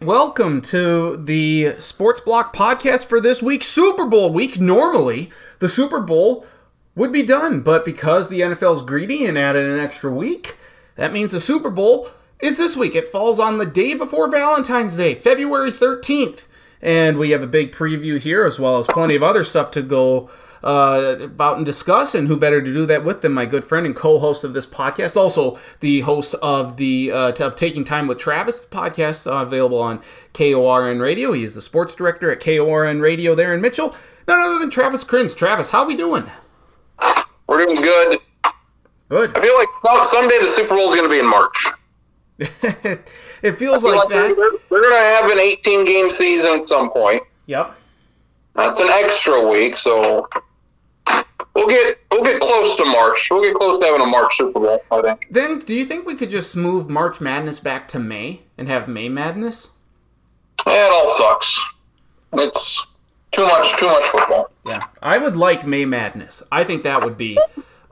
Welcome to the Sports Block podcast for this week, Super Bowl week. Normally, the Super Bowl would be done, but because the NFL's greedy and added an extra week, that means the Super Bowl is this week. It falls on the day before Valentine's Day, February 13th. And we have a big preview here, as well as plenty of other stuff to go uh, about and discuss. And who better to do that with than my good friend and co-host of this podcast, also the host of the uh, of Taking Time with Travis podcast, uh, available on KORN Radio. He's the sports director at KORN Radio there in Mitchell. None other than Travis Crins. Travis, how we doing? We're doing good. Good. I feel like some, someday the Super Bowl is going to be in March. it feels feel like, like, that. They're, they're going to have an 18 game season at some point. Yep. That's an extra week, so we'll get we'll get close to March. We'll get close to having a March Super Bowl. I think. Then, do you think we could just move March Madness back to May and have May Madness? Yeah, it all sucks. It's too much too much football. Yeah, I would like May Madness. I think that would be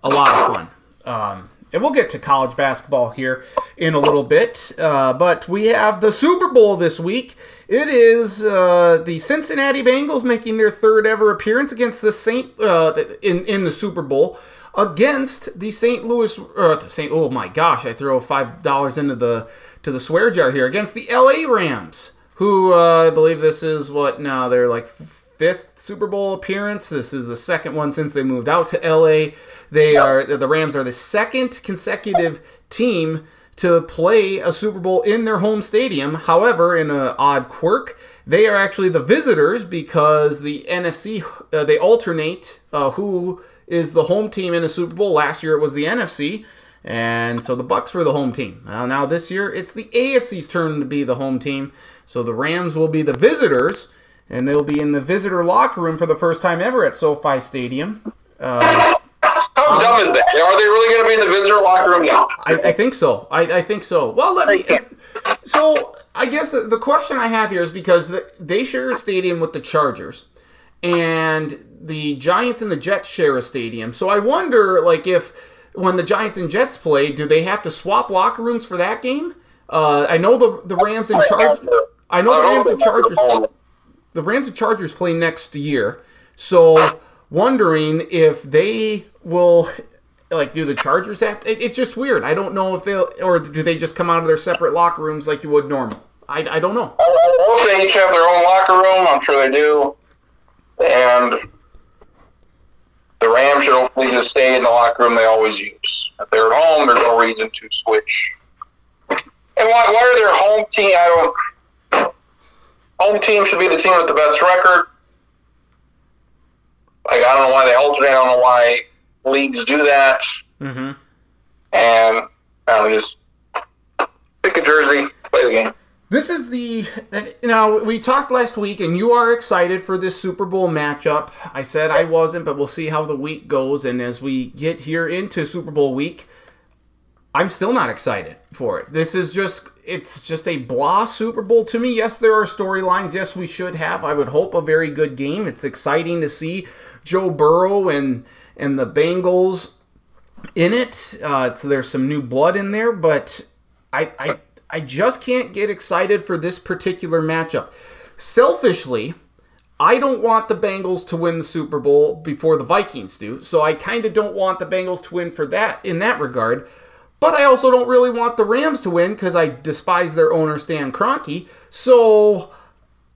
a lot of fun. Um, and we'll get to college basketball here in a little bit. Uh, but we have the Super Bowl this week. It is uh, the Cincinnati Bengals making their third ever appearance against the Saint uh, in in the Super Bowl against the St. Louis uh, St. Oh my gosh! I throw five dollars into the to the swear jar here against the L.A. Rams, who uh, I believe this is what now they're like fifth Super Bowl appearance. This is the second one since they moved out to LA. They are the Rams are the second consecutive team to play a Super Bowl in their home stadium. However, in an odd quirk, they are actually the visitors because the NFC uh, they alternate uh, who is the home team in a Super Bowl. Last year it was the NFC. And so the Bucs were the home team. Uh, now this year it's the AFC's turn to be the home team. So the Rams will be the visitors and they'll be in the visitor locker room for the first time ever at SoFi Stadium. Uh, How dumb is that? Are they really going to be in the visitor locker room now? I, I think so. I, I think so. Well, let me. So I guess the, the question I have here is because the, they share a stadium with the Chargers, and the Giants and the Jets share a stadium. So I wonder, like, if when the Giants and Jets play, do they have to swap locker rooms for that game? Uh, I know the the Rams and Chargers. I know the Rams and Chargers. The Rams and Chargers play next year, so wondering if they will like do the Chargers have to, it, it's just weird. I don't know if they'll or do they just come out of their separate locker rooms like you would normal. I, I don't know. They each have their own locker room. I'm sure they do. And the Rams should hopefully just stay in the locker room they always use. If they're at home, there's no reason to switch. And why, why are their home team? I don't. Home team should be the team with the best record. Like I don't know why they alternate. I don't know why leagues do that. Mm-hmm. And I don't know, just pick a jersey, play the game. This is the now we talked last week, and you are excited for this Super Bowl matchup. I said I wasn't, but we'll see how the week goes. And as we get here into Super Bowl week, I'm still not excited for it. This is just it's just a blah Super Bowl to me. Yes, there are storylines. Yes, we should have. I would hope a very good game. It's exciting to see Joe Burrow and and the Bengals in it. Uh, so there's some new blood in there, but I I I just can't get excited for this particular matchup. Selfishly, I don't want the Bengals to win the Super Bowl before the Vikings do. So I kind of don't want the Bengals to win for that in that regard. But I also don't really want the Rams to win because I despise their owner Stan Kroenke. So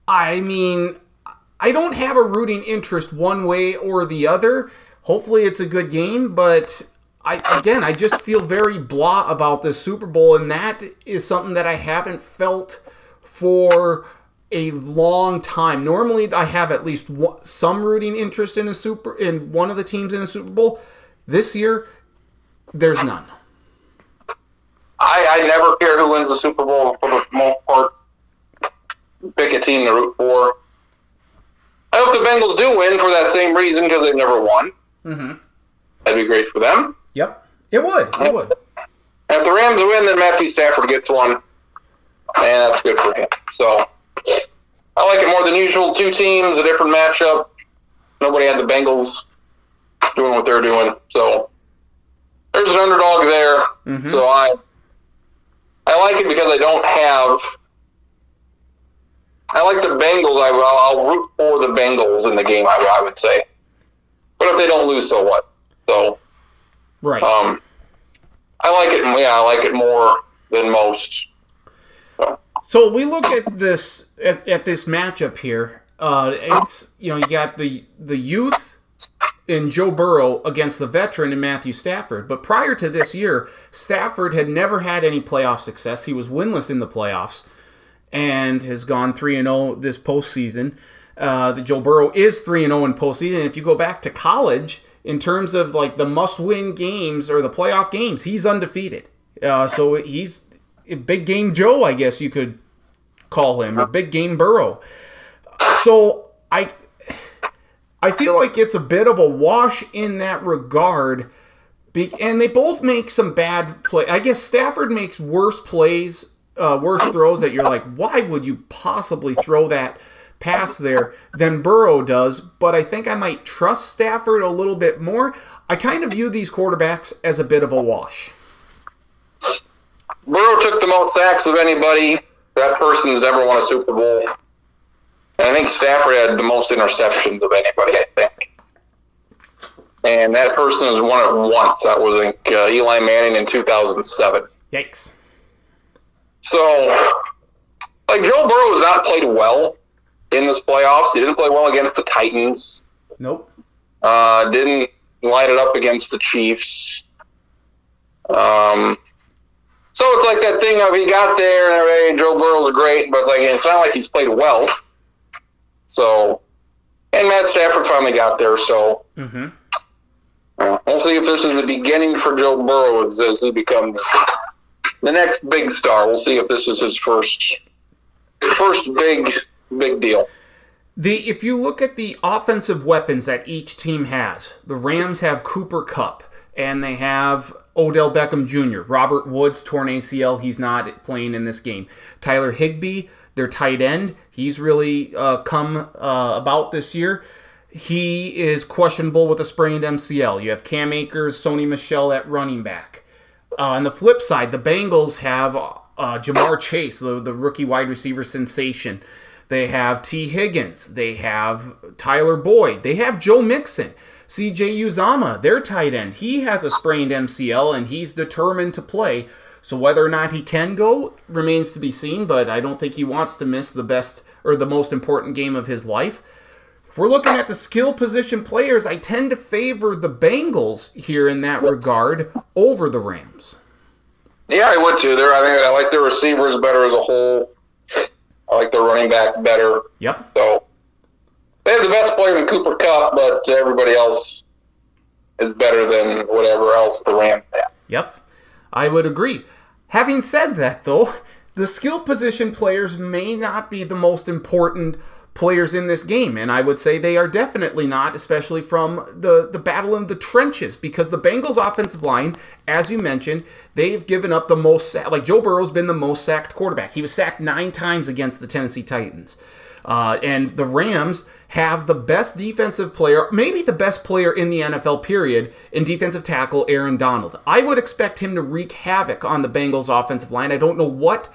I mean, I don't have a rooting interest one way or the other. Hopefully it's a good game, but I again, I just feel very blah about this Super Bowl, and that is something that I haven't felt for a long time. Normally, I have at least one, some rooting interest in a super in one of the teams in a Super Bowl. This year, there's none. I, I never care who wins the Super Bowl for the most part. Pick a team to root for. I hope the Bengals do win for that same reason because they've never won. Mm-hmm. That'd be great for them. Yep, it would. It would. And if the Rams win, then Matthew Stafford gets one, and that's good for him. So I like it more than usual. Two teams, a different matchup. Nobody had the Bengals doing what they're doing, so there's an underdog there. Mhm. So I I like it because I don't have I like the Bengals. I, I'll, I'll root for the Bengals in the game. I, I would say, but if they don't lose, so what? So, Right. um, I like it. Yeah, I like it more than most. So, So we look at this at, at this matchup here. Uh, it's you know you got the the youth in Joe Burrow against the veteran in Matthew Stafford. But prior to this year, Stafford had never had any playoff success. He was winless in the playoffs and has gone three and zero this postseason. Uh, the Joe Burrow is three and zero in postseason. And if you go back to college, in terms of like the must-win games or the playoff games, he's undefeated. Uh, so he's big game Joe, I guess you could call him, a big game Burrow. So I I feel like it's a bit of a wash in that regard. Be- And they both make some bad play. I guess Stafford makes worse plays, uh, worse throws that you're like, why would you possibly throw that pass there than Burrow does? But I think I might trust Stafford a little bit more. I kind of view these quarterbacks as a bit of a wash. Burrow took the most sacks of anybody. That person's never won a Super Bowl. And I think Stafford had the most interceptions of anybody. I think. And that person has won it once. That was think, uh, Eli Manning in 2007. Yikes. So, like Joe Burrow has not played well in this playoffs. He didn't play well against the Titans. Nope. Uh, didn't light it up against the Chiefs. Um, so it's like that thing of he got there and everything. Joe Burrow's great, but like it's not like he's played well. So, and Matt Stafford finally got there. So Mm-hmm. uh, we'll see if this is the beginning for Joe Burrow as, he becomes the next big star. We'll see if this is his first first big big deal. The if you look at the offensive weapons that each team has, the Rams have Cooper Kupp and they have Odell Beckham Jr. Robert Woods torn ACL, he's not playing in this game. Tyler Higbee, their tight end, he's really uh, come uh, about this year. He is questionable with a sprained MCL. You have Cam Akers, Sony Michel at running back. Uh, on the flip side, the Bengals have uh, Ja'Marr Chase, the, the rookie wide receiver sensation. They have Tee Higgins. They have Tyler Boyd. They have Joe Mixon. CJ Uzomah, their tight end. He has a sprained MCL and he's determined to play. So whether or not he can go remains to be seen, but I don't think he wants to miss the best or the most important game of his life. If we're looking at the skill position players, I tend to favor the Bengals here in that regard over the Rams. Yeah, I would too. There, I think I like their receivers better as a whole. I like their running back better. Yep. So they have the best player in Cooper Kupp, but everybody else is better than whatever else the Rams have. Yep. I would agree. Having said that, though, the skill position players may not be the most important players in this game, and I would say they are definitely not, especially from the, the battle in the trenches, because the Bengals' offensive line, as you mentioned, they've given up the most, like Joe Burrow's been the most sacked quarterback. He was sacked nine times against the Tennessee Titans. Uh, and the Rams have the best defensive player, maybe the best player in the NFL, period, in defensive tackle, Aaron Donald. I would expect him to wreak havoc on the Bengals' offensive line. I don't know what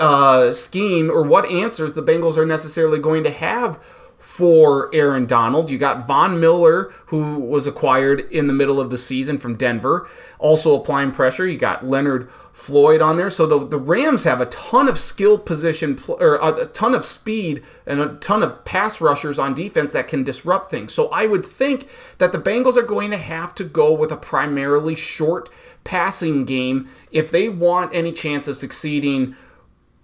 uh, scheme or what answers the Bengals are necessarily going to have for Aaron Donald. You got Von Miller, who was acquired in the middle of the season from Denver, also applying pressure. You got Leonard Floyd on there. So the, the Rams have a ton of skill position, or a ton of speed and a ton of pass rushers on defense that can disrupt things. So I would think that the Bengals are going to have to go with a primarily short passing game if they want any chance of succeeding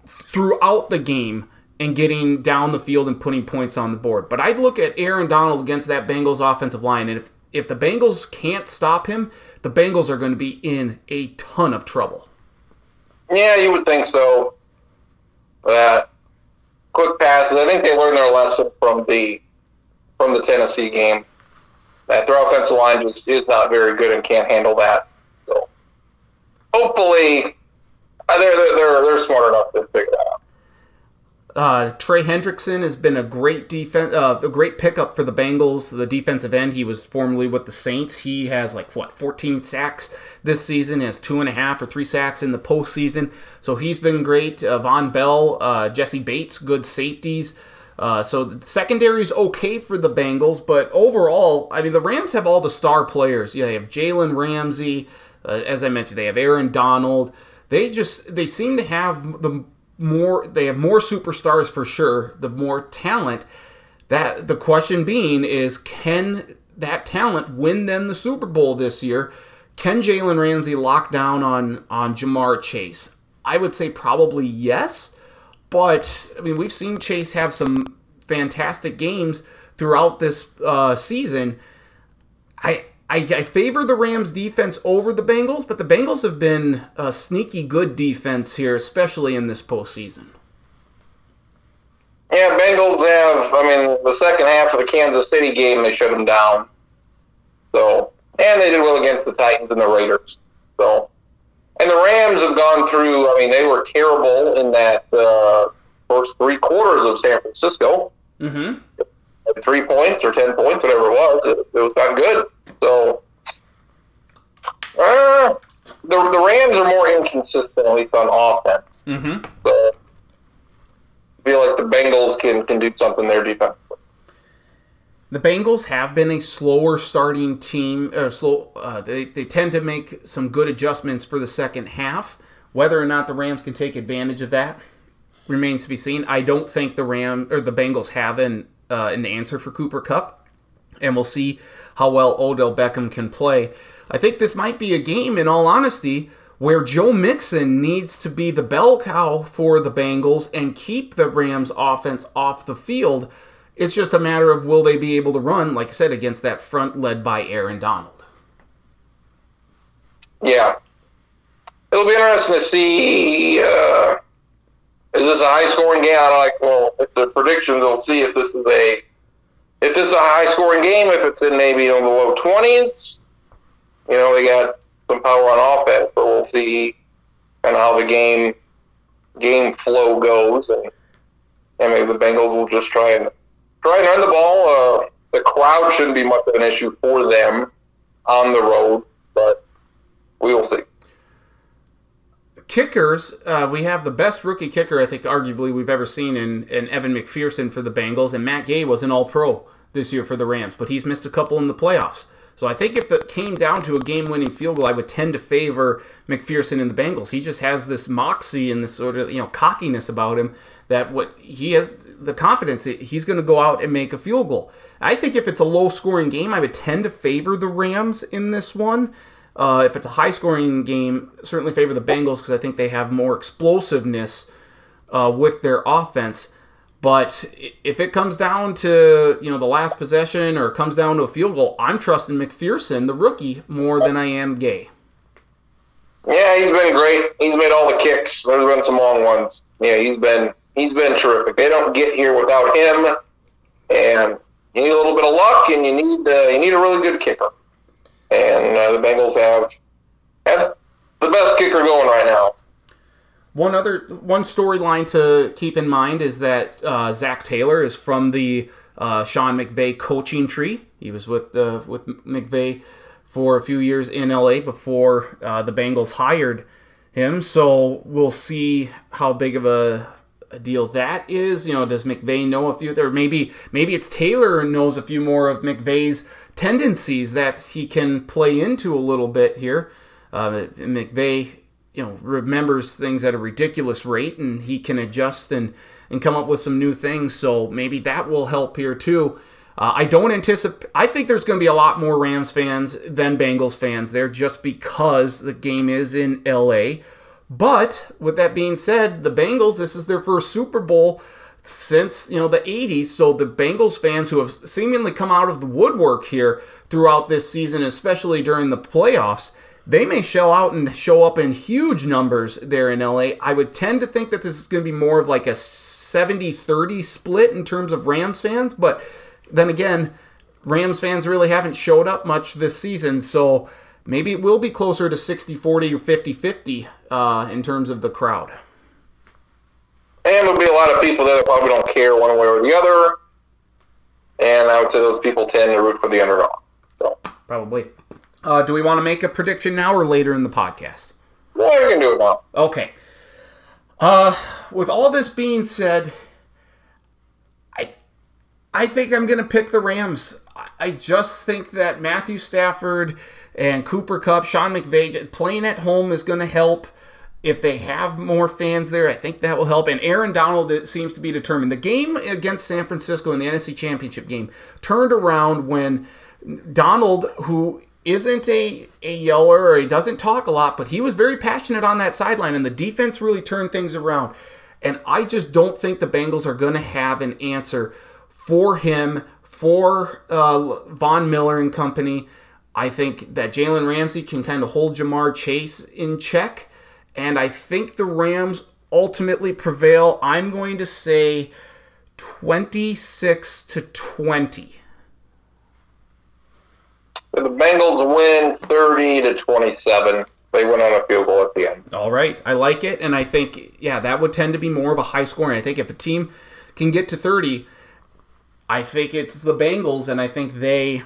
throughout the game and getting down the field and putting points on the board. But I'd look at Aaron Donald against that Bengals offensive line, and if if the Bengals can't stop him, the Bengals are going to be in a ton of trouble. Yeah, you would think so. That quick passes. I think they learned their lesson from the from the Tennessee game. That their offensive line just is not very good and can't handle that. So hopefully, uh, they're they're, they're smart enough to figure that out. Uh, Trey Hendrickson has been a great defense, uh, a great pickup for the Bengals. The defensive end, he was formerly with the Saints. He has like what 14 sacks this season. He has two and a half or three sacks in the postseason. So he's been great. Uh, Vonn Bell, uh, Jessie Bates, good safeties. Uh, so the secondary is okay for the Bengals, but overall, I mean, the Rams have all the star players. Yeah, they have Jalen Ramsey, uh, as I mentioned. They have Aaron Donald. They just they seem to have the more they have more superstars for sure, the more talent. That the question being is can that talent win them the Super Bowl this year? Can Jalen Ramsey lock down on on Ja'Marr Chase? I would say probably yes, but I mean we've seen Chase have some fantastic games throughout this uh, season. I I, I, favor the Rams defense over the Bengals, but the Bengals have been a sneaky good defense here, especially in this postseason. Yeah, Bengals have. I mean, the second half of the Kansas City game, they shut them down. So, and they did well against the Titans and the Raiders. So, and the Rams have gone through. I mean, they were terrible in that uh, first three quarters of San Francisco. Mm-hmm. Three points or ten points, whatever it was, it, it was not good. So, uh, the the Rams are more inconsistent, at least on offense. Mm-hmm. So, I feel like the Bengals can can do something there defensively. The Bengals have been a slower starting team. Or slow. Uh, they they tend to make some good adjustments for the second half. Whether or not the Rams can take advantage of that remains to be seen. I don't think the Ram or the Bengals have an uh, an answer for Cooper Kupp and we'll see how well Odell Beckham can play. I think this might be a game, in all honesty, where Joe Mixon needs to be the bell cow for the Bengals and keep the Rams offense off the field. It's just a matter of will they be able to run, like I said, against that front led by Aaron Donald. Yeah. It'll be interesting to see. Uh, is this a high scoring game? I like, well, the predictions, we'll see if this is a if this is a high scoring game, if it's in maybe in the low 20s, you know, they got some power on offense, but we'll see kind of how the game game flow goes, and and maybe the Bengals will just try and try and run the ball. Uh, the crowd shouldn't be much of an issue for them on the road, but we will see. Kickers, uh, we have the best rookie kicker I think arguably we've ever seen in, in Evan McPherson for the Bengals, and Matt Gay was an All Pro this year for the Rams, but he's missed a couple in the playoffs. So I think if it came down to a game-winning field goal, I would tend to favor McPherson and the Bengals. He just has this moxie and this sort of you know cockiness about him that what he has the confidence that he's going to go out and make a field goal. I think if it's a low-scoring game, I would tend to favor the Rams in this one. Uh, if it's a high-scoring game, certainly favor the Bengals because I think they have more explosiveness uh, with their offense. But if it comes down to you know the last possession or comes down to a field goal, I'm trusting McPherson, the rookie, more than I am Gay. Yeah, he's been great. He's made all the kicks. There's been some long ones. Yeah, he's been he's been terrific. They don't get here without him, and you need a little bit of luck, and you need uh, you need a really good kicker. And uh, the Bengals have have the best kicker going right now. One other one storyline to keep in mind is that uh, Zac Taylor is from the uh, Sean McVay coaching tree. He was with uh, with McVay for a few years in LA before uh, the Bengals hired him. So we'll see how big of a, a, deal that is. You know, does McVay know a few? Or maybe maybe it's Taylor knows a few more of McVay's tendencies that he can play into a little bit here. Uh, McVay you know remembers things at a ridiculous rate and he can adjust and and come up with some new things. So maybe that will help here too. Uh, i don't anticipate i think there's going to be a lot more rams fans than bengals fans there just because the game is in la but with that being said the bengals this is their first super bowl since you know the 80s so the bengals fans who have seemingly come out of the woodwork here throughout this season especially during the playoffs they may shell out and show up in huge numbers there in LA. I would tend to think that this is going to be more of like a 70 30 split in terms of Rams fans, but then again, Rams fans really haven't showed up much this season, so maybe it will be closer to 60 40 or 50 50 uh, in terms of the crowd. And there'll be a lot of people that probably don't care one way or the other. And I would say those people tend to root for the underdog. So, Probably. Uh, do we want to make a prediction now or later in the podcast? you can do it now. Okay. Uh, with all this being said, I, I think I'm gonna pick the Rams. I- just think that Matthew Stafford and Cooper Kupp, Sean McVay, playing at home is gonna help. If they have more fans there, I think that will help. And Aaron Donald it seems to be determined. The game against San Francisco in the NFC Championship game turned around when Donald, who isn't a, a yeller or he doesn't talk a lot, but he was very passionate on that sideline, and the defense really turned things around. And I just don't think the Bengals are going to have an answer for him, for uh, Von Miller and company. I think that Jalen Ramsey can kind of hold Ja'Marr Chase in check, and I think the Rams ultimately prevail. I'm going to say 26 to 20. The Bengals win 30 to 27. They went on a field goal at the end. All right, I like it, and I think yeah, that would tend to be more of a high scoring. I think if a team can get to thirty, I think it's the Bengals, and I think they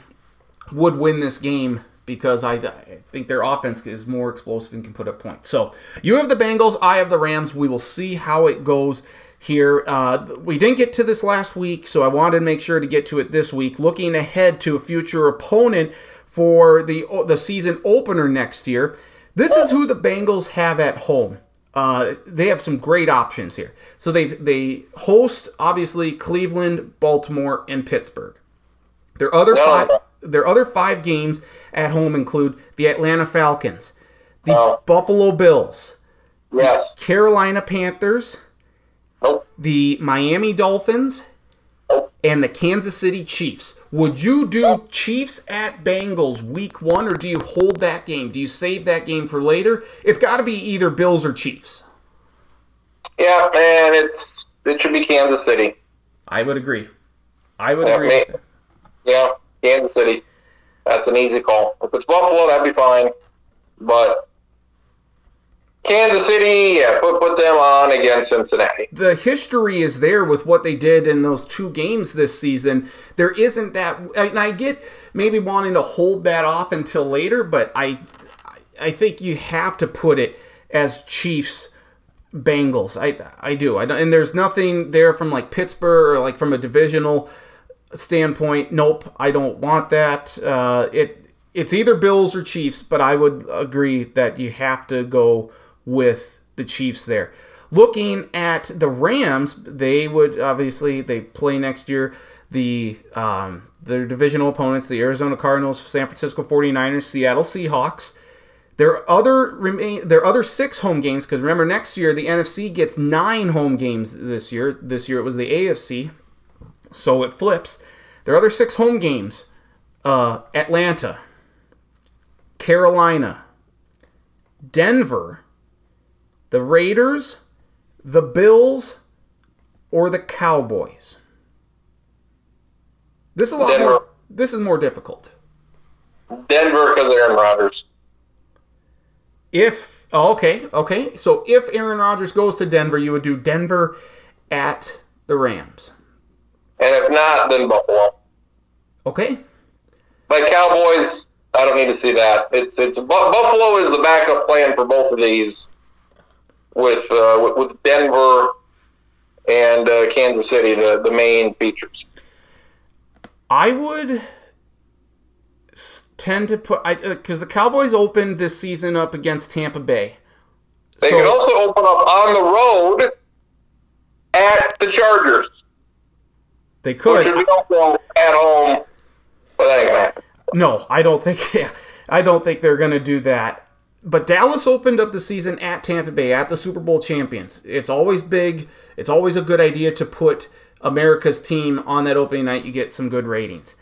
would win this game because I, I think their offense is more explosive and can put up points. So you have the Bengals, I have the Rams. We will see how it goes here. Uh, we didn't get to this last week, so I wanted to make sure to get to it this week. Looking ahead to a future opponent for the the season opener next year. This is who the Bengals have at home. Uh, they have some great options here. So they they host obviously Cleveland, Baltimore, and Pittsburgh. Their other five their other five games at home include the Atlanta Falcons, the No. Buffalo Bills, Yes. Carolina Panthers, Nope. the Miami Dolphins. And the Kansas City Chiefs. Would you do Chiefs at Bengals week one, or do you hold that game? Do you save that game for later? It's got to be either Bills or Chiefs. Yeah, and it's it should be Kansas City. I would agree. I would Yeah, agree. me- Yeah, Kansas City. That's an easy call. If it's Buffalo, that'd be fine. But Kansas City, yeah, put put them on against Cincinnati. the history is there with what they did in those two games this season. There isn't that, and I get maybe wanting to hold that off until later, but I, I think you have to put it as Chiefs. Bengals, I I do, I and there's nothing there from like Pittsburgh or like from a divisional standpoint. Nope, I don't want that. Uh, it it's either Bills or Chiefs, but I would agree that you have to go with the Chiefs there. Looking at the Rams, they would obviously they play next year the um, their divisional opponents, the Arizona Cardinals, San Francisco 49ers, Seattle Seahawks. Their other remain their other six home games because remember next year the NFC gets nine home games this year. This year it was the AFC, so it flips. Their other six home games: uh, Atlanta, Carolina, Denver, the Raiders, the Bills, or the Cowboys. This is a lot Denver. more. This is more difficult. Denver because Aaron Rodgers. If oh, okay, okay. So if Aaron Rodgers goes to Denver, you would do Denver at the Rams. And if not, then Buffalo. Okay. But Cowboys, I don't need to see that. It's it's Buffalo is the backup plan for both of these, with uh, with, Denver and uh, Kansas City, the the main features. I would tend to put I because the Cowboys opened this season up against Tampa Bay. They So- could also open up on the road at the Chargers, They which could. would be also at home. But that ain't gonna happen. No, I don't think. Yeah, I don't think they're going to do that. But Dallas opened up the season at Tampa Bay at the Super Bowl champions. It's always big. It's always a good idea to put America's team on that opening night. You get some good ratings.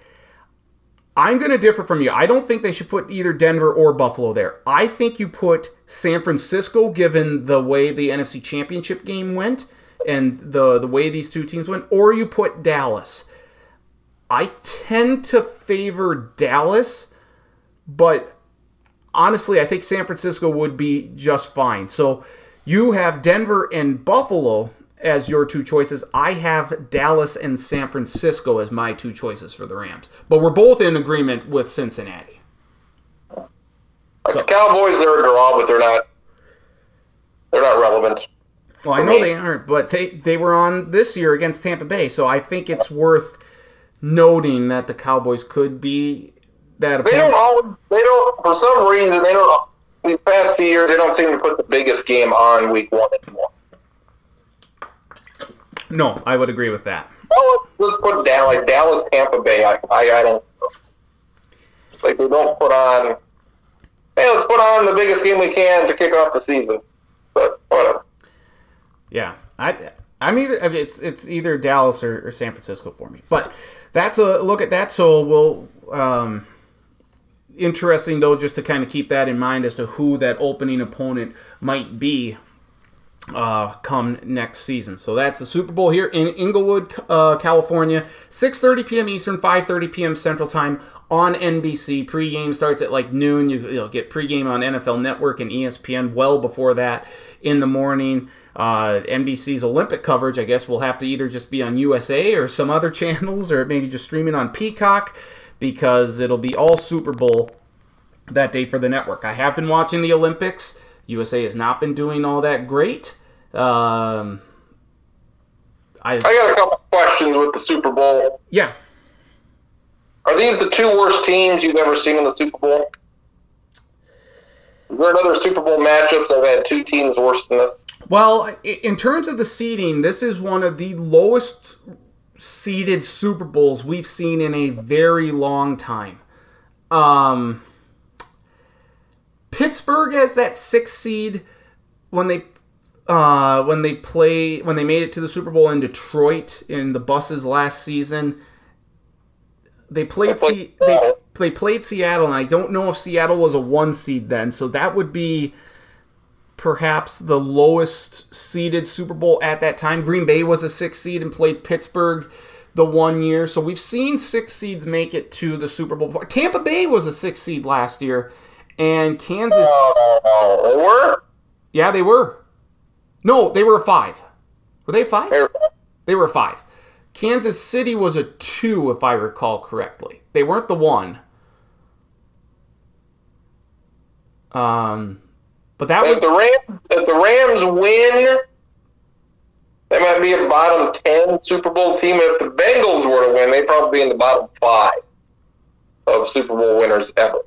I'm going to differ from you. I don't think they should put either Denver or Buffalo there. I think you put San Francisco, given the way the NFC Championship game went and the the way these two teams went, or you put Dallas. I tend to favor Dallas, but honestly, I think San Francisco would be just fine. So you have Denver and Buffalo as your two choices. I have Dallas and San Francisco as my two choices for the Rams. But we're both in agreement with Cincinnati. The Cowboys, they're a draw, but they're not. They're not relevant. Well, I know they aren't, but they they were on this year against Tampa Bay, so I think it's worth noting that the Cowboys could be that. They opponent. don't always. They don't. For some reason, they don't. These past few years, they don't seem to put the biggest game on week one anymore. No, I would agree with that. Well, let's put it down like Dallas, Tampa Bay. I, I, I don't. Like they don't put on. Hey, let's put on the biggest game we can to kick off the season. But whatever. Yeah, I I'm either I mean, it's it's either Dallas or, or San Francisco for me. But that's a look at that. So we'll um, interesting though, just to kind of keep that in mind as to who that opening opponent might be uh, come next season. So that's the Super Bowl here in Inglewood, uh, California, 6:30 p.m. Eastern, 5:30 p.m. Central Time on NBC. Pre-game starts at like noon. You, will get pre-game on NFL Network and ESPN well before that in the morning. Uh, NBC's Olympic coverage, I guess, will have to either just be on USA or some other channels, or maybe just streaming on Peacock, because it'll be all Super Bowl that day for the network. I have been watching the Olympics. USA has not been doing all that great. Um, I I got a couple questions with the Super Bowl. yeah. Are these the two worst teams you've ever seen in the Super Bowl? Is there another Super Bowl matchups that have had two teams worse than this? Well, in terms of the seeding, this is one of the lowest seeded Super Bowls we've seen in a very long time. Um, Pittsburgh has that six seed when they uh, when they play when they made it to the Super Bowl in Detroit in the buses last season. They played they, they played Seattle, and I don't know if Seattle was a one seed then, so that would be perhaps the lowest seeded Super Bowl at that time. Green Bay was a six seed and played Pittsburgh the one year. So we've seen six seeds make it to the Super Bowl. before. Tampa Bay was a six seed last year, and Kansas. Oh, they were? Yeah, they were. No, they were a five. Were they a five? They were. They were a five. Kansas City was a two, if I recall correctly. They weren't the one. Um, but that If was the Rams, if the Rams win, they might be a bottom ten Super Bowl team. If the Bengals were to win, they'd probably be in the bottom five of Super Bowl winners ever.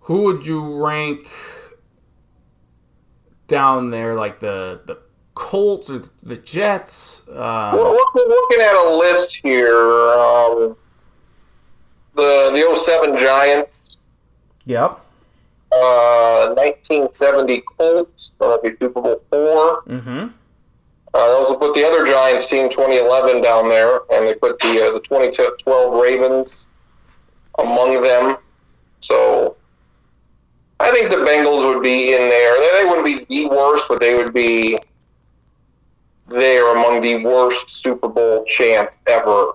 who would you rank down there, like the the Colts or the Jets? We're Um, looking, looking at a list here. Um, the the 07 Giants, yep. Uh, 1970 Colts, that'll be Super Bowl four. Mm-hmm. Uh, they also put the other Giants team 2011 down there, and they put the uh, the 2012 Ravens among them. So I think the Bengals would be in there. They, they wouldn't be the worst, but they would be there among the worst Super Bowl champs ever.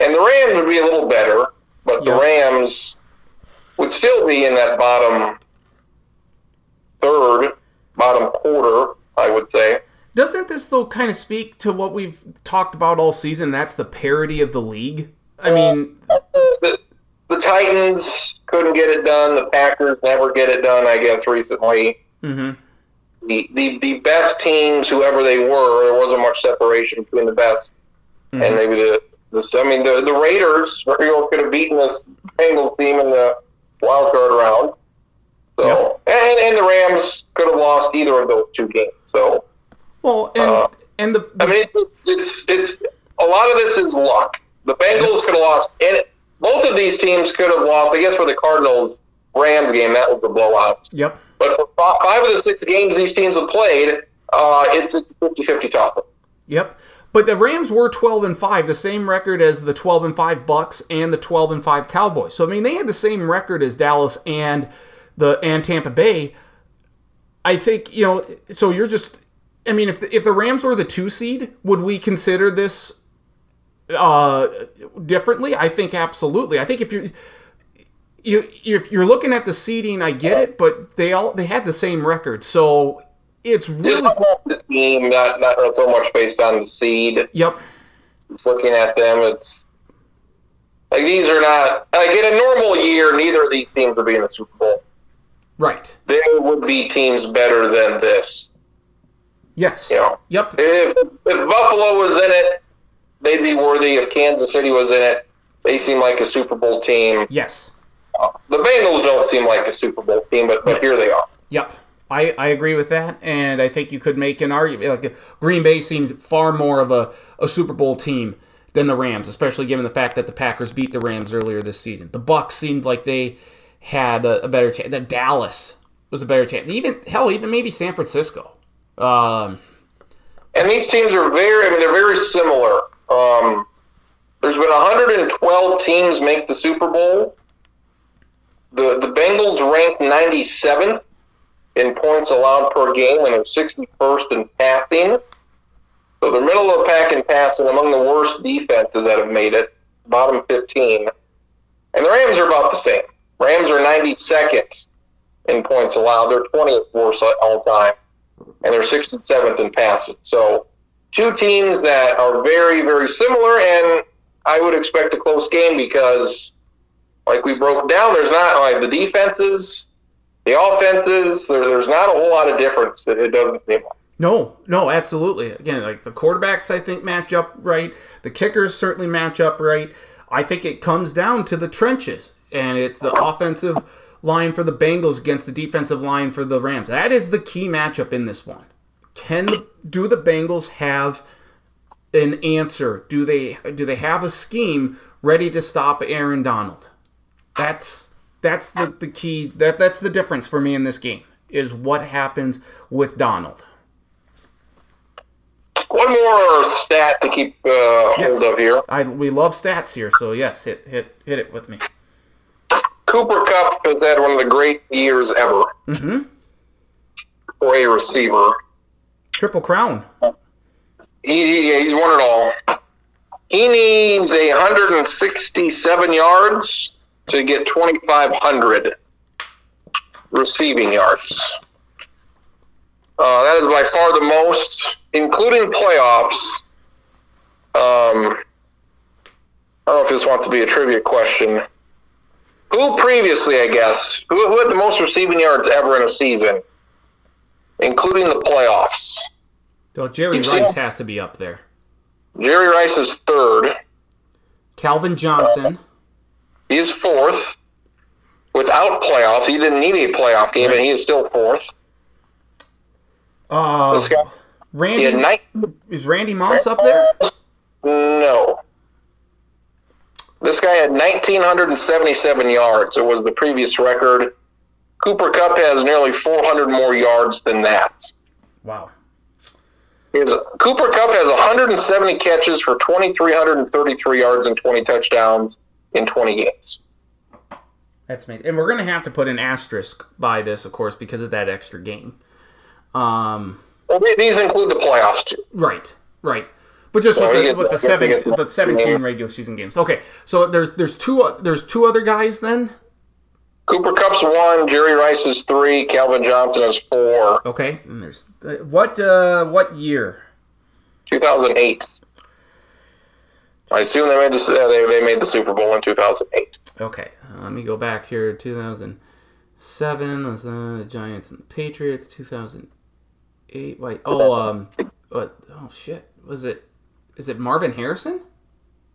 And the Rams would be a little better, but the Rams would still be in that bottom third, bottom quarter, I would say. Doesn't this though kind of speak to what we've talked about all season? That's the parity of the league. I mean, the, the Titans couldn't get it done. The Packers never get it done. I guess recently, mhm. the the, the best teams, whoever they were, there wasn't much separation between the best and maybe the the. I mean, the the Raiders very well could have beaten this Bengals team in the wild card round. So and and the Rams could have lost either of those two games. So well, and Uh, and the, I mean, it's, it's it's a lot of this is luck. The Bengals could have lost, and both of these teams could have lost. I guess for the Cardinals Rams game, that was a blowout. yep. But for five of the six games these teams have played, uh, it's it's 50-50 toss up. Yep. But the Rams were 12 and 5, the same record as the 12 and 5 Bucs and the 12 and 5 Cowboys. So I mean, they had the same record as Dallas and the and Tampa Bay. I think, you know, so you're just I mean, if the, if the Rams were the 2 seed, would we consider this uh differently? I think absolutely. I think if you you if you're looking at the seeding, I get it, but they all they had the same record. So it's really the team, not not so much based on the seed. yep. Just looking at them, it's like these are not like in a normal year. Neither of these teams would be in the Super Bowl. Right. There would be teams better than this. Yes. You know, Yep. if if Buffalo was in it, they'd be worthy. If Kansas City was in it, they seem like a Super Bowl team. Yes. The Bengals don't seem like a Super Bowl team, but, but here they are. Yep. I, I agree with that, and I think you could make an argument. Like Green Bay seemed far more of a, a Super Bowl team than the Rams, especially given the fact that the Packers beat the Rams earlier this season. The Bucs seemed like they had a, a better chance. The Dallas was a better chance. Even hell, even maybe San Francisco. Um, And these teams are very, I mean, they're very similar. Um, there's been 112 teams make the Super Bowl. The the Bengals ranked 97th in points allowed per game, and they're 61st in passing. So they're middle of the pack in passing, among the worst defenses that have made it, bottom 15. And the Rams are about the same. Rams are 92nd in points allowed. They're 20th worst all time and they're 67th in passing. So, two teams that are very, very similar, and I would expect a close game because, like we broke down, there's not like the defenses, the offenses. There, there's not a whole lot of difference. It, it doesn't seem like. No, no, absolutely. Again, like the quarterbacks, I think match up right. The kickers certainly match up right. I think it comes down to the trenches, and it's the offensive line for the Bengals against the defensive line for the Rams. That is the key matchup in this one. Can do the Bengals have an answer? Do they do they have a scheme ready to stop Aaron Donald? That's that's the, the key. That that's the difference for me in this game is what happens with Donald. One more stat to keep uh, Yes. hold of here. I we love stats here, so yes, hit hit hit it with me. Cooper Kupp has had one of the great years ever Mm-hmm. for a receiver. Triple crown. He, he, he's won it all. He needs a 167 yards to get 2,500 receiving yards. Uh, that is by far the most, including playoffs. Um, I don't know if this wants to be a trivia question. Who previously, I guess, who, who had the most receiving yards ever in a season, including the playoffs? So Jerry You've Rice has to be up there. Jerry Rice is third. Calvin Johnson. He is fourth without playoffs. He didn't need a playoff game, and he is still fourth. Uh, This guy, Randy is Randy Moss up there? No. This guy had 1,977 yards. It was the previous record. Cooper Kupp has nearly 400 more yards than that. Wow. His, Cooper Kupp has 170 catches for 2,333 yards and 20 touchdowns in 20 games. That's amazing. And we're gonna have to put an asterisk by this, of course, because of that extra game. Um, Well, these include the playoffs too. right, right. But just with the with the seven the seventeen yeah. regular season games. Okay, so there's there's two there's two other guys then. Cooper Kupp's one, Jerry Rice is three, Calvin Johnson is four. Okay, and there's uh, what uh what year? 2008. I assume they made the uh, they, they made the Super Bowl in 2008. Okay, uh, let me go back here. 2007 was uh, the Giants and the Patriots. 2008. Wait. Oh, um, what? Oh shit. Was it? Is it Marvin Harrison?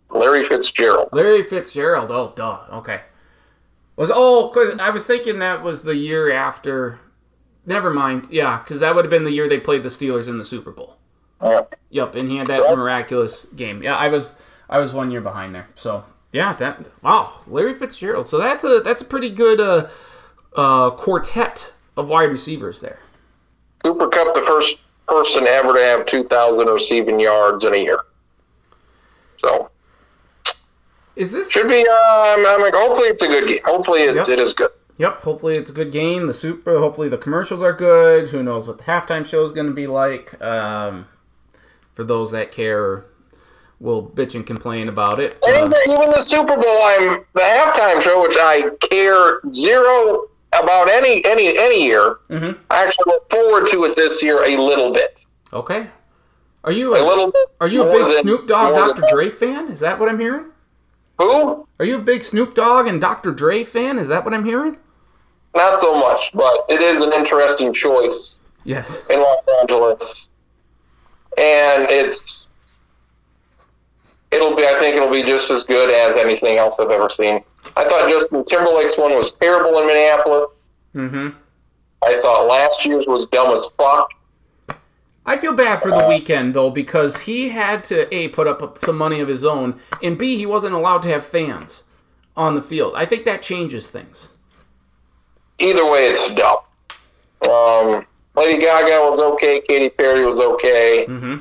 Larry Fitzgerald. Larry Fitzgerald. Oh, duh. Okay. Was oh, I was thinking that was the year after. Never mind. Yeah, because that would have been the year they played the Steelers in the Super Bowl. Yeah. Yep, and he had that miraculous game. Yeah, I was I was one year behind there. So yeah, that wow, Larry Fitzgerald. So that's a that's a pretty good uh, uh, quartet of wide receivers there. Cooper Kupp, the first person ever to have 2,000 receiving yards in a year. So Is this? should be. Uh, I'm, I'm like, hopefully it's a good game. Hopefully it's, Yep. it is good. Yep. Hopefully it's a good game. The super. Hopefully the commercials are good. Who knows what the halftime show is going to be like? Um, for those that care, will bitch and complain about it. And Uh, even, even the Super Bowl, I'm the halftime show, which I care zero about any any any year. Mhm. I actually look forward to it this year a little bit. Okay. Are you A a, little bit. are you a big than- Snoop Dogg, Dr. than- Dre fan? Is that what I'm hearing? Who? Are you a big Snoop Dogg and Dr. Dre fan? Is that what I'm hearing? Not so much, but it is an interesting choice Yes. in Los Angeles, and it's it'll be. I think it'll be just as good as anything else I've ever seen. I thought Justin Timberlake's one was terrible in Minneapolis. Mm-hmm. I thought last year's was dumb as fuck. I feel bad for the Weeknd though because he had to a put up some money of his own, and b he wasn't allowed to have fans on the field. I think that changes things. Either way, it's dumb. Um, Lady Gaga was okay. Katy Perry was okay. Mm-hmm.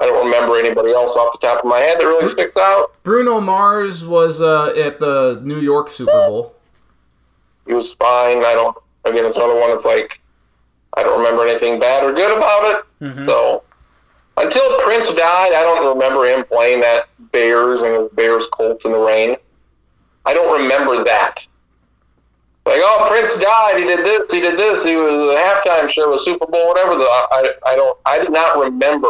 I don't remember anybody else off the top of my head that really sticks out. Bruno Mars was uh, at the New York Super Bowl. He was fine. I don't. Again, it's another one that's like I don't remember anything bad or good about it. Mhm. So until Prince died, I don't remember him playing that Bears and his Bears Colts in the rain. I don't remember that. Like, oh, Prince died. He did this. He did this. He was a halftime show, a Super Bowl, whatever. The I, I don't. I did not remember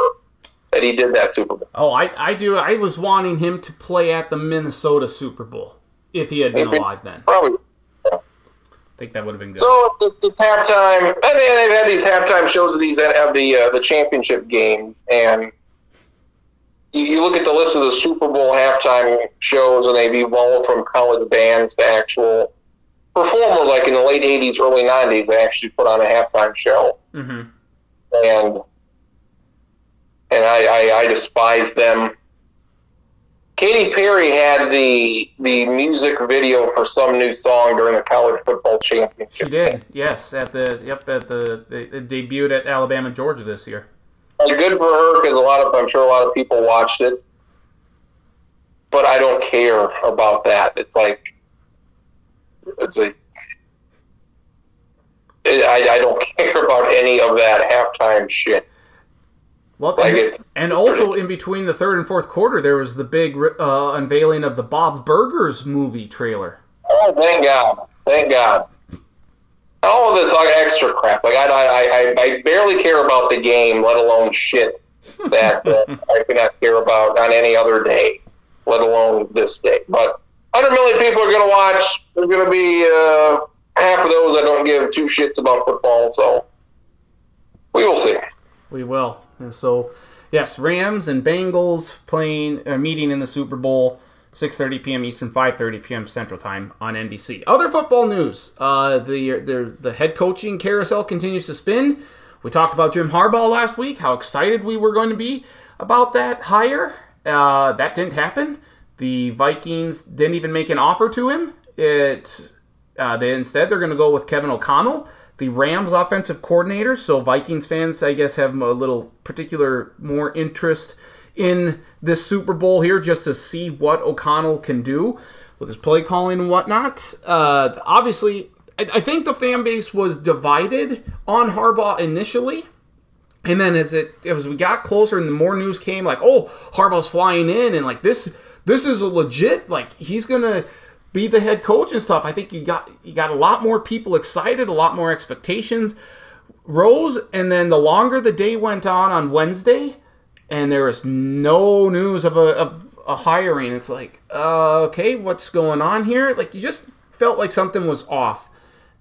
that he did that Super Bowl. Oh, I, I do. I was wanting him to play at the Minnesota Super Bowl if he had been Maybe. alive then. Probably. I think that would have been good. So it's, it's halftime. I mean, they've had these halftime shows of these that have the uh, the championship games, and you, you look at the list of the Super Bowl halftime shows, and they've evolved from college bands to actual performers. Like in the late '80s, early '90s, they actually put on a halftime show, hmm and and I, I, I despise them. Katy Perry had the the music video for some new song during the college football championship. She did. Yes, at the yep at the it debuted at Alabama Georgia this year. Like, good for her because a lot of I'm sure a lot of people watched it, but I don't care about that. It's like it's I, I don't care about any of that halftime shit. Well, Like and, and also in between the third and fourth quarter, there was the big uh, unveiling of the Bob's Burgers movie trailer. Oh, thank God, thank God. All of this like, extra crap. Like I, I, I, I barely care about the game, let alone shit that uh, I cannot care about on any other day, let alone this day. But 100 million people are going to watch. There's going to be uh, half of those that don't give two shits about football. So we will see. We will. So, yes, Rams and Bengals playing uh, meeting in the Super Bowl, 6:30 p.m. Eastern, 5:30 p.m. Central Time on NBC. Other football news: uh, the the the head coaching carousel continues to spin. We talked about Jim Harbaugh last week. How excited we were going to be about that hire. Uh, that didn't happen. The Vikings didn't even make an offer to him. It uh, they instead they're going to go with Kevin O'Connell, the Rams offensive coordinator. So Vikings fans, I guess, have a little particular more interest in this Super Bowl here, just to see what O'Connell can do with his play calling and whatnot. Uh, obviously, I, I think the fan base was divided on Harbaugh initially. And then as it as we got closer and the more news came, like, oh, Harbaugh's flying in and like this this is a legit like he's gonna be the head coach and stuff. I think you got you got a lot more people excited, a lot more expectations rose, and then the longer the day went on on Wednesday, and there was no news of a of a hiring, it's like, uh, okay, what's going on here? Like you just felt like something was off.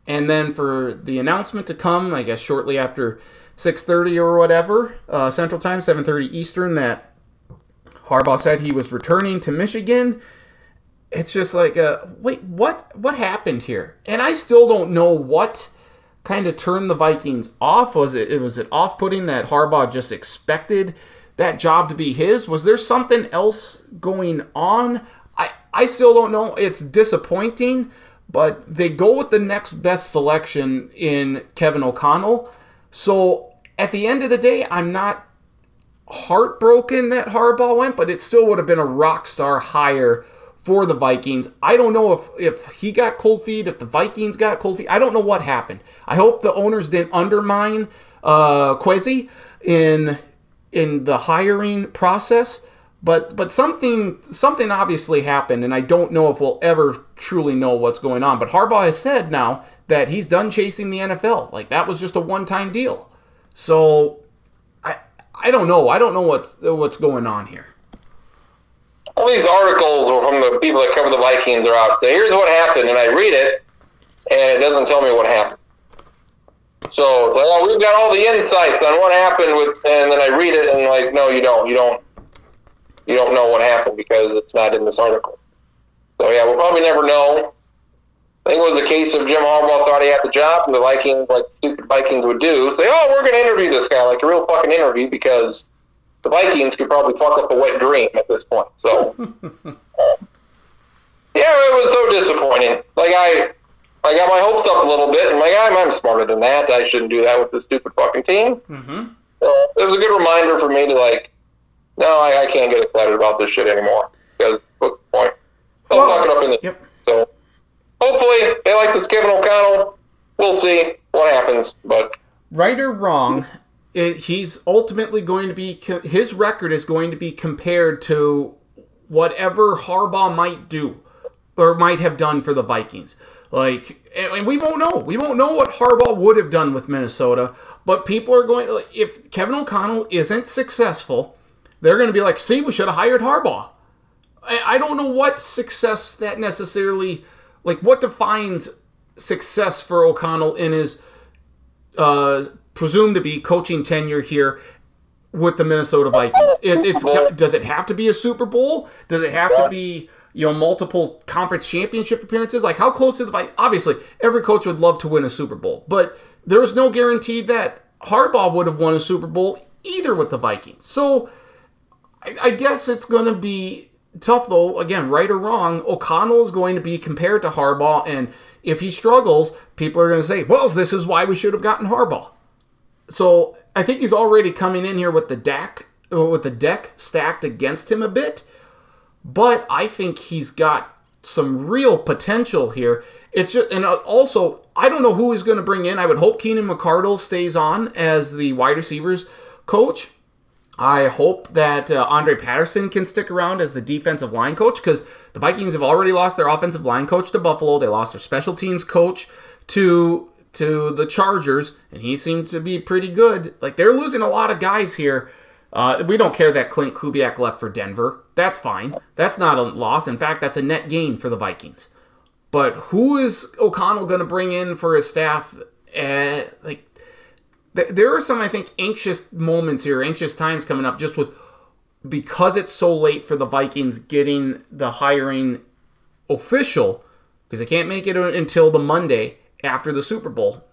And then for the announcement to come, I guess shortly after 6:30 or whatever uh, Central Time, 7:30 Eastern, that Harbaugh said he was returning to Michigan. It's just like, uh, wait, what? What happened here? And I still don't know what kind of turned the Vikings off. Was it was it off-putting that Harbaugh just expected that job to be his? Was there something else going on? I I still don't know. It's disappointing, but they go with the next best selection in Kevin O'Connell. So at the end of the day, I'm not heartbroken that Harbaugh went, but it still would have been a rock star hire for the Vikings. I don't know if if he got cold feet, if the Vikings got cold feet. I don't know what happened. I hope the owners didn't undermine uh, Kwesi in in the hiring process. But but something something obviously happened, and I don't know if we'll ever truly know what's going on. But Harbaugh has said now that he's done chasing the NFL. Like that was just a one time deal. So I I don't know. I don't know what's what's going on here. All these articles from the people that cover the Vikings are out. So here's what happened, and I read it, and it doesn't tell me what happened. So it's like, oh, we've got all the insights on what happened with, and then I read it, and like, no, you don't. You don't you don't know what happened because it's not in this article. So yeah, we'll probably never know. I think it was a case of Jim Harbaugh thought he had the job, and the Vikings, like stupid Vikings would do, say, "Oh, we're going to interview this guy like a real fucking interview," because the Vikings could probably fuck up a wet dream at this point. So yeah, it was so disappointing. Like I, I got my hopes up a little bit, and like I'm, I'm smarter than that. I shouldn't do that with this stupid fucking team. Mm-hmm. So it was a good reminder for me to like no, I, I can't get excited about this shit anymore because what's the point? They'll Well, it up in the yep. so hopefully they like this Kevin O'Connell. We'll see what happens, but right or wrong, it, he's ultimately going to be his record is going to be compared to whatever Harbaugh might do or might have done for the Vikings. Like, and we won't know. We won't know what Harbaugh would have done with Minnesota. But people are going. If Kevin O'Connell isn't successful, they're going to be like, "See, we should have hired Harbaugh." I don't know what success that necessarily like what defines success for O'Connell in his uh, presumed to be coaching tenure here with the Minnesota Vikings. It, it's does it have to be a Super Bowl? Does it have to be you know multiple conference championship appearances? Like how close to the Vikings? Obviously, every coach would love to win a Super Bowl, but there is no guarantee that Harbaugh would have won a Super Bowl either with the Vikings. So I, I guess it's going to be tough, though. Again, right or wrong, O'Connell is going to be compared to Harbaugh, and if he struggles, people are going to say, "Well, this is why we should have gotten Harbaugh." So I think he's already coming in here with the deck uh, with the deck stacked against him a bit, but I think he's got some real potential here. It's just, and uh, also I don't know who he's going to bring in. I would hope Keenan McCardell stays on as the wide receivers coach. I hope that uh, Andre Patterson can stick around as the defensive line coach because the Vikings have already lost their offensive line coach to Buffalo. They lost their special teams coach to to the Chargers, and he seemed to be pretty good. Like they're losing a lot of guys here. Uh, we don't care that Clint Kubiak left for Denver. That's fine. That's not a loss. In fact, that's a net gain for the Vikings. But who is O'Connell going to bring in for his staff? Uh, like th- there are some I think anxious moments here, anxious times coming up, just with because it's so late for the Vikings getting the hiring official because they can't make it until the Monday after the Super Bowl.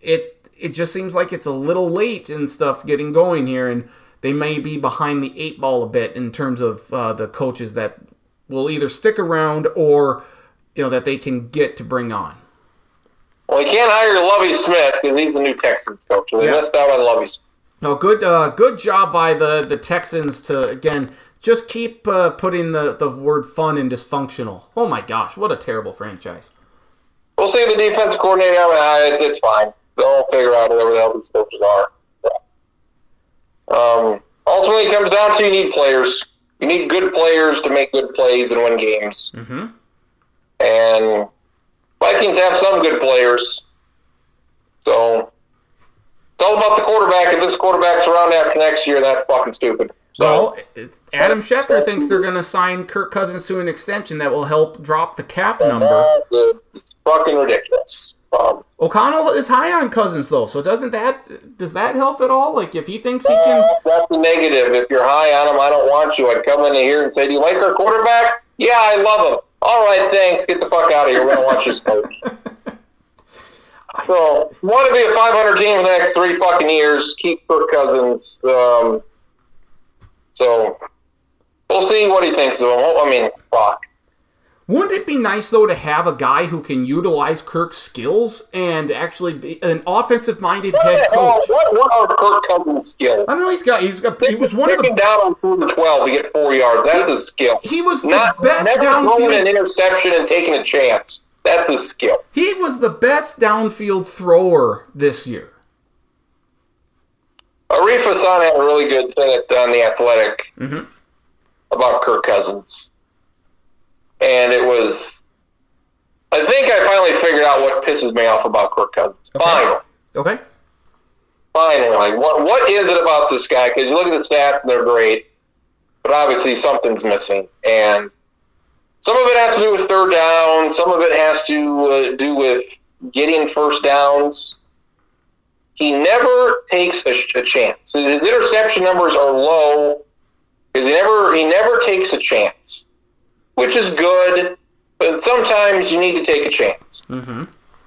It it just seems like it's a little late and stuff getting going here, and they may be behind the eight ball a bit in terms of uh, the coaches that will either stick around or you know that they can get to bring on. well, they can't hire Lovie Smith because he's the new Texans coach. They Yeah. missed out on Lovie. Smith. No, good, uh, good job by the the Texans to again just keep uh, putting the the word fun and dysfunctional. Oh my gosh, what a terrible franchise. We'll see the defense coordinator. I mean, it, it's fine. They'll figure out whatever the hell these coaches are. Um, ultimately, it comes down to you need players. You need good players to make good plays and win games. Mm-hmm. And Vikings have some good players. So it's all about the quarterback. If this quarterback's around after next year, that's fucking stupid. So, Well, it's, Adam Schefter thinks they're going to sign Kirk Cousins to an extension that will help drop the cap number. Fucking ridiculous. Um, O'Connell is high on Cousins though, so doesn't that does that help at all? Like if he thinks he can, that's the negative. If you're high on him, I don't want you. I'd come in here and say, "Do you like our quarterback?" Yeah, I love him. All right, thanks. Get the fuck out of here. We don't want you coach. So, want to be a 500 team for the next three fucking years? Keep Kirk Cousins. Um, so, we'll see what he thinks of him. I mean, fuck. Wouldn't it be nice though to have a guy who can utilize Kirk's skills and actually be an offensive-minded head Oh, coach? what, what are Kirk Cousins' skills? I don't know. He's got. He's got. He was one of the. down on and 12 to get four yards. That's a skill. He was the Not best never throwing an interception and taking a chance. That's a skill. He was the best downfield thrower this year. Arif Hassan had a really good thing at, on the Athletic. Mhm. about Kirk Cousins, and it was. I think I finally figured out what pisses me off about Kirk Cousins. Okay. Finally, Okay. finally, like what what is it about this guy? Because you look at the stats and they're great, but obviously something's missing, and some of it has to do with third down. Some of it has to uh, do with getting first downs. He never takes a, a chance. His interception numbers are low because he never he never takes a chance, which is good. But sometimes you need to take a chance. Mm-hmm.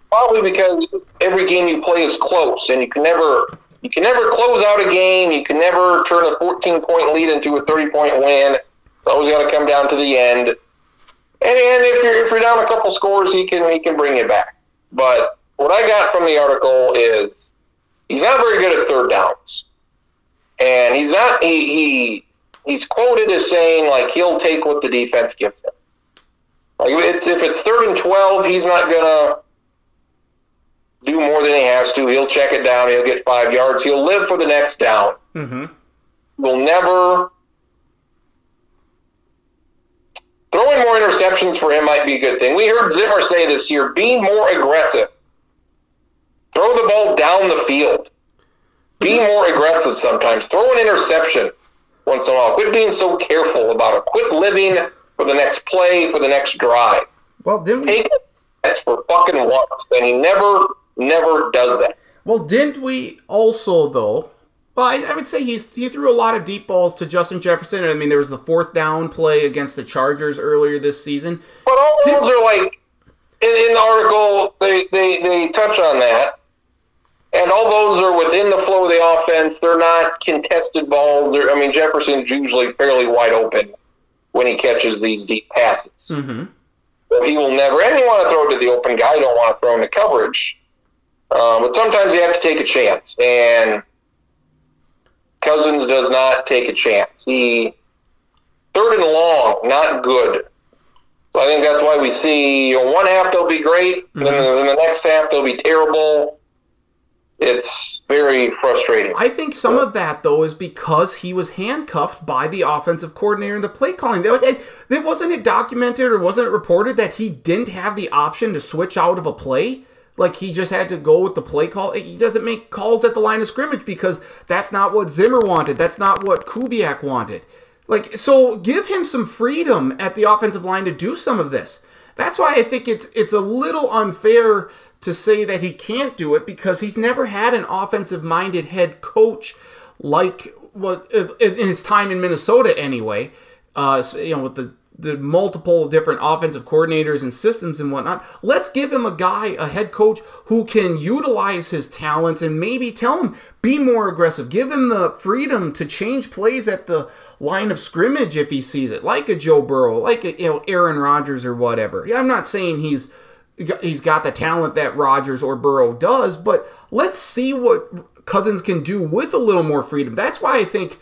Probably because every game you play is close, and you can never you can never close out a game. You can never turn a 14 point lead into a 30 point win. It's always got to come down to the end. And, and if you're if you're down a couple scores, he can he can bring you back. But what I got from the article is he's not very good at third downs, and he's not he, he he's quoted as saying like he'll take what the defense gives him. Like if it's if it's third and twelve, he's not gonna do more than he has to. He'll check it down. He'll get five yards. He'll live for the next down. Mm-hmm. Will never throwing more interceptions for him might be a good thing. We heard Zimmer say this year: be more aggressive. Throw the ball down the field. Be more aggressive sometimes. Throw an interception once in a while. Quit being so careful about it. Quit living for the next play, for the next drive. Well, didn't we? It for fucking once. And he never, never does that. Well, didn't we also though? Well, I, I would say he's he threw a lot of deep balls to Justin Jefferson. I mean, there was the fourth down play against the Chargers earlier this season. But all those are like in, in the article they, they, they touch on that. And all those are within the flow of the offense. They're not contested balls. They're, I mean, Jefferson's usually fairly wide open when he catches these deep passes. Mm-hmm. So he will never. And you want to throw it to the open guy. You don't want to throw into coverage. Um, but sometimes you have to take a chance. And Cousins does not take a chance. He third and long, not good. So I think that's why we see you know, one half they'll be great, and then the next half they'll be terrible. It's very frustrating. I think some of that though is because he was handcuffed by the offensive coordinator and the play calling. That was it, wasn't it documented or wasn't it reported that he didn't have the option to switch out of a play. Like he just had to go with the play call. He doesn't make calls at the line of scrimmage because that's not what Zimmer wanted. That's not what Kubiak wanted. Like so, give him some freedom at the offensive line to do some of this. That's why I think it's it's a little unfair to say that he can't do it because he's never had an offensive minded head coach like what in his time in Minnesota anyway. Uh, you know, with the the multiple different offensive coordinators and systems and whatnot. Let's give him a guy, a head coach who can utilize his talents and maybe tell him be more aggressive. Give him the freedom to change plays at the line of scrimmage if he sees it, like a Joe Burrow, like a you know Aaron Rodgers or whatever. I'm not saying he's he's got the talent that Rodgers or Burrow does, but let's see what Cousins can do with a little more freedom. That's why I think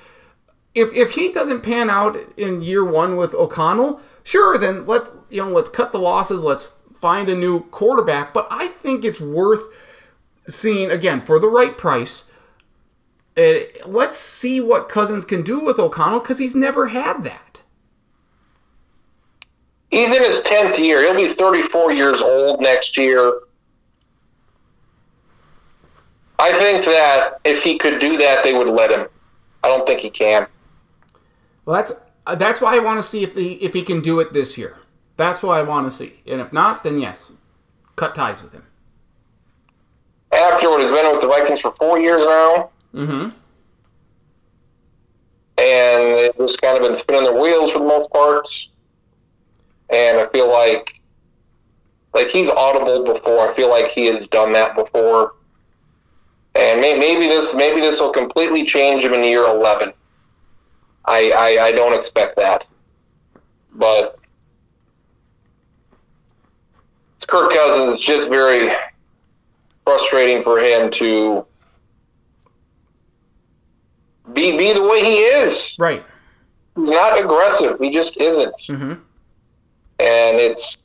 if if he doesn't pan out in year one with O'Connell, sure, then let you know let's cut the losses. Let's find a new quarterback. But I think it's worth seeing again for the right price. Uh, let's see what Cousins can do with O'Connell because he's never had that. He's in his tenth year. He'll be thirty-four years old next year. I think that if he could do that, they would let him. I don't think he can. Well, that's uh, that's why I want to see if he if he can do it this year. That's what I want to see. And if not, then yes, cut ties with him. After what he's been with the Vikings for four years now, Mm-hmm. and they've just kind of been spinning their wheels for the most part. And I feel like, like he's audible before. I feel like he has done that before. And may, maybe this, maybe this will completely change him in year eleven. I, I, I don't expect that, but it's Kirk Cousins. It's just very frustrating for him to be be the way he is. Right. He's not aggressive. He just isn't. Mm-hmm. And it's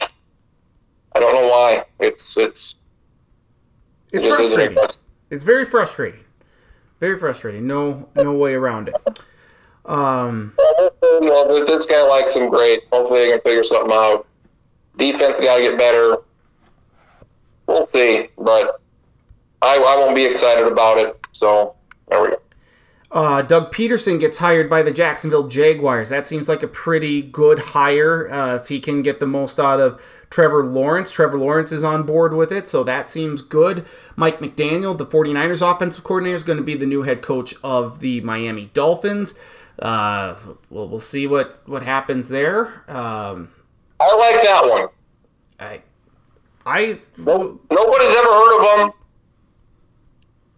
I don't know why. It's it's It's frustrating. It's very frustrating. Very frustrating. No no way around it. Um The you know, if this guy likes him, great. Hopefully they can figure something out. Defense got to get better. We'll see, but I, I won't be excited about it. So there we go. Uh, Doug Pederson gets hired by the Jacksonville Jaguars. That seems like a pretty good hire uh, if he can get the most out of Trevor Lawrence. Trevor Lawrence is on board with it, so that seems good. Mike McDaniel, the 49ers offensive coordinator, is going to be the new head coach of the Miami Dolphins. Uh, we'll, we'll see what, what happens there. Um, I like that one. I, I no, nobody's ever heard of him.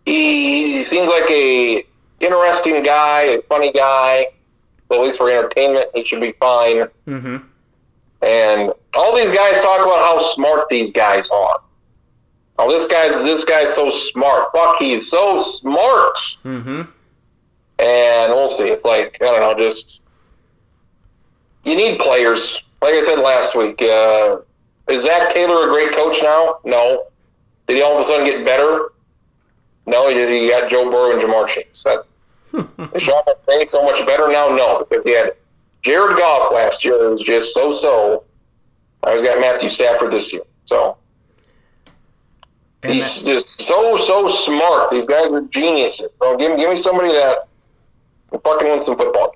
He seems like a interesting guy, a funny guy. At least for entertainment, he should be fine. Mm-hmm. And all these guys talk about how smart these guys are. Oh, this guy's this guy's so smart. Fuck, he's so smart. Mm-hmm. And we'll see. It's like I don't know, just you need players. Like I said last week, uh, is Zac Taylor a great coach now? No. Did he all of a sudden get better? No, he, he got Joe Burrow and Ja'Marr Chase. That, is Sean McVay so much better now? No, because he had Jared Goff last year. It was just so-so. I was got Matthew Stafford this year. So And he's just so so smart. These guys are geniuses. Bro, give me give me somebody that fucking wins some football.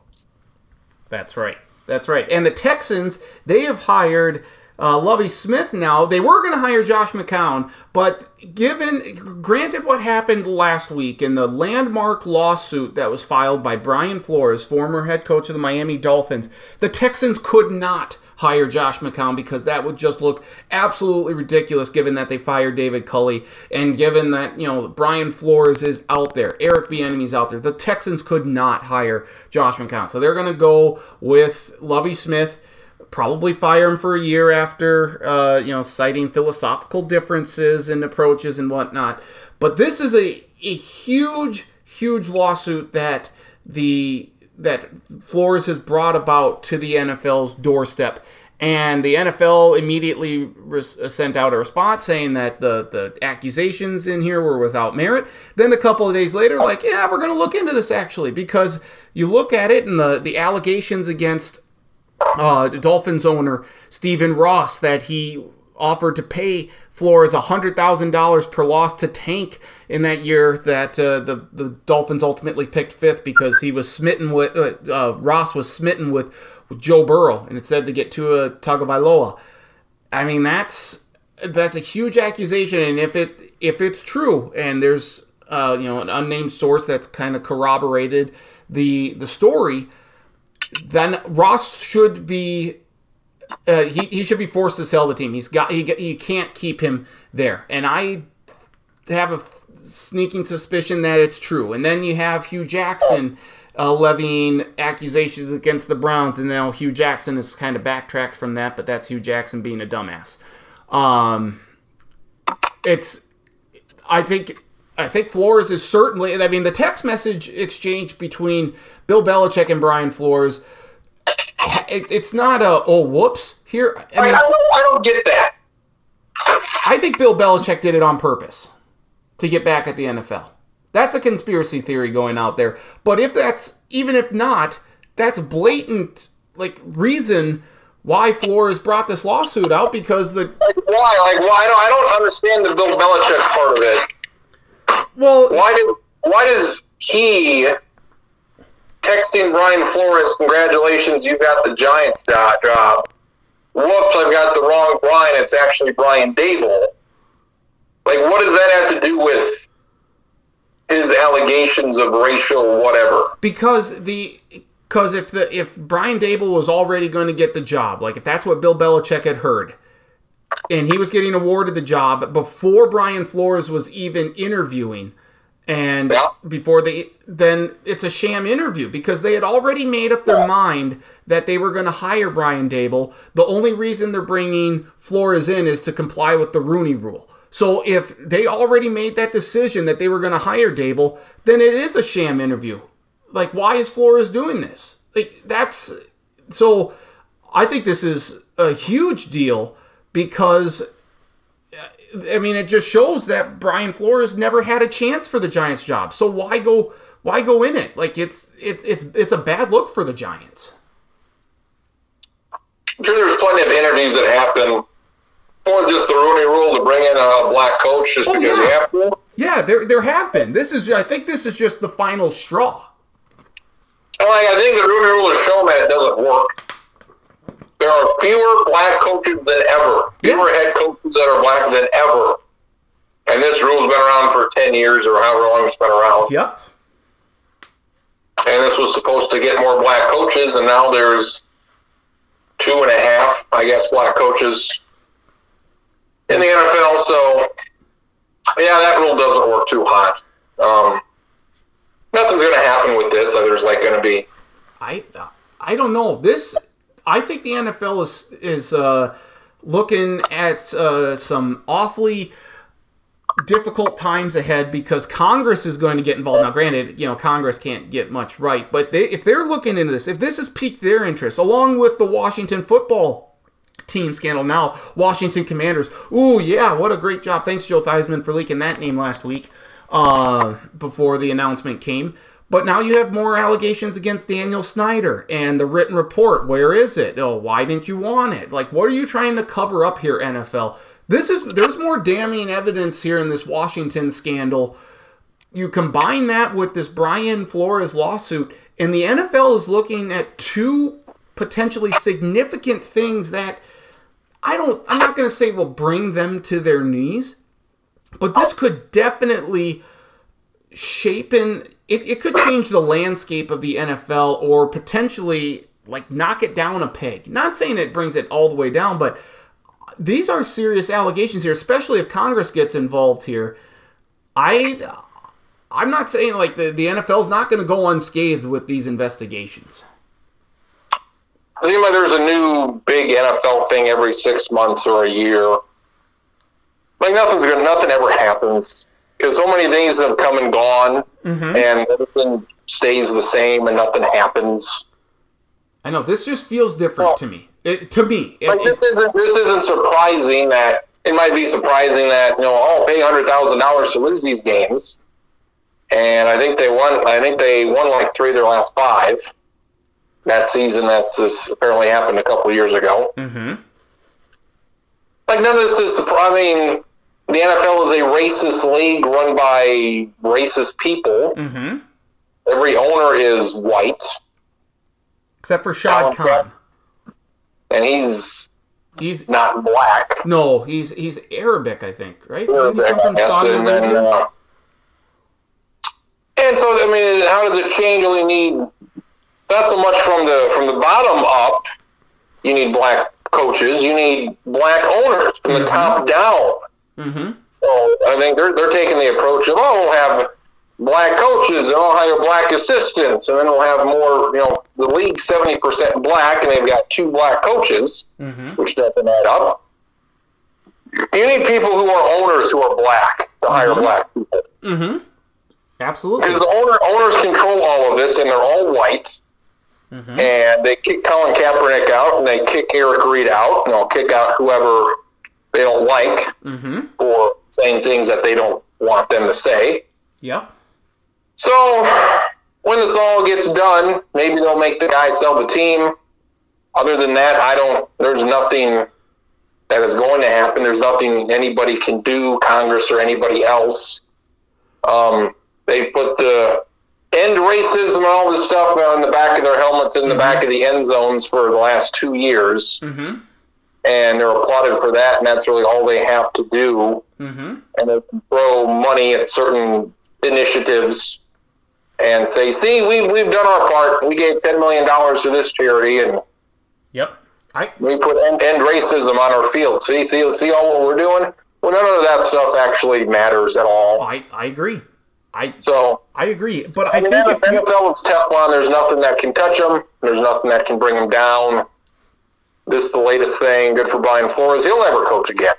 That's right. That's right. And the Texans, they have hired uh, Lovie Smith now. They were going to hire Josh McCown, but given, granted what happened last week in the landmark lawsuit that was filed by Brian Flores, former head coach of the Miami Dolphins, the Texans could not hire Josh McCown because that would just look absolutely ridiculous given that they fired David Culley and given that, you know, Brian Flores is out there, Eric Bieniemy's out there. The Texans could not hire Josh McCown. So they're going to go with Lovie Smith probably fire him for a year after, uh, you know, citing philosophical differences and approaches and whatnot. But this is a, a huge, huge lawsuit that the that Flores has brought about to the NFL's doorstep. And the NFL immediately res- sent out a response saying that the, the accusations in here were without merit. Then a couple of days later, like, yeah, we're going to look into this actually, because you look at it and the, the allegations against uh, Dolphins owner Stephen Ross that he offered to pay Flores $100,000 per loss to tank in that year that uh, the, the Dolphins ultimately picked fifth because he was smitten with, uh, uh, Ross was smitten with, with Joe Burrow and instead to get Tua Tagovailoa. I mean, that's that's a huge accusation, and if it if it's true, and there's uh, you know an unnamed source that's kind of corroborated the the story, then Ross should be uh, he, he should be forced to sell the team. He's got he he can't keep him there, and I have a sneaking suspicion that it's true. And then you have Hue Jackson uh, levying accusations against the Browns, and now Hue Jackson has kind of backtracked from that, but that's Hue Jackson being a dumbass. Um, it's I think I think Flores is certainly. I mean, the text message exchange between Bill Belichick and Brian Flores. It, it's not a oh whoops here. I mean, I, don't, I don't get that. I think Bill Belichick did it on purpose to get back at the NFL. That's a conspiracy theory going out there. But if that's even if not, that's blatant like reason why Flores brought this lawsuit out because the Like why? Like why? I don't, I don't understand the Bill Belichick part of it. Well Why did? Why does he texting Brian Flores, "Congratulations, you got the Giants job." Uh, whoops, I've got the wrong Brian. It's actually Brian Daboll. Like, what does that have to do with his allegations of racial whatever? because the because if the if Brian Daboll was already going to get the job, like if that's what Bill Belichick had heard, and he was getting awarded the job before Brian Flores was even interviewing, and Yeah. before they then it's a sham interview because they had already made up their mind that they were going to hire Brian Daboll. The only reason they're bringing Flores in is to comply with the Rooney Rule. So if they already made that decision that they were going to hire Daboll, then it is a sham interview. Like, why is Flores doing this? Like, that's so. I think this is a huge deal because I mean, it just shows that Brian Flores never had a chance for the Giants job. So why go why go in it? Like it's it's it's it's a bad look for the Giants. Sure there's plenty of interviews that happen for just the Rooney Rule to bring in a black coach just Oh, because yeah. you have to. Yeah, there there have been. This is I think this is just the final straw. Like I think the Rooney Rule has shown that it doesn't work. There are fewer black coaches than ever. Fewer Yes. head coaches that are black than ever. And this rule's been around for ten years or however long it's been around. Yep. And this was supposed to get more black coaches, and now there's two and a half, I guess, black coaches in the NFL. So, yeah, that rule doesn't work too hot. Um, nothing's going to happen with this. There's like going to be I I don't know. This I think the NFL is is uh, looking at uh, some awfully difficult times ahead because Congress is going to get involved. Now, granted, you know Congress can't get much right, but they, if they're looking into this, if this has piqued their interest, along with the Washington football team scandal now, Washington Commanders. Ooh, yeah, what a great job! Thanks, Joe Theismann, for leaking that name last week uh, before the announcement came. But now you have more allegations against Daniel Snyder and the written report. Where is it? Oh, why didn't you want it? Like, what are you trying to cover up here, NFL? This is there's more damning evidence here in this Washington scandal. You combine that with this Brian Flores lawsuit, and the NFL is looking at two potentially significant things that I don't I'm not going to say will bring them to their knees, but this could definitely shape in it, it could change the landscape of the NFL or potentially like knock it down a peg. Not saying it brings it all the way down, but these are serious allegations here, especially if Congress gets involved here. I I'm not saying like the, the NFL's not going to go unscathed with these investigations. It seems like there's a new big NFL thing every six months or a year. Like nothing's gonna, nothing ever happens because so many things have come and gone, and everything stays the same, and nothing happens. I know this just feels different Well- to me. It, to me, It- Like it- this isn't this isn't surprising that it might be surprising that you know oh pay hundred thousand dollars to lose these games, and I think they won. I think they won like three of their last five that season. That's this apparently happened a couple years ago. Mhm. Like none of this is surprising. I mean, the NFL is a racist league run by racist people. Mhm. Every owner is white, except for Shad Khan. and he's He's not black. no, he's he's Arabic, I think, right? Didn't he come from guess, Saudi and then, uh, and so I mean, how does it change? You need not so much from the from the bottom up. You need black coaches. You need black owners from the top down. Mhm. So I think they're they're taking the approach of oh we'll have black coaches and we'll hire black assistants and then we'll have more you know the league's seventy percent black and they've got two black coaches Mhm. which doesn't add up. You need people who are owners who are black to hire black people Mhm. Absolutely. because the owner owners control all of this and they're all white. Mhm. And they kick Colin Kaepernick out, and they kick Eric Reid out, and they'll kick out whoever they don't like Mhm. for saying things that they don't want them to say. Yep. So when this all gets done, maybe they'll make the guy sell the team. Other than that, I don't. There's nothing that is going to happen. There's nothing anybody can do, Congress or anybody else. Um, they put the end racism and all this stuff on the back of their helmets in the back of the end zones for the last two years, Mhm. And they're applauded for that. And that's really all they have to do Mhm. and they throw money at certain initiatives and say, "See, we we've done our part. We gave ten million dollars to this charity, and Yep. I we put end, end racism on our field. See, see, see all what we're doing. Well, none of that stuff actually matters at all. I I agree. I So, I agree. But I I mean, think if you NFL is Teflon. There's nothing that can touch them. There's nothing that can bring them down. This is the latest thing. Good for Brian Flores. He'll never coach again.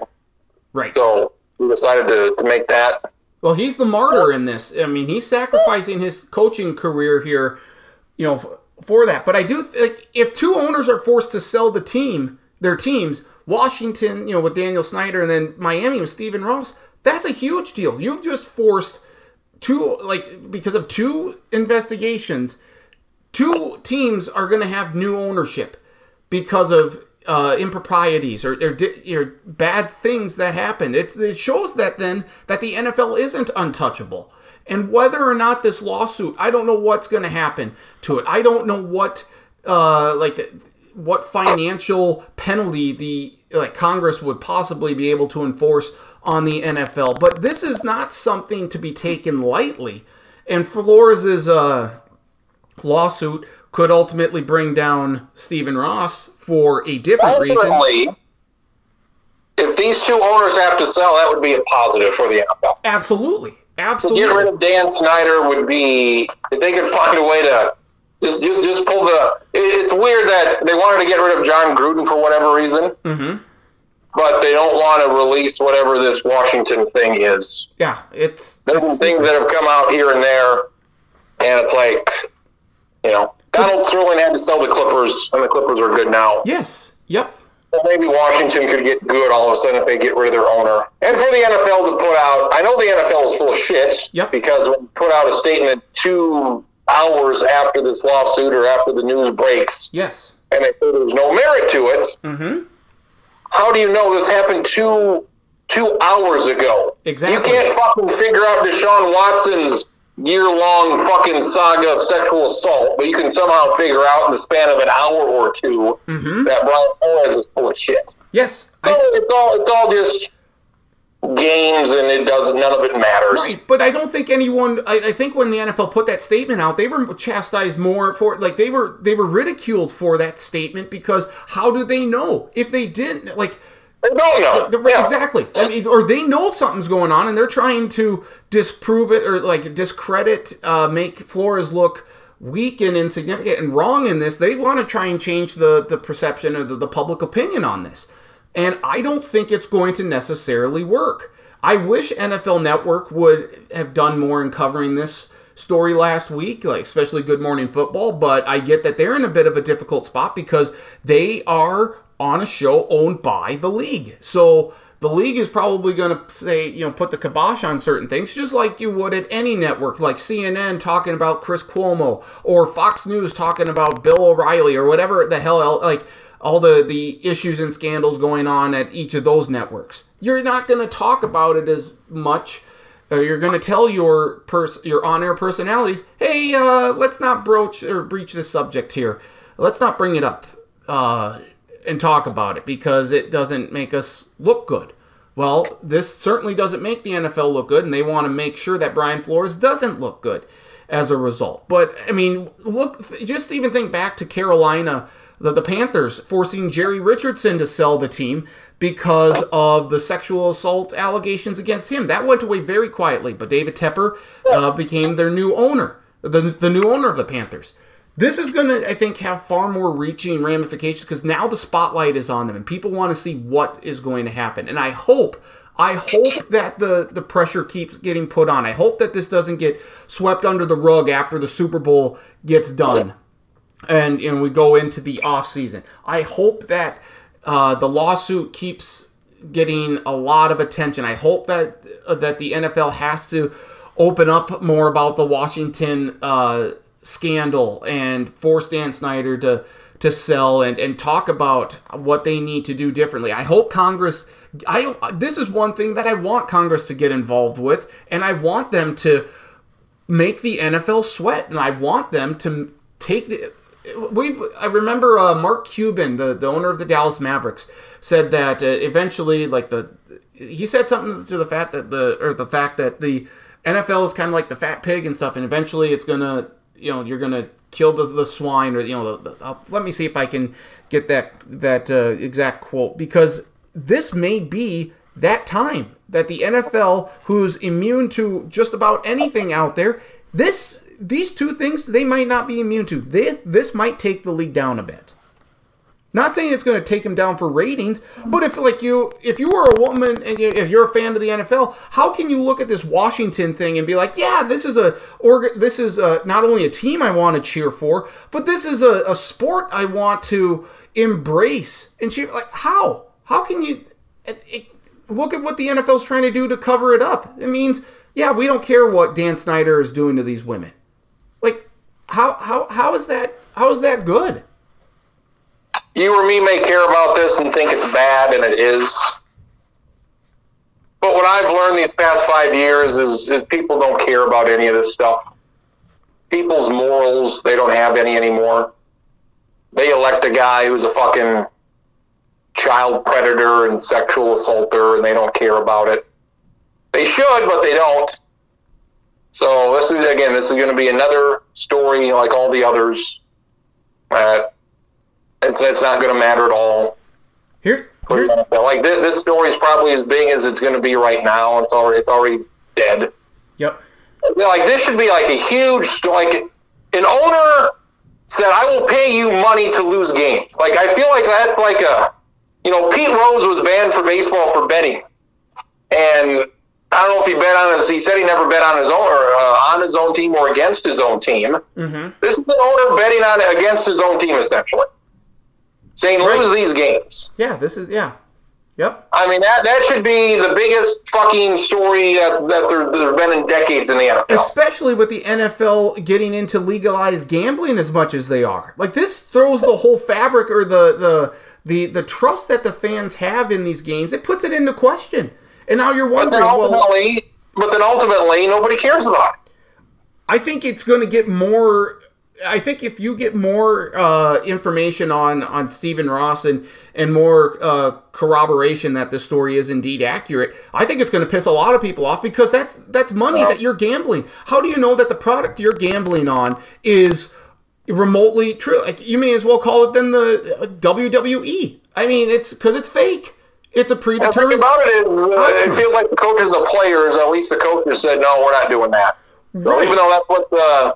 right. So we decided to, to make that Well, he's the martyr in this. I mean, he's sacrificing his coaching career here, you know, for that. But I do think if two owners are forced to sell the team, their teams, Washington, you know, with Daniel Snyder, and then Miami with Stephen Ross, that's a huge deal. You've just forced two, like, because of two investigations, two teams are going to have new ownership because of uh, improprieties or, or, or bad things that happen. It, it shows that then that the NFL isn't untouchable. And whether or not this lawsuit, I don't know what's going to happen to it. I don't know what uh, like what financial penalty the like Congress would possibly be able to enforce on the NFL. But this is not something to be taken lightly. And Flores's uh, lawsuit could ultimately bring down Stephen Ross for a different reason. If these two owners have to sell, that would be a positive for the NFL. Absolutely, To absolutely. get rid of Dan Snyder would be if they could find a way to just just just pull the. It's weird that they wanted to get rid of Jon Gruden for whatever reason, hmm but they don't want to release whatever this Washington thing is. Yeah, it's, There's it's things that have come out here and there, and it's like, you know, Donald Sterling had to sell the Clippers, and the Clippers are good now. yes, yep, Well, maybe Washington could get good all of a sudden if they get rid of their owner. And for the NFL to put out, I know the NFL is full of shit. Yep. Because when put out a statement two hours after this lawsuit or after the news breaks, yes. and they say there's no merit to it, Mm-hmm. how do you know this happened two two hours ago? Exactly. You can't fucking figure out Deshaun Watson's year long fucking saga of sexual assault, but you can somehow figure out in the span of an hour or 2 Mhm. that Brian Flores is full of shit. Yes, So I, it's all it's all just games, and it doesn't. None of it matters. Right, but I don't think anyone. I, I think when the NFL put that statement out, they were chastised more for like they were they were ridiculed for that statement because how do they know if they didn't like They don't know. the- Yeah. exactly? I mean, or they know something's going on and they're trying to disprove it or like discredit, uh, make Flores look weak and insignificant and wrong in this. They want to try and change the the perception or the, the public opinion on this. And I don't think it's going to necessarily work. I wish NFL Network would have done more in covering this story last week, like especially Good Morning Football, but I get that they're in a bit of a difficult spot because they are on a show owned by the league. So the league is probably going to say, you know, put the kibosh on certain things, just like you would at any network, like CNN talking about Chris Cuomo or Fox News talking about Bill O'Reilly or whatever the hell, el- like all the, the issues and scandals going on at each of those networks. You're not going to talk about it as much. Or you're going to tell your pers- your on-air personalities, "Hey, uh, let's not broach or breach this subject here. Let's not bring it up uh, and talk about it because it doesn't make us look good." Well, this certainly doesn't make the NFL look good, and they want to make sure that Brian Flores doesn't look good as a result. But I mean, look, just even think back to Carolina, the, the Panthers forcing Jerry Richardson to sell the team because of the sexual assault allegations against him. That went away very quietly, but David Tepper uh, became their new owner, the, the new owner of the Panthers. This is going to, I think, have far more reaching ramifications because now the spotlight is on them and people want to see what is going to happen. And I hope, I hope that the, the pressure keeps getting put on. I hope that this doesn't get swept under the rug after the Super Bowl gets done and, and we go into the off season. I hope that uh, the lawsuit keeps getting a lot of attention. I hope that uh, that the NFL has to open up more about the Washington uh, scandal and force Dan Snyder to to sell and, and talk about what they need to do differently. I hope Congress I this is one thing that I want Congress to get involved with and I want them to make the NFL sweat and I want them to take the We've. I remember uh, Mark Cuban, the, the owner of the Dallas Mavericks, said that uh, eventually, like the, he said something to the fact that the or the fact that the NFL is kind of like the fat pig and stuff, and eventually it's gonna, you know, you're gonna kill the, the swine or you know, the, the, I'll, let me see if I can get that that uh, exact quote because this may be that time that the NFL, who's immune to just about anything out there, this these two things they might not be immune to. This this might take the league down a bit. Not saying it's going to take him down for ratings, but if like you if you were a woman and you, if you're a fan of the NFL, how can you look at this Washington thing and be like, yeah, this is a org- this is a, not only a team I want to cheer for, but this is a, a sport I want to embrace and cheer. Like how how can you it, it, look at what the NFL's trying to do to cover it up? It means yeah, we don't care what Dan Snyder is doing to these women. Like how how how is that how is that good? You or me may care about this and think it's bad, and it is. But what I've learned these past five years is, is people don't care about any of this stuff. People's morals, they don't have any anymore. They elect a guy who's a fucking child predator and sexual assaulter, and they don't care about it. They should, but they don't. So this is again, this is going to be another story like all the others. That it's it's not going to matter at all. Here, here's like this, this story is probably as big as it's going to be right now. It's already it's already dead. yep. Like this should be like a huge like an owner said I will pay you money to lose games. Like I feel like that's like a you know Pete Rose was banned for baseball for betting, and I don't know if he bet on his. He said he never bet on his own or uh, on his own team or against his own team. Mm-hmm. This is an owner betting on against his own team essentially, saying Right. lose these games. Yeah, this is yeah. Yep. I mean that that should be the biggest fucking story that that there, there's been in decades in the NFL. Especially with the NFL getting into legalized gambling as much as they are. Like this throws the whole fabric or the the the the trust that the fans have in these games. It puts it into question. And now you're But wondering, well, ultimately, but then ultimately, nobody cares about it. I think it's going to get more. I think if you get more uh, information on on Stephen Ross and and more uh, corroboration that the story is indeed accurate, I think it's going to piss a lot of people off because that's that's money that you're gambling. How do you know that the product you're gambling on is remotely true? Like you may as well call it then the uh, WWE. I mean, it's because it's fake. It's a The thing predetermined. about it is, uh, it feels like the coaches and the players, at least the coaches said, no, we're not doing that. So even though that's what the,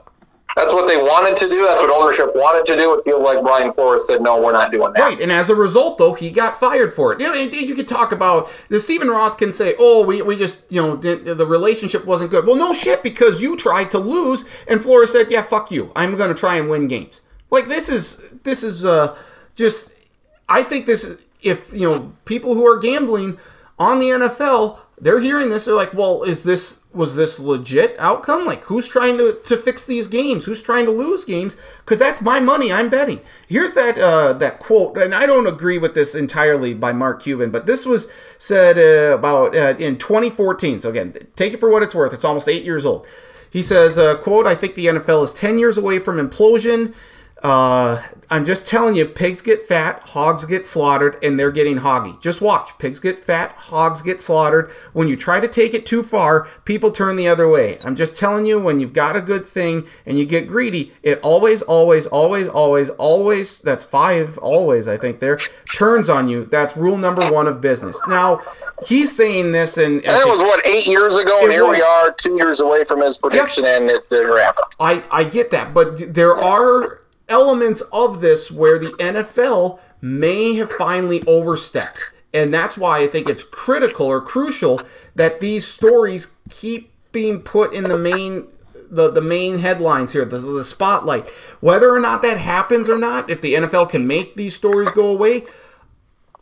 that's what they wanted to do, that's what ownership wanted to do, it feels like Brian Flores said, no, we're not doing that. Right, and as a result, though, he got fired for it. You know, you could talk about the Stephen Ross can say, "Oh, we, we just you know the relationship wasn't good." Well, no shit, because you tried to lose, and Flores said, "Yeah, fuck you. I'm going to try and win games." Like this is this is uh just I think this if you know people who are gambling on the NFL, they're hearing this, they're like, "Well, is this was this legit outcome? Like, who's trying to, to fix these games? Who's trying to lose games? Because that's my money. I'm betting." Here's that uh, that quote, and I don't agree with this entirely by Mark Cuban, but this was said uh, about uh, in 2014. So again, take it for what it's worth. It's almost eight years old. He says, uh, "quote I think the NFL is 10 years away from implosion." Uh, I'm just telling you, pigs get fat, hogs get slaughtered, and they're getting hoggy. Just watch. Pigs get fat, hogs get slaughtered. When you try to take it too far, people turn the other way. I'm just telling you, when you've got a good thing and you get greedy, it always, always, always, always, always, that's five, always, I think there, turns on you. That's rule number one of business. Now, he's saying this, and, And that was what eight years ago, and here was. we are, two years away from his prediction, and it didn't happen. I, I get that, but there are elements of this where the NFL may have finally overstepped. And that's why I think it's critical or crucial that these stories keep being put in the main the, the main headlines here, the, the spotlight. Whether or not that happens or not, if the NFL can make these stories go away,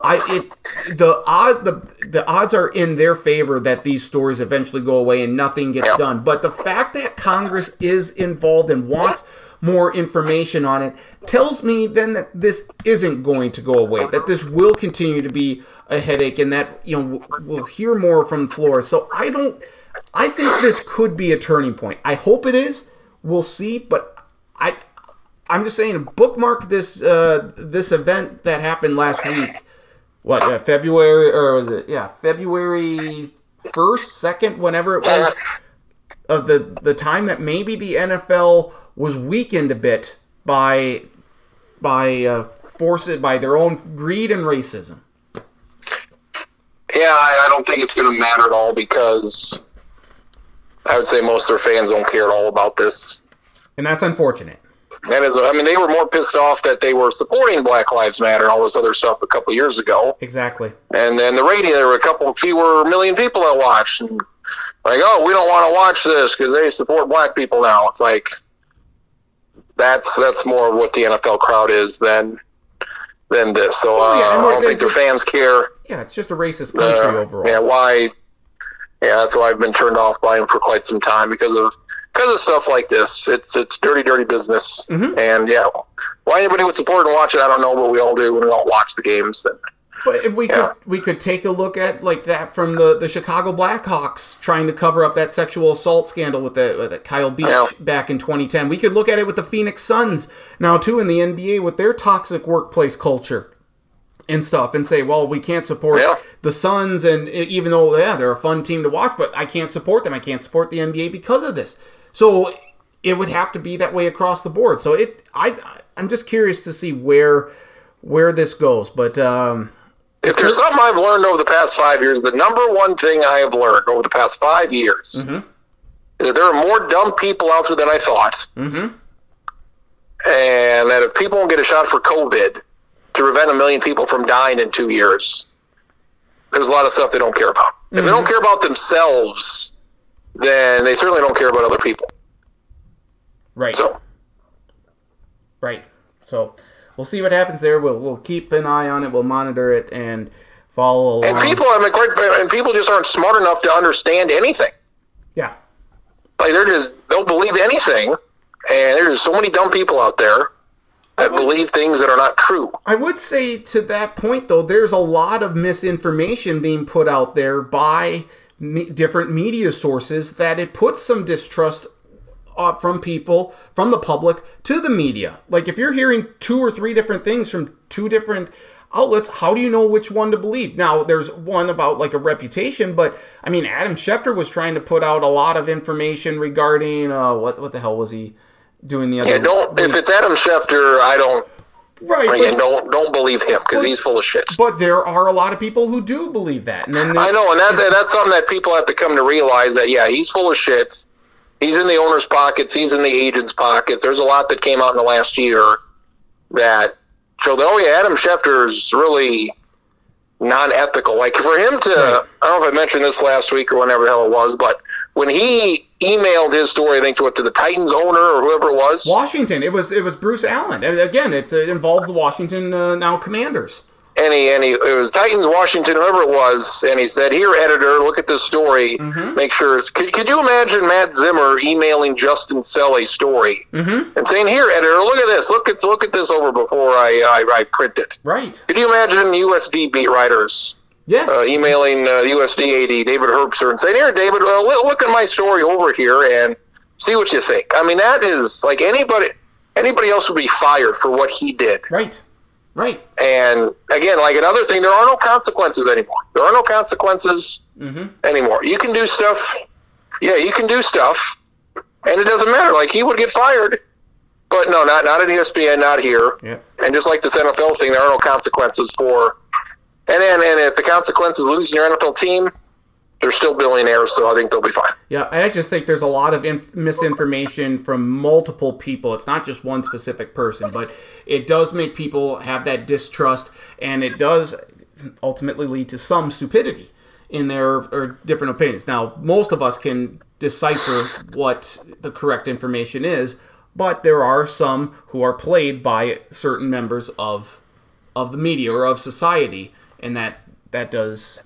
I it the odd the the odds are in their favor that these stories eventually go away and nothing gets done. But the fact that Congress is involved and wants more information on it tells me then that this isn't going to go away. That this will continue to be a headache, and that you know we'll hear more from Flores. So I don't. I think this could be a turning point. I hope it is. We'll see, but I. I'm just saying, bookmark this uh, this event that happened last week what February or was it yeah February first second whenever it was of the the time that maybe the NFL was weakened a bit by by uh, forces by their own greed and racism. Yeah, I, I don't think it's going to matter at all because I would say most of their fans don't care at all about this. And that's unfortunate. And as, I mean, they were more pissed off that they were supporting Black Lives Matter and all this other stuff a couple years ago. Exactly. And then the radio, there were a couple fewer million people that watched. And like, oh, we don't want to watch this because they support black people now. It's like that's that's more what the NFL crowd is than than this. So uh, Oh, yeah, and I don't think their fans care. Yeah, it's just a racist country Uh, overall. Yeah, why? Yeah, that's why I've been turned off by him for quite some time because of because of stuff like this. It's it's dirty, dirty business, Mhm. and yeah, Why anybody would support and watch it, I don't know, but we all do when we all watch the games. And But if we Yeah. could we could take a look at like that from the, the Chicago Blackhawks trying to cover up that sexual assault scandal with the, with the Kyle Beach Yeah. back in 2010. We could look at it with the Phoenix Suns now too in the NBA with their toxic workplace culture and stuff and say, well, we can't support Yeah. the Suns and even though yeah, they're a fun team to watch, but I can't support them. I can't support the NBA because of this. So it would have to be that way across the board. So it I I'm just curious to see where where this goes, but um if there's something I've learned over the past five years, the number one thing I have learned over the past five years is that there are more dumb people out there than I thought. Mhm. And that if people don't get a shot for COVID to prevent a million people from dying in two years, there's a lot of stuff they don't care about. If they don't care about themselves, then they certainly don't care about other people. Right. So, Right. So we'll see what happens there. We'll we'll keep an eye on it. We'll monitor it and follow along. and people, I mean, quite, and people just aren't smart enough to understand anything. yeah. Like they're just they'll believe anything, and there's so many dumb people out there that would- believe things that are not true. I would say to that point though, there's a lot of misinformation being put out there by me- different media sources that it puts some distrust from people, from the public to the media. Like if you're hearing two or three different things from two different outlets, how do you know which one to believe? Now, there's one about like a reputation, but I mean, Adam Schefter was trying to put out a lot of information regarding uh, what what the hell was he doing the other? Day? Yeah, don't if it's Adam Schefter, I don't right, but, don't don't believe him because he's full of shit. but there are a lot of people who do believe that, and then I know, and that's that's something that people have to come to realize that yeah, he's full of shit. He's in the owner's pockets. He's in the agent's pockets. There's a lot that came out in the last year that showed that oh yeah, Adam Schefter's really non-ethical. Like for him to, Right. I don't know if I mentioned this last week or whenever the hell it was, but when he emailed his story, I think to what to the Titans owner or whoever it was, Washington. It was it was Bruce Allen. Again, it's it involves the Washington uh, now Commanders. And he and he it was Titans, Washington, whoever it was, and he said, "Here, editor, look at this story. Make sure." Could could you imagine Matt Zimmer emailing Justin Sell a story Mm-hmm. and saying, "Here, editor, look at this. Look at look at this over before I I, I print it." Right. Could you imagine USD beat writers Yes. uh, emailing uh, USD AD David Herbster and saying, "Here, David, uh, look look at my story over here and see what you think." I mean, that is like anybody anybody else would be fired for what he did. right. Right. And again, like another thing, there are no consequences anymore. There are no consequences Mm-hmm. anymore. You can do stuff. Yeah, you can do stuff, and it doesn't matter. Like he would get fired, but no, not not at ESPN, not here. Yeah. And just like this NFL thing, there are no consequences for. And then, and if the consequences losing your NFL team, they're still billionaires, so I think they'll be fine. Yeah, I just think there's a lot of inf- misinformation from multiple people. It's not just one specific person, but it does make people have that distrust, and it does ultimately lead to some stupidity in their or different opinions. Now, most of us can decipher what the correct information is, but there are some who are played by certain members of of the media or of society, and that that does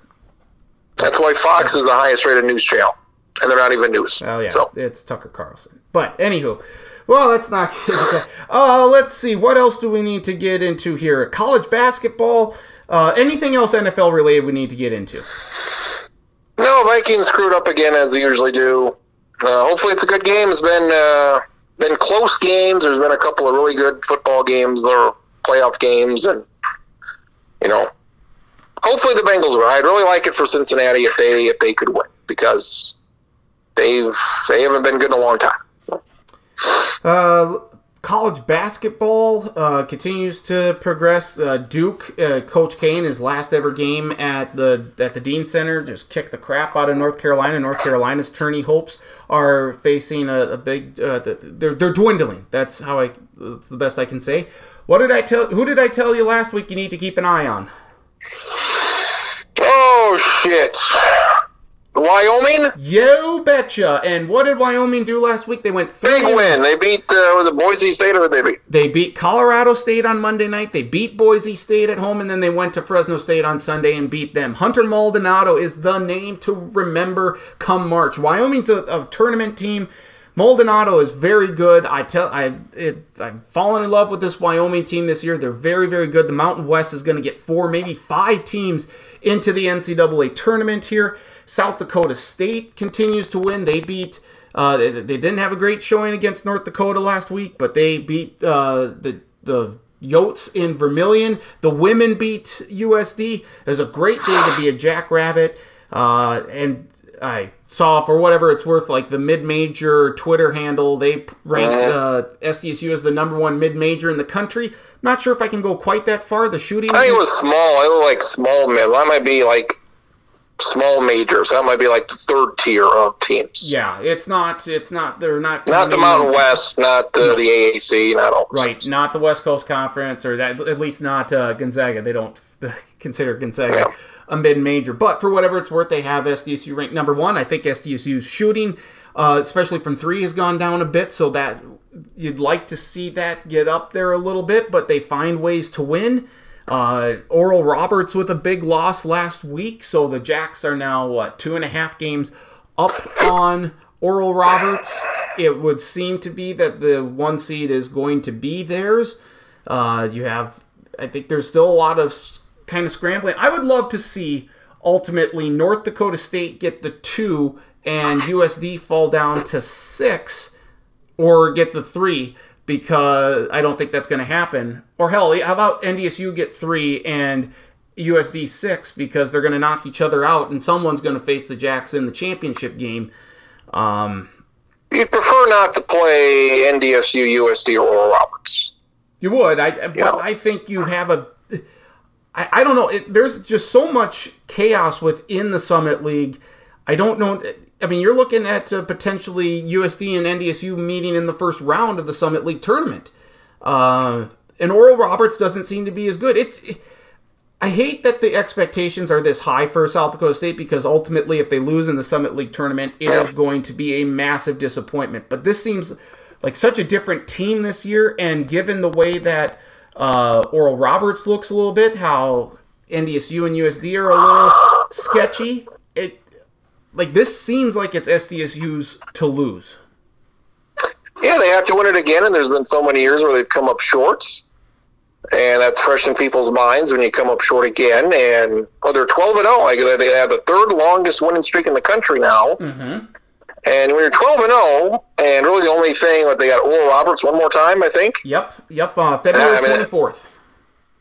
That's why Fox is the highest rated news channel, and they're not even news. Oh yeah, So it's Tucker Carlson. But anywho, well, let's not. uh, let's see. What else do we need to get into here? College basketball. Uh, anything else NFL related we need to get into? No, Vikings screwed up again as they usually do. Uh, hopefully, it's a good game. It's been uh, been close games. There's been a couple of really good football games or playoff games, and you know, hopefully the Bengals win. I'd really like it for Cincinnati if they if they could win because they've they haven't been good in a long time. Uh, college basketball uh, continues to progress. Uh, Duke, uh, Coach Kane, his last ever game at the at the Dean Center, just kicked the crap out of North Carolina. North Carolina's tourney hopes are facing a, a big. Uh, they're they're dwindling. That's how I. That's the best I can say. What did I tell? Who did I tell you last week? You need to keep an eye on. Oh shit! Wyoming, You betcha. And what did Wyoming do last week? They went three. big win. They beat uh, the Boise State, or they beat They beat Colorado State on Monday night. They beat Boise State at home, and then they went to Fresno State on Sunday and beat them. Hunter Maldonado is the name to remember come March. Wyoming's a, a tournament team, Maldonado is very good. I tell I I'm falling in love with this Wyoming team this year. They're very very good. The Mountain West is going to get four, maybe five teams into the NCAA tournament here. South Dakota State continues to win. They beat. Uh, they, they didn't have a great showing against North Dakota last week, but they beat uh, the the Yotes in Vermillion. The women beat USD. It was a great day to be a Jackrabbit. Uh, and I saw, for whatever it's worth, like the mid major Twitter handle, they ranked uh, SDSU as the number one mid major in the country. Not sure if I can go quite that far. The shooting. I think it was small. I was like small mid. That might be like small majors. That might be like the third tier of teams. Yeah, it's not. It's not. They're not. Not the Mountain West. Not the, the AAC. Not all. Right. Not the West Coast Conference, or that. At least not uh, Gonzaga. They don't consider Gonzaga Yeah. A mid major. But for whatever it's worth, they have SDSU ranked number one. I think SDSU's shooting, uh, especially from three, has gone down a bit. So that you'd like to see that get up there a little bit, but they find ways to win. Uh, Oral Roberts with a big loss last week, so the Jacks are now what two and a half games up on Oral Roberts. It would seem to be that the one seed is going to be theirs. Uh, you have, I think, there's still a lot of kind of scrambling. I would love to see ultimately North Dakota State get the two and USD fall down to six or get the three because I don't think that's going to happen. Or hell, how about NDSU get three and USD six because they're going to knock each other out and someone's going to face the Jacks in the championship game. Um, You'd prefer not to play NDSU, USD, or Oral Roberts. you would, I, but Yeah. I think you have a. I, I don't know. It, there's just so much chaos within the Summit League. I don't know. I mean, you're looking at uh, potentially USD and NDSU meeting in the first round of the Summit League tournament. Uh, and Oral Roberts doesn't seem to be as good. It's. It, I hate that the expectations are this high for South Dakota State because ultimately, if they lose in the Summit League tournament, it is going to be a massive disappointment. But this seems like such a different team this year, and given the way that uh, Oral Roberts looks a little bit, how NDSU and USD are a little sketchy, it like this seems like it's SDSU's to lose. Yeah, they have to win it again, and there's been so many years where they've come up short. And that's fresh in people's minds when you come up short again. And well, they're 12 and 0. Like they have the third longest winning streak in the country now. Mm-hmm. And when you're 12 and 0, and really the only thing that they got Oral Roberts one more time, I think. Yep, yep. Uh, February I mean- twenty fourth.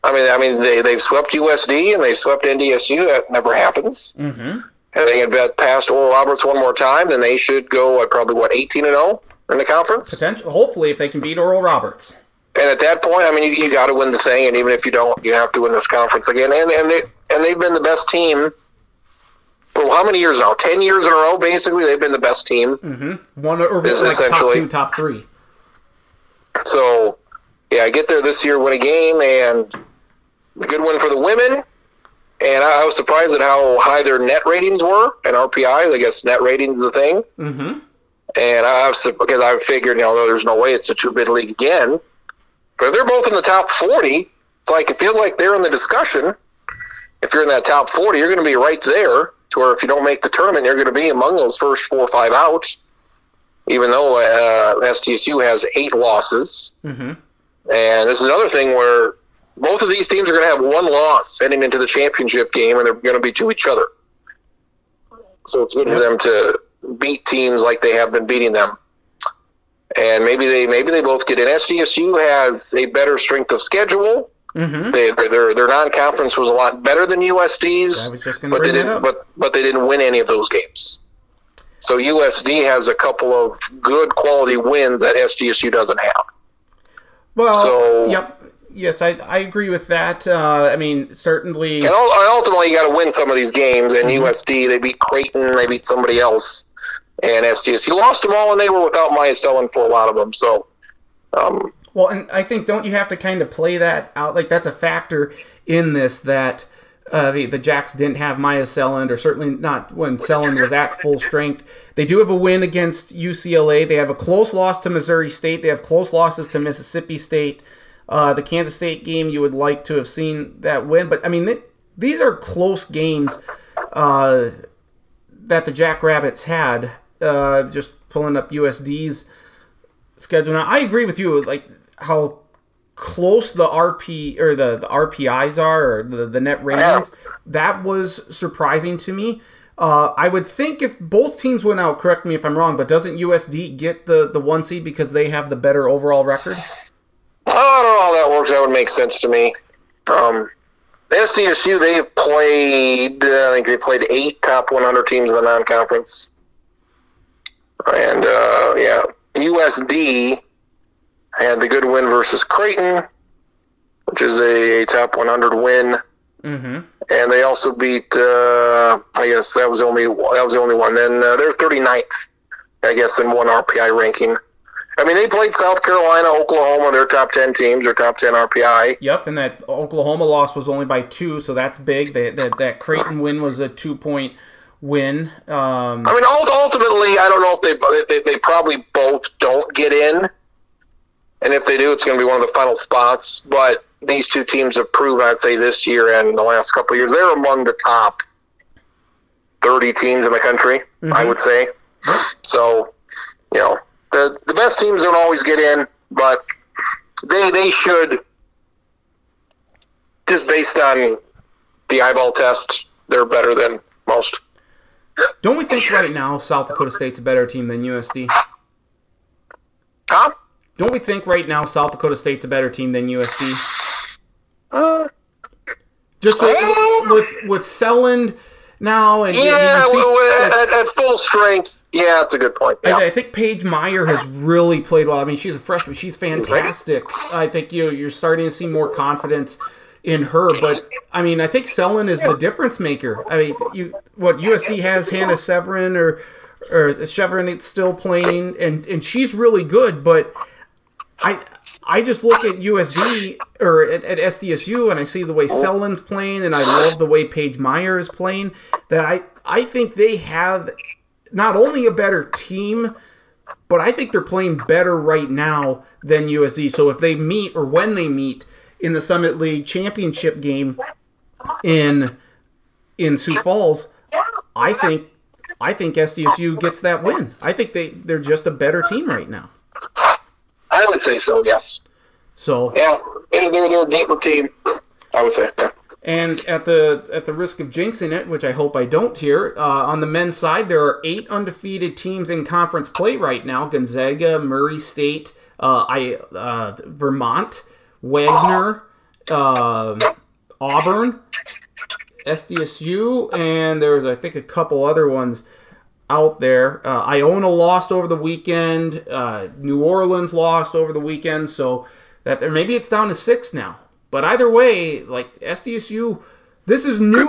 I mean, I mean they they've swept USD and they swept NDSU. That never happens. Mm-hmm. And they get bet past Oral Roberts one more time, then they should go at probably what 18 and 0 in the conference. Potential. Hopefully, if they can beat Oral Roberts. And at that point, I mean, you, you got to win the thing, and even if you don't, you have to win this conference again. And and they and they've been the best team for how many years now? Ten years in a row, basically. They've been the best team. Mm-hmm. One or Is like top two, top three. So, yeah, I get there this year, win a game, and a good win for the women. And I, I was surprised at how high their net ratings were and RPI. I guess net ratings is the thing. Mm-hmm. And I was because I figured, you know, there's no way it's a two bid league again. But if they're both in the top 40, it's like it feels like they're in the discussion. If you're in that top 40, you're going to be right there. To where if you don't make the tournament, you're going to be among those first four or five out. Even though uh, SDSU has eight losses, Mm-hmm. and this is another thing where both of these teams are going to have one loss heading into the championship game, and they're going to be to each other. So it's good for them to beat teams like they have been beating them. And maybe they maybe they both get in. SDSU has a better strength of schedule. Mm-hmm. They, their their their non-conference was a lot better than USD's, I was just going to but they didn't but but they didn't win any of those games. So USD has a couple of good quality wins that SDSU doesn't have. well, so- yep. Yes, I, I agree with that. Uh, I mean, certainly. And and ultimately, you got to win some of these games. And Mm-hmm. USD, they beat Creighton, they beat somebody else, and SDSU lost them all, and they were without Myah Selland for a lot of them. So, um, Well, and I think don't you have to kind of play that out? Like that's a factor in this that uh, the, the Jacks didn't have Myah Selland, or certainly not when Selland was at full strength. They do have a win against UCLA. They have a close loss to Missouri State. They have close losses to Mississippi State. Uh, the Kansas State game, you would like to have seen that win, but I mean, th- these are close games uh, that the Jackrabbits had. Uh, just pulling up USD's schedule now. I agree with you. Like how close the RP or the, the RPIs are, or the, the net ratings. That was surprising to me. Uh, I would think if both teams went out, correct me if I'm wrong, but doesn't USD get the, the one seed because they have the better overall record? Oh, I don't know how that works. That would make sense to me. Um, SDSU, they've played, uh, I think they played eight top 100 teams in the non conference. And, uh, yeah, USD had the good win versus Creighton, which is a, a top 100 win. Mm-hmm. And they also beat, uh, I guess that was the only that was the only one. Then uh, they're 39th, I guess, in one RPI ranking. I mean, they played South Carolina, Oklahoma. They're top 10 teams. They're top 10 RPI. Yep, and that Oklahoma loss was only by two, so that's big. That that, that Creighton win was a two point win. Um, I mean, ultimately, I don't know if they, they they probably both don't get in, and if they do, it's going to be one of the final spots. But these two teams have proven, I'd say, this year and the last couple of years, they're among the top 30 teams in the country, I mm-hmm. would say. So, you know, the, the best teams don't always get in, but they, they should, just based on the eyeball test, they're better than most. don't we think right now South Dakota State's a better team than USD? Huh? Don't we think right now South Dakota State's a better team than USD? Uh, Just with with, with Selland now, and, yeah, you see, like, at, at full strength, yeah, that's a good point. Yeah. I, I think Paige Meyer has really played well. I mean, she's a freshman; she's fantastic. I think you you're starting to see more confidence in her. But I mean, I think Selland is the difference maker. I mean, you what USD has Hannah Severin or or Sjerven it's still playing, and and she's really good. But I I just look at USD or at, at SDSU and I see the way Selland's playing, and I love the way Paige Meyer is playing. That I I think they have not only a better team, but I think they're playing better right now than USD. So if they meet or when they meet in the Summit League championship game in in Sioux Falls, I think I think SDSU gets that win. I think they they're just a better team right now. I would say so. Yes. So Yeah, they're they're a deeper team. I would say. Yeah. And at the at the risk of jinxing it, which I hope I don't here, uh, on the men's side, there are eight undefeated teams in conference play right now: Gonzaga, Murray State, uh, I uh, Vermont, Wagner, uh, Auburn, SDSU, and there's I think a couple other ones out there. Uh, Iona lost over the weekend. Uh, New Orleans lost over the weekend. So that there maybe it's down to six now. But either way, like SDSU, this is new.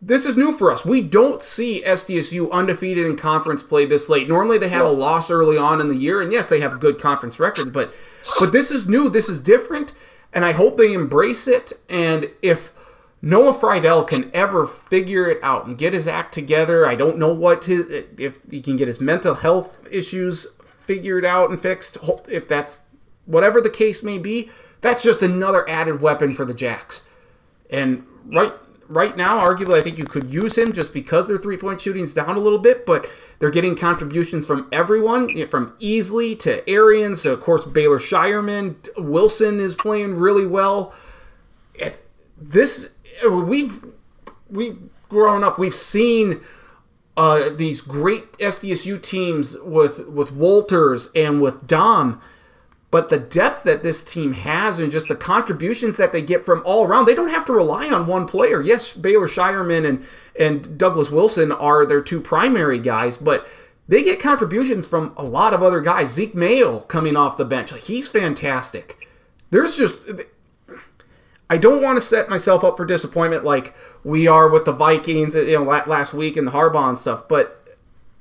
This is new for us. We don't see SDSU undefeated in conference play this late. Normally they have a loss early on in the year, and yes, they have good conference records. But but this is new. This is different, and I hope they embrace it. And if Noah Freidel can ever figure it out and get his act together. I don't know what his if he can get his mental health issues figured out and fixed. If that's whatever the case may be, that's just another added weapon for the Jacks. And right right now, arguably, I think you could use him just because their three point shooting's down a little bit, but they're getting contributions from everyone, from Easley to Arians to, of course, Baylor Scheierman. Wilson is playing really well. This we've we've grown up. We've seen uh, these great SDSU teams with with Wolters and with Daum, but the depth that this team has and just the contributions that they get from all around, they don't have to rely on one player. Yes, Baylor Scheierman and and Douglas Wilson are their two primary guys, but they get contributions from a lot of other guys. Zeke Mayo coming off the bench, like he's fantastic. There's just I don't want to set myself up for disappointment like we are with the Vikings, you know, last week and the Harbaugh and stuff. But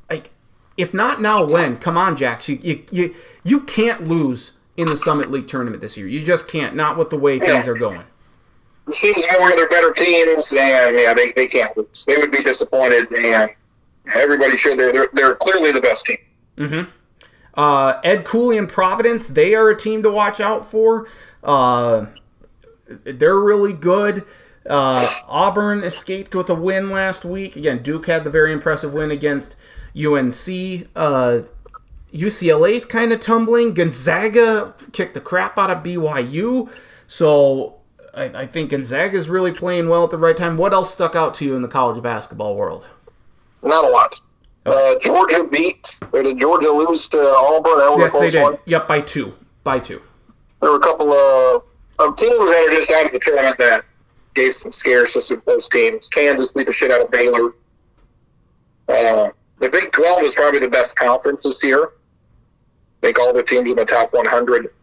like, if not now, when? Come on, Jacks, You you you, you can't lose in the Summit League tournament this year. You just can't. Not with the way things are going. Seems like one of their better teams, and yeah, they, they can't lose. They would be disappointed, and everybody should. They're they're, they're clearly the best team. Mm-hmm. Uh, Ed Cooley and Providence, they are a team to watch out for. Uh, they're really good. Uh, Auburn escaped with a win last week. Again, Duke had the very impressive win against UNC. Uh, UCLA's kind of tumbling. Gonzaga kicked the crap out of BYU. So I, I think Gonzaga's really playing well at the right time. What else stuck out to you in the college basketball world? Not a lot. Uh, Georgia beat, or did Georgia lose to Auburn? That was Yes, they close one. did. Yep, by two. By two. There were a couple of, of teams that are just out of the tournament that gave some scares to some those teams. Kansas beat the shit out of Baylor. Uh, the Big 12 is probably the best conference this year. I think all the teams in the top 100.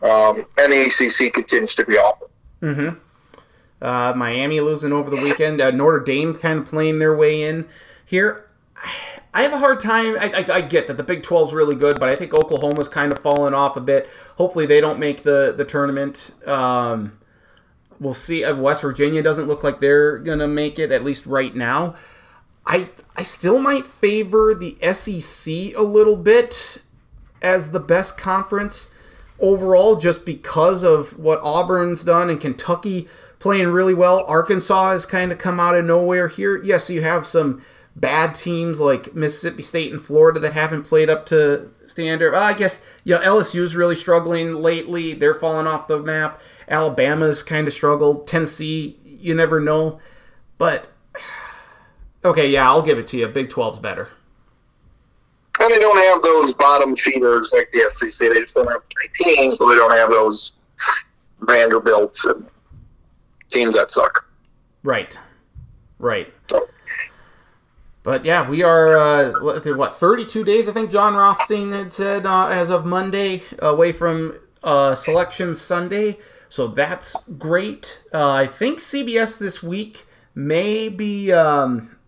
Um, and the ACC continues to be awful. Uh, Miami losing over the weekend. Uh, Notre Dame kind of playing their way in here. I have a hard time. I, I, I get that the Big 12 is really good, but I think Oklahoma's kind of fallen off a bit. Hopefully, they don't make the the tournament. Um, we'll see. Uh, West Virginia doesn't look like they're gonna make it at least right now. I I still might favor the SEC a little bit as the best conference overall, just because of what Auburn's done and Kentucky playing really well. Arkansas has kind of come out of nowhere here. Yes, you have some bad teams like Mississippi State and Florida that haven't played up to standard. Well, I guess you know LSU's really struggling lately. They're falling off the map. Alabama's kind of struggled. Tennessee, you never know. But okay, yeah, I'll give it to you. Big 12's better. And they don't have those bottom feeders like the SEC. They just don't have three teams, so they don't have those Vanderbilts and teams that suck. Right. Right. So, But yeah, we are uh, what what, 32 days. I think Jon Rothstein had said uh, as of Monday away from uh, Selection Sunday. So that's great. Uh, I think CBS this week may be um,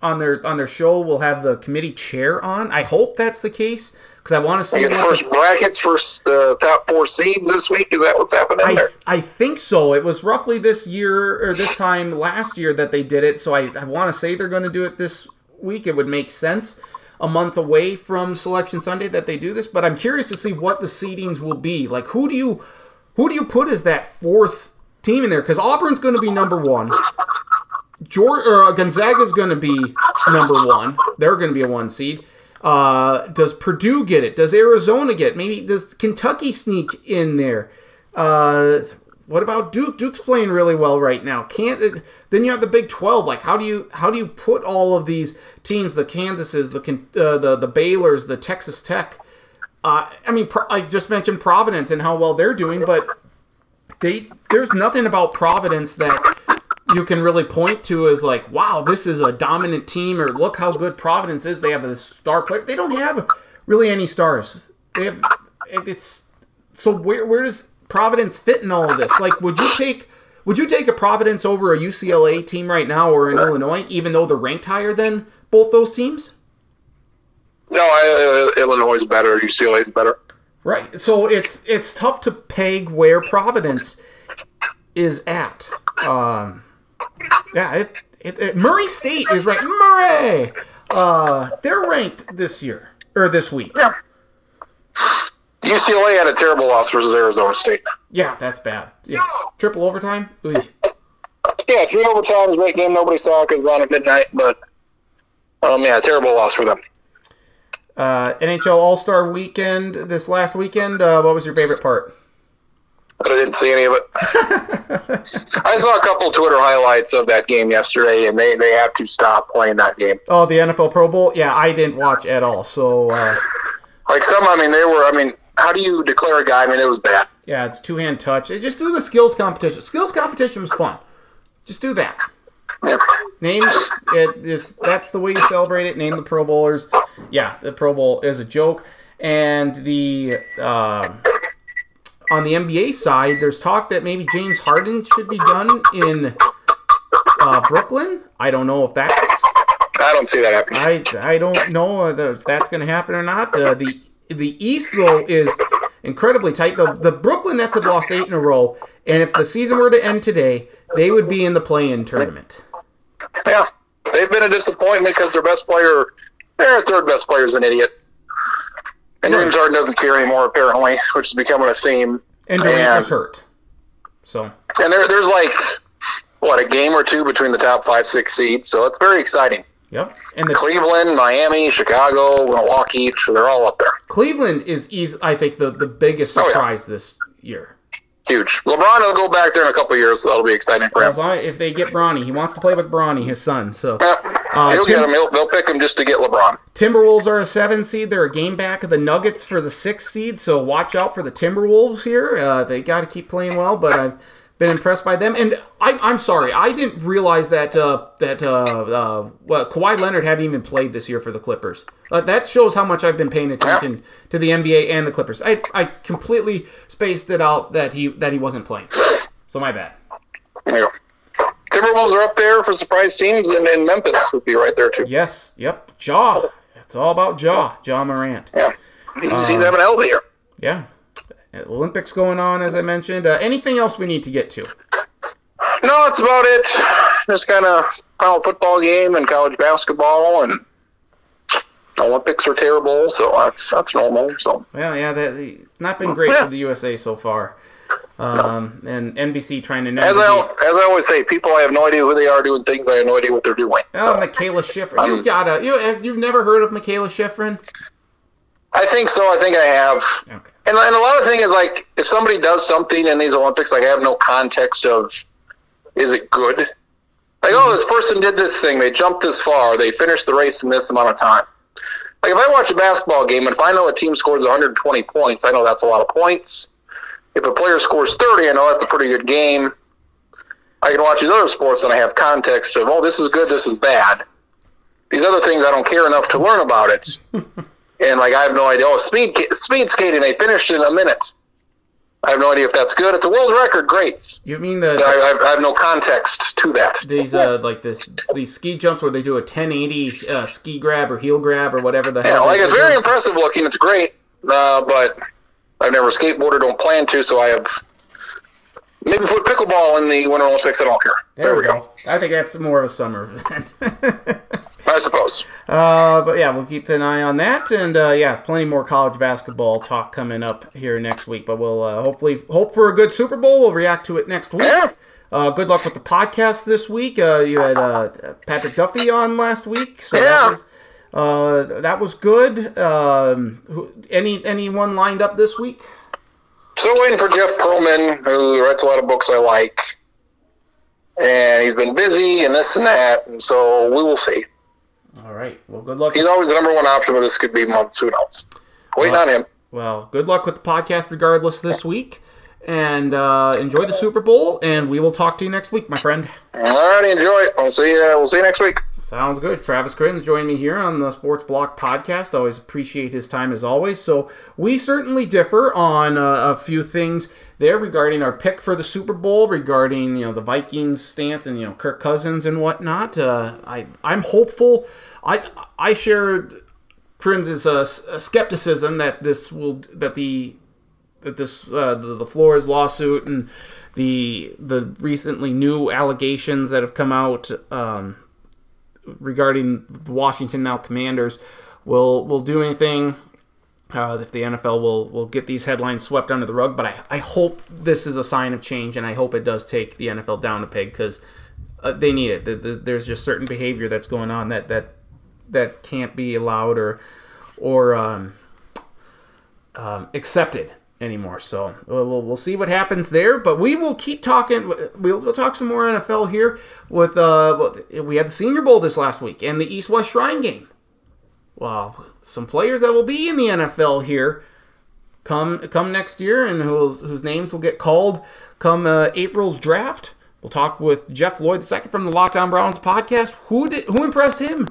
on their on their show. Will have the committee chair on. I hope that's the case because I want to see the first brackets for the top four seeds this week. Is that what's happening I, there? I think so. It was roughly this year or this time last year that they did it. So I, I want to say they're going to do it this week. It would make sense a month away from Selection Sunday that they do this. But I'm curious to see what the seedings will be. Like who do you who do you put as that fourth team in there? Because Auburn's going to be number one. George, or Gonzaga's going to be number one. They're going to be a one seed. Uh, does Purdue get it? Does Arizona get it? Maybe does Kentucky sneak in there? Uh, what about Duke? Duke's playing really well right now. Can't then you have the Big Twelve? Like how do you how do you put all of these teams? The Kansases, the uh, the the Baylor's, the Texas Tech. Uh, I mean, I just mentioned Providence and how well they're doing, but they there's nothing about Providence that you can really point to as like, wow, this is a dominant team, or look how good Providence is. They have a star player. They don't have really any stars. They have it's so where where does Providence fit in all of this? Like, would you take would you take a Providence over a UCLA team right now or in Illinois, even though they're ranked higher than both those teams? No, I, uh, Illinois is better. UCLA is better. Right. So it's it's tough to peg where Providence is at. Um, yeah, it, it, it- Murray State is ranked. Murray, uh, they're ranked this year or this week. Yeah. UCLA had a terrible loss versus Arizona State. Yeah, that's bad. Yeah, triple overtime. Yeah, three overtimes, great game. Nobody saw because it was on at midnight, but um, yeah, terrible loss for them. Uh, NHL All Star Weekend this last weekend. Uh, what was your favorite part? But I didn't see any of it. I saw a couple Twitter highlights of that game yesterday, and they, they have to stop playing that game. Oh, the NFL Pro Bowl. Yeah, I didn't watch at all. So uh, Like some, I mean, they were. I mean, how do you declare a guy? I mean, it was bad. yeah, it's two hand touch. Just do the skills competition. Skills competition was fun. Just do that. Yeah. Name it. Is that's the way you celebrate it. Name the Pro Bowlers. Yeah, the Pro Bowl is a joke. And the uh, on the NBA side, there's talk that maybe James Harden should be done in uh, Brooklyn. I don't know if that's. I don't see that happening. I I don't know if that's going to happen or not. Uh, the the East though is incredibly tight. The the Brooklyn Nets have lost eight in a row, and if the season were to end today, they would be in the play-in tournament. Yeah, they've been a disappointment because their best player, their third best player, is an idiot. And James Harden doesn't care anymore, apparently, which is becoming a theme. And Durant was hurt. So And there, there's like what a game or two between the top five, six seeds. So it's very exciting. Yep. And the Cleveland, Miami, Chicago, Milwaukee, they're all up there. Cleveland is, easy, I think, the, the biggest Oh, yeah. surprise this year. Huge. LeBron will go back there in a couple years, so that'll be exciting for him. As long, if they get Bronny, he wants to play with Bronny, his son. So Yeah. Uh, He'll Tim- get him. He'll, they'll pick him just to get LeBron. Timberwolves are a seven seed. They're a game back of the Nuggets for the six seed. So watch out for the Timberwolves here. Uh, they got to keep playing well, but I've been impressed by them. And I, I'm sorry, I didn't realize that uh, that uh, uh, well, Kawhi Leonard hadn't even played this year for the Clippers. Uh, that shows how much I've been paying attention to the NBA and the Clippers. I, I completely spaced it out that he that he wasn't playing. So my bad. Go. Timberwolves are up there for surprise teams, and, and Memphis would be right there too. Yes. Yep. Ja. It's all about Ja. Ja Morant. Yeah, he's, he's having a hell of a year. Yeah. Olympics going on, as I mentioned. Uh, anything else we need to get to? No, that's about it. Just kind of final football game and college basketball, and Olympics are terrible, so that's that's normal. So Well, yeah, that not been great for the USA so far. Um, and NBC trying to as. I as I always say, people I have no idea who they are doing things. I have no idea what they're doing. Oh, So Mikaela Shiffrin. You've gotta. You you've never heard of Mikaela Shiffrin? I think so. I think I have. Okay. And, and a lot of thing is like if somebody does something in these Olympics, like I have no context of is it good? Like oh, mm-hmm. this person did this thing, they jumped this far, they finished the race in this amount of time. Like if I watch a basketball game and if I know a team scores 120 points, I know that's a lot of points. If a player scores 30, I know that's a pretty good game. I can watch these other sports and I have context of oh, this is good, this is bad. These other things I don't care enough to learn about it. and like I have no idea. Oh, speed speed skating, they finished in a minute. I have no idea if that's good. It's a world record, great. You mean the I, I, I have no context to that. these uh like this these ski jumps where they do a 1080 uh, ski grab or heel grab or whatever the hell. Yeah, like it's they very impressive looking. It's great, uh, but I've never skateboarded. Don't plan to, so I have maybe put pickleball in the Winter Olympics. I don't care. There, we go. I think that's more of a summer event. I suppose. Uh, but yeah, we'll keep an eye on that, and uh, yeah, plenty more college basketball talk coming up here next week. But we'll uh, hopefully hope for a good Super Bowl. We'll react to it next week. Yeah. Uh, good luck with the podcast this week. Uh, you had uh, Patrick Duffy on last week, so Yeah. that was uh, that was good. Um, who, any anyone lined up this week? Still waiting for Jeff Pearlman, who writes a lot of books I like, and he's been busy and this and that, and so we will see. All right. Well, good luck. He's always the number one option, but this could be months. Who knows? Waiting on him. Well, good luck with the podcast, regardless, this week, and uh, enjoy the Super Bowl. And we will talk to you next week, my friend. Alrighty, enjoy it. We'll see you. We'll see you next week. Sounds good. Travis Crittens joined me here on the Sports Block podcast. Always appreciate his time as always. So we certainly differ on uh, a few things there regarding our pick for the Super Bowl, regarding you know the Vikings stance and you know Kirk Cousins and whatnot. Uh, I I'm hopeful. I I shared uh, uh, skepticism that this will that the that this uh, the, the Flores lawsuit and the the recently new allegations that have come out. Um, regarding the Washington now Commanders will will do anything. Uh, if the NFL will will get these headlines swept under the rug, but I, I hope this is a sign of change, and I hope it does take the NFL down a peg because uh, they need it. The, the, there's just certain behavior that's going on that that that can't be allowed or or um, um, accepted anymore. So we'll, we'll see what happens there. But we will keep talking. We'll, we'll talk some more NFL here. With uh, we had the Senior Bowl this last week and the East West Shrine game. Well, some players that will be in the NFL here come come next year, and whose whose names will get called come uh, April's draft. We'll talk with Jeff Lloyd second from the Lockdown Browns podcast. Who did who impressed him?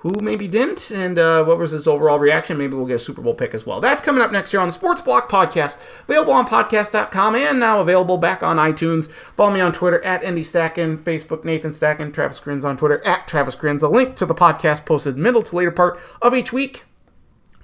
Who maybe didn't, and uh, what was his overall reaction? Maybe we'll get a Super Bowl pick as well. That's coming up next year on the Sports Block Podcast, available on podcast.com and now available back on iTunes. Follow me on Twitter at Andy Stacken, Facebook Nathan Stacken, Travis Grins on Twitter at Travis Grins. A link to the podcast posted middle to later part of each week.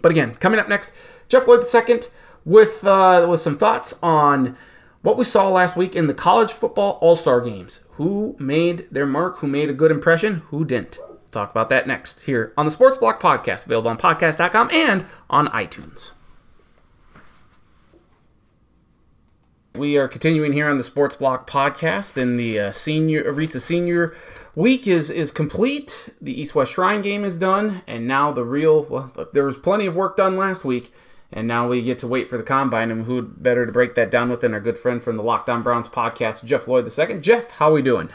But again, coming up next, Jeff Lloyd II with uh, with some thoughts on what we saw last week in the college football All Star games. Who made their mark? Who made a good impression? Who didn't? Talk about that next here on the Sports Block Podcast, available on podcast.com and on iTunes. We are continuing here on the Sports Block podcast, and the uh, senior Arisa Senior Week is is complete. The East West Shrine game is done, and now the real. Well, there was plenty of work done last week, and now we get to wait for the combine. And who better to break that down with than our good friend from the Lockdown Browns podcast, Jeff Lloyd II. Jeff, how are we doing?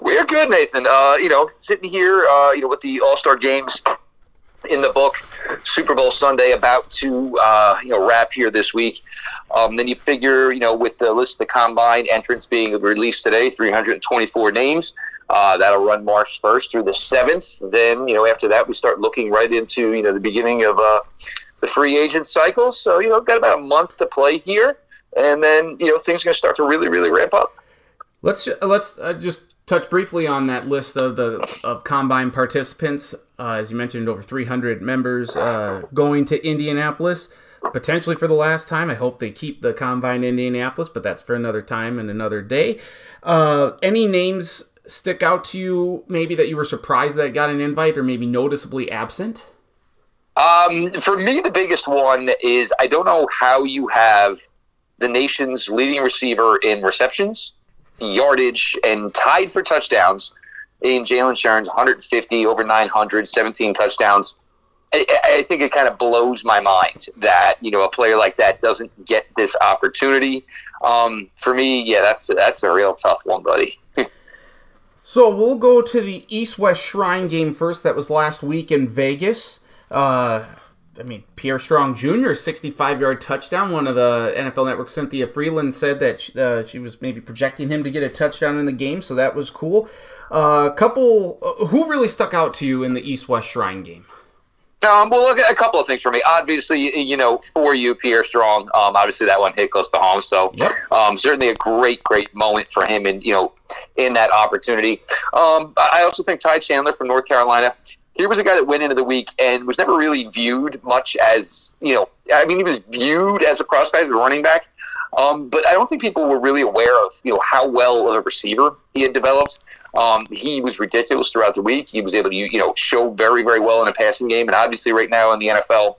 We're good, Nathan. Uh, you know, sitting here, uh, you know, with the All Star games in the book, Super Bowl Sunday about to uh, you know wrap here this week. Um, then you figure, you know, with the list of the combine entrants being released today, 324 names. Uh, that'll run March 1st through the 7th. Then, you know, after that, we start looking right into, you know, the beginning of uh, the free agent cycle. So, you know, got about a month to play here. And then, you know, things are going to start to really, really ramp up. Let's let's uh, just touch briefly on that list of the of combine participants. Uh, as you mentioned, over 300 members uh, going to Indianapolis potentially for the last time. I hope they keep the combine in Indianapolis, but that's for another time and another day. Uh, any names stick out to you, maybe that you were surprised that got an invite, or maybe noticeably absent? Um, for me, the biggest one is I don't know how you have the nation's leading receiver in receptions yardage and tied for touchdowns in Jalen Sterns, 150 over 900, 17 touchdowns. I, I, think it kind of blows my mind that you know a player like that doesn't get this opportunity. Um, for me, yeah, that's that's a real tough one, buddy. so we'll go to the East West Shrine game first. That was last week in Vegas. Uh, I mean, Pierre Strong Jr. 65 yard touchdown. One of the NFL Network, Cynthia Frelund, said that she, uh, she, was maybe projecting him to get a touchdown in the game, so that was cool. A uh, couple, uh, who really stuck out to you in the East West Shrine game? Um, well, look, a couple of things for me. Obviously, you know, for you, Pierre Strong, um, obviously that one hit close to home. So, yep. um, certainly a great, great moment for him, and you know, in that opportunity. Um, I also think Ty Chandler from North Carolina here was a guy that went into the week and was never really viewed much as you know. I mean, he was viewed as a prospect, a running back, um, but I don't think people were really aware of you know how well of a receiver he had developed. Um, he was ridiculous throughout the week. He was able to you know show very very well in a passing game, and obviously right now in the NFL,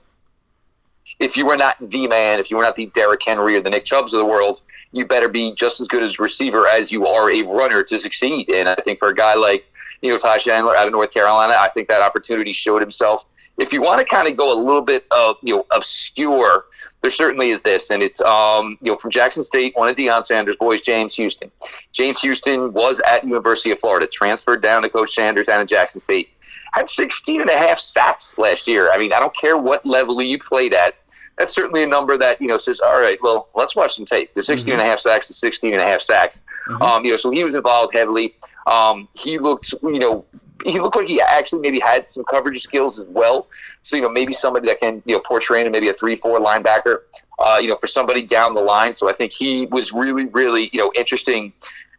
if you are not the man, if you are not the Derrick Henry or the Nick Chubbs of the world, you better be just as good as receiver as you are a runner to succeed. And I think for a guy like you know, Ty Chandler out of North Carolina. I think that opportunity showed himself. If you want to kind of go a little bit of, you know, obscure, there certainly is this, and it's um, you know from Jackson State, one of Deion Sanders' boys, James Houston. James Houston was at University of Florida, transferred down to Coach Sanders down at Jackson State. Had 16 and a half sacks last year. I mean, I don't care what level you played at. That's certainly a number that, you know, says, all right, well, let's watch some tape. The 16 mm-hmm. and a half sacks the 16 and a half sacks. Mm-hmm. Um, you know, so he was involved heavily. Um, he looked, you know, he looked like he actually maybe had some coverage skills as well. So you know, maybe somebody that can you know portray him maybe a three-four linebacker. Uh, you know, for somebody down the line. So I think he was really, really you know interesting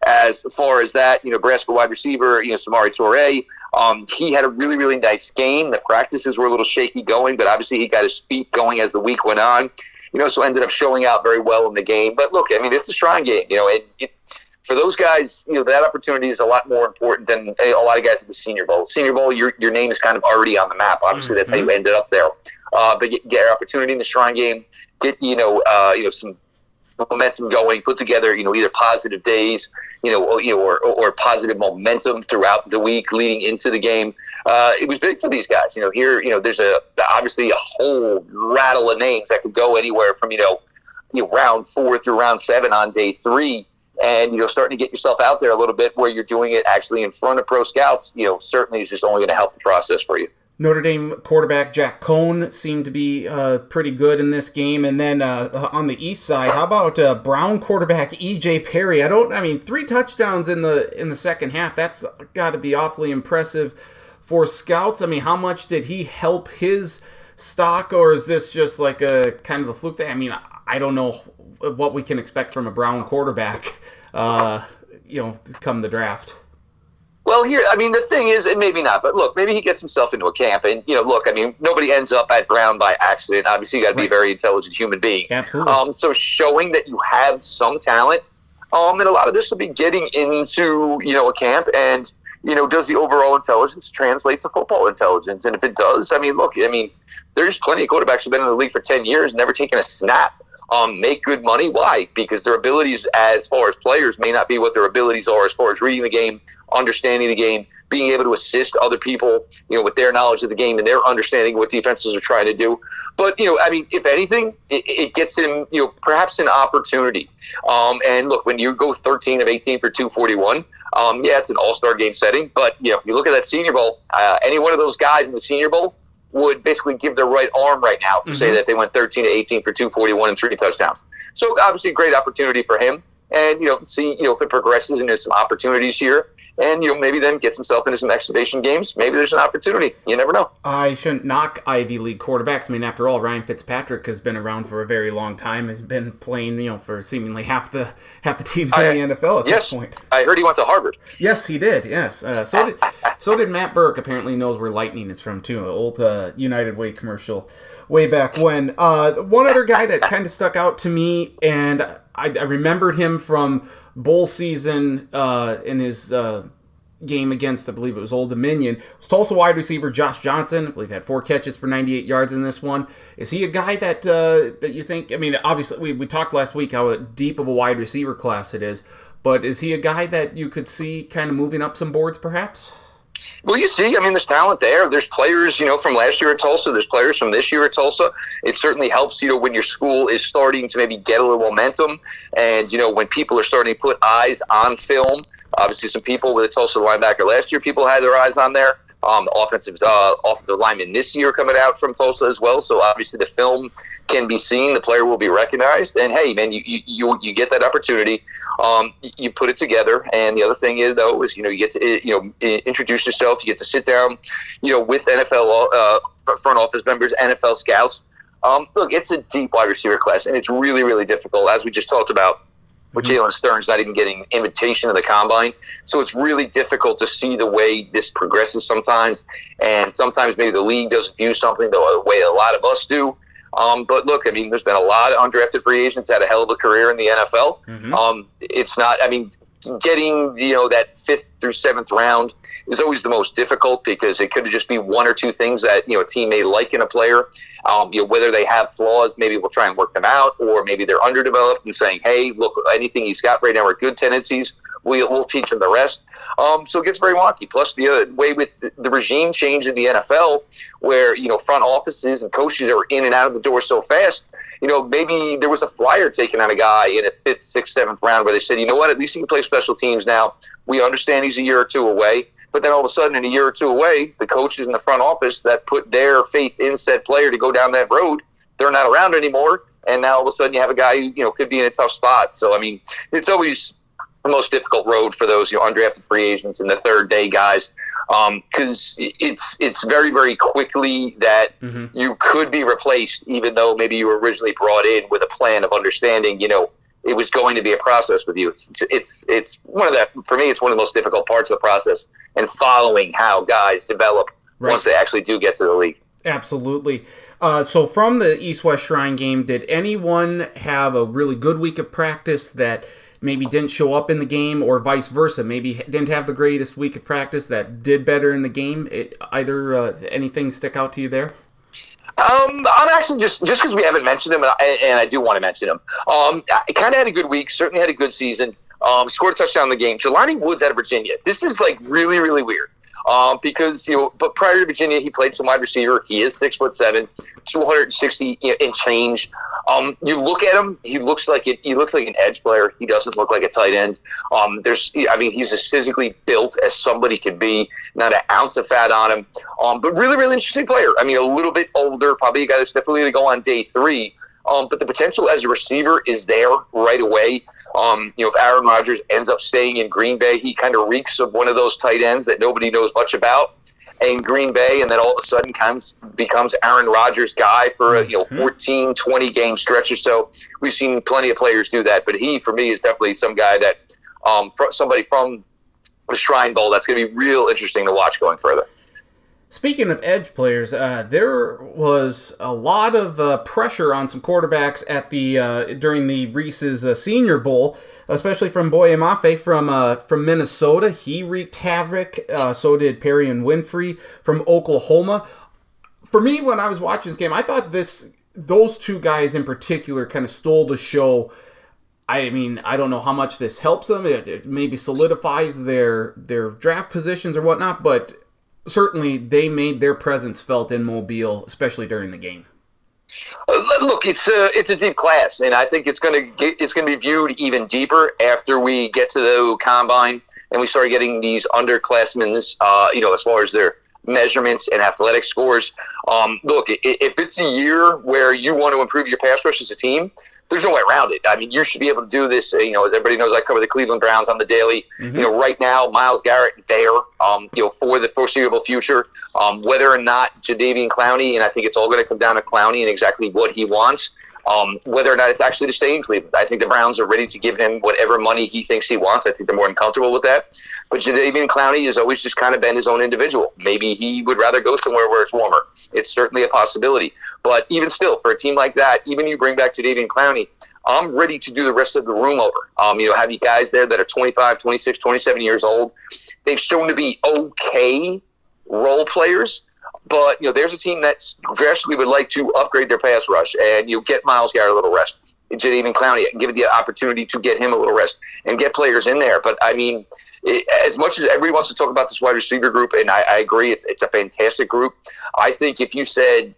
as far as that. You know, Nebraska wide receiver. You know, Samori Toure. Um, he had a really, really nice game. The practices were a little shaky going, but obviously he got his feet going as the week went on. You know, so ended up showing out very well in the game. But look, I mean, it's a strong game. You know, it, it for those guys, you know, that opportunity is a lot more important than a lot of guys at the Senior Bowl. Senior Bowl, your, your name is kind of already on the map. Obviously, mm-hmm. that's how you mm-hmm. ended up there. Uh, but get, get opportunity in the Shrine Game, get you know, uh, you know, some momentum going, put together, you know, either positive days, you know, or, you know, or, or positive momentum throughout the week leading into the game. Uh, it was big for these guys. You know, here, you know, there's a obviously a whole rattle of names that could go anywhere from you know, you know, round four through round seven on day three and you know starting to get yourself out there a little bit where you're doing it actually in front of pro scouts you know certainly is just only going to help the process for you Notre Dame quarterback Jack Coan seemed to be uh, pretty good in this game, and then uh, on the east side, how about uh, Brown quarterback EJ Perry? I don't, I mean, three touchdowns in the in the second half. That's got to be awfully impressive for scouts. I mean, how much did he help his stock, or is this just like a kind of a fluke thing? I mean, I don't know what we can expect from a Brown quarterback, uh, you know, come the draft. Well, here, I mean, the thing is, and maybe not, but look, maybe he gets himself into a camp, and you know, look, I mean, nobody ends up at Brown by accident. Obviously, you got to be a very intelligent human being. Absolutely. Um, so showing that you have some talent, um, and a lot of this will be getting into you know a camp, and you know, does the overall intelligence translate to football intelligence? And if it does, I mean, look, I mean, there's plenty of quarterbacks who've been in the league for ten years, never taken a snap um, make good money. Why? Because their abilities as far as players may not be what their abilities are as far as reading the game, understanding the game, being able to assist other people, you know, with their knowledge of the game and their understanding of what defenses are trying to do. But you know, I mean, if anything, it, it gets him, you know, perhaps an opportunity. Um, and look, when you go 13 of 18 for 241, um, yeah, it's an All Star game setting. But you know, you look at that Senior Bowl. Uh, any one of those guys in the Senior Bowl would basically give their right arm right now to mm-hmm. say that they went 13 to 18 for 241 and three touchdowns. So obviously, great opportunity for him. And you know, see, you know, if it progresses and there's some opportunities here, and you know maybe then gets himself into some exhibition games. Maybe there's an opportunity. You never know. I shouldn't knock Ivy League quarterbacks. I mean, after all, Ryan Fitzpatrick has been around for a very long time. Has been playing, you know, for seemingly half the half the teams I, in the NFL at yes, this point. I heard he went to Harvard. Yes, he did. Yes, uh, so did so did Matt Birk. Apparently knows where lightning is from too. An old uh, United Way commercial way back when. Uh, one other guy that kind of stuck out to me, and I, I remembered him from bowl season uh, in his uh, game against, I believe it was Old Dominion. Was Tulsa wide receiver Josh Johnson. I believe had four catches for 98 yards in this one. Is he a guy that uh, that you think? I mean, obviously we, we talked last week how deep of a wide receiver class it is, but is he a guy that you could see kind of moving up some boards, perhaps? Well, you see, I mean, there's talent there. There's players, you know, from last year at Tulsa. There's players from this year at Tulsa. It certainly helps, you know, when your school is starting to maybe get a little momentum, and you know, when people are starting to put eyes on film Obviously, some people with a Tulsa linebacker last year, people had their eyes on there. Um, the offensive uh, offensive lineman this year coming out from Tulsa as well. So obviously the film can be seen, the player will be recognized, and hey, man, you you you get that opportunity. Um, you put it together, and the other thing is though is you know you get to you know introduce yourself. You get to sit down, you know, with NFL uh, front office members, NFL scouts. Um, look, it's a deep wide receiver class, and it's really really difficult, as we just talked about with mm-hmm. Jaylon Stern's not even getting invitation to the combine. So it's really difficult to see the way this progresses sometimes. And sometimes maybe the league doesn't view something the way a lot of us do. Um, but look, I mean, there's been a lot of undrafted free agents had a hell of a career in the NFL. Mm-hmm. Um, it's not, I mean, getting you know that fifth through seventh round is always the most difficult because it could just be one or two things that you know a team may like in a player. Um, you know whether they have flaws, maybe we'll try and work them out, or maybe they're underdeveloped and saying, "Hey, look, anything he's got right now are good tendencies. We, we'll teach him the rest." Um, so it gets very wonky. Plus, the uh, way with the regime change in the NFL, where you know front offices and coaches are in and out of the door so fast, you know, maybe there was a flyer taken on a guy in a fifth, sixth, seventh round where they said, you know what, at least he can play special teams now. We understand he's a year or two away. But then all of a sudden, in a year or two away, the coaches in the front office that put their faith in said player to go down that road, they're not around anymore. And now all of a sudden, you have a guy who you know could be in a tough spot. So I mean, it's always the most difficult road for those you know undrafted free agents and the third day guys because um, it's it's very very quickly that mm-hmm. you could be replaced, even though maybe you were originally brought in with a plan of understanding. You know, it was going to be a process with you. It's it's it's one of that for me. It's one of the most difficult parts of the process and following how guys develop right. once they actually do get to the league. Absolutely. Uh, so from the East West Shrine game, did anyone have a really good week of practice that? Maybe didn't show up in the game, or vice versa. Maybe didn't have the greatest week of practice that did better in the game. It, either uh, anything stick out to you there? Um, I'm actually just just because we haven't mentioned him, and I, and I do want to mention him. Um, I kind of had a good week. Certainly had a good season. Um, scored a touchdown in the game. Jelani Woods out of Virginia. This is like really really weird. Um, because you know, but prior to Virginia, he played some wide receiver. He is six foot seven, two hundred sixty and change. Um, you look at him; he looks like it. He looks like an edge player. He doesn't look like a tight end. Um, there's, I mean, he's as physically built as somebody could be. Not an ounce of fat on him. Um, but really, really interesting player. I mean, a little bit older, probably a guy that's definitely going to go on day three. Um, but the potential as a receiver is there right away. Um, you know, if Aaron Rodgers ends up staying in Green Bay, he kind of reeks of one of those tight ends that nobody knows much about in Green Bay, and then all of a sudden comes becomes Aaron Rodgers' guy for a you know mm-hmm. 14, 20 game stretch or so. We've seen plenty of players do that, but he, for me, is definitely some guy that um, somebody from the Shrine Bowl that's going to be real interesting to watch going further. Speaking of edge players, uh, there was a lot of uh, pressure on some quarterbacks at the uh, during the Reese's uh, Senior Bowl, especially from Boye Mafe from uh, from Minnesota. He wreaked havoc. Uh, so did Perrion Winfrey from Oklahoma. For me, when I was watching this game, I thought this those two guys in particular kind of stole the show. I mean, I don't know how much this helps them. It, it maybe solidifies their their draft positions or whatnot, but certainly they made their presence felt in Mobile, especially during the game. Uh, look, it's a it's a deep class, and I think it's going to it's to be viewed even deeper after we get to the combine and we start getting these underclassmen. Uh, you know, as far as their measurements and athletic scores. Um, look, if it's a year where you want to improve your pass rush as a team, there's no way around it. I mean, you should be able to do this. You know, as everybody knows, I cover the Cleveland Browns on the daily. Mm-hmm. You know, right now, Myles Garrett there, um, you know, for the foreseeable future. Um, whether or not Jadeveon Clowney, and I think it's all going to come down to Clowney and exactly what he wants. Um, whether or not it's actually to stay in Cleveland, I think the Browns are ready to give him whatever money he thinks he wants. I think they're more than comfortable with that. But Jadeveon Clowney has always just kind of been his own individual. Maybe he would rather go somewhere where it's warmer. It's certainly a possibility. But even still, for a team like that, even you bring back Jadeveon Clowney, I'm ready to do the rest of the room over. Um, you know, have you guys there that are 25, 26, 27 years old. They've shown to be okay role players, but you know, there's a team that drastically would like to upgrade their pass rush, and you get Myles Garrett a little rest, even Clowney, give it the opportunity to get him a little rest and get players in there. But I mean, as much as everybody wants to talk about this wide receiver group, and I, I agree, it's, it's a fantastic group. I think if you said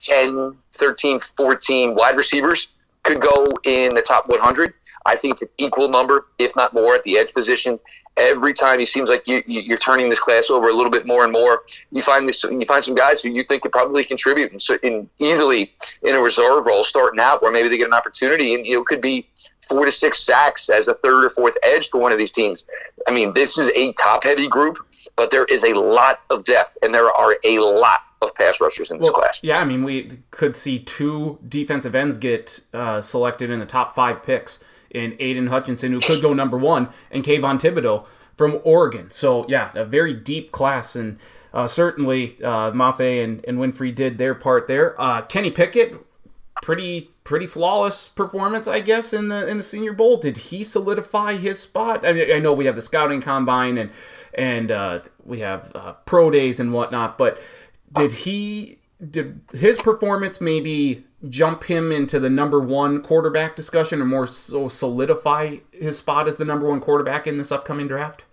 10, 13, 14 wide receivers could go in the top 100. I think it's an equal number, if not more, at the edge position. Every time it seems like you, you, are turning this class over a little bit more and more. You find this, you find some guys who you think could probably contribute and, so, easily in a reserve role starting out, where maybe they get an opportunity, and it could be four to six sacks as a third or fourth edge for one of these teams. I mean, this is a top-heavy group, but there is a lot of depth, and there are a lot of pass rushers in this well, class. Yeah, I mean, we could see two defensive ends get uh, selected in the top five picks in Aidan Hutchinson, who could go number one, and Kayvon Thibodeaux from Oregon. So, yeah, a very deep class, and uh, certainly uh, Mafe and, and Winfrey did their part there. Uh, Kenny Pickett, pretty pretty flawless performance, I guess, in the in the Senior Bowl. Did he solidify his spot? I, mean, I know we have the scouting combine and and uh, we have uh, pro days and whatnot, but did he did his performance maybe jump him into the number one quarterback discussion or more so solidify his spot as the number one quarterback in this upcoming draft?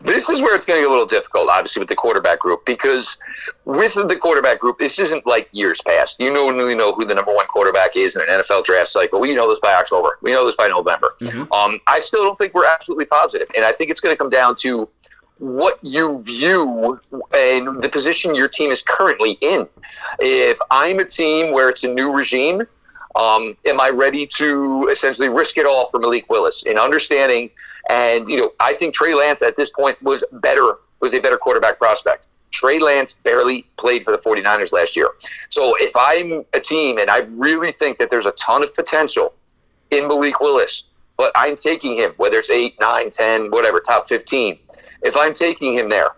This is where it's going to get a little difficult, obviously, with the quarterback group because with the quarterback group, this isn't like years past. You know, we know who the number one quarterback is in an NFL draft cycle. We know this by October. We know this by November. Mm-hmm. Um, I still don't think we're absolutely positive, and I think it's going to come down to what you view and the position your team is currently in. If I'm a team where it's a new regime, um, am I ready to essentially risk it all for Malik Willis in understanding? And you know, I think Trey Lance at this point was better, was a better quarterback prospect. Trey Lance barely played for the 49ers last year. So if I'm a team and I really think that there's a ton of potential in Malik Willis, but I'm taking him, whether it's 8, 9, 10, whatever, top 15, if I'm taking him there,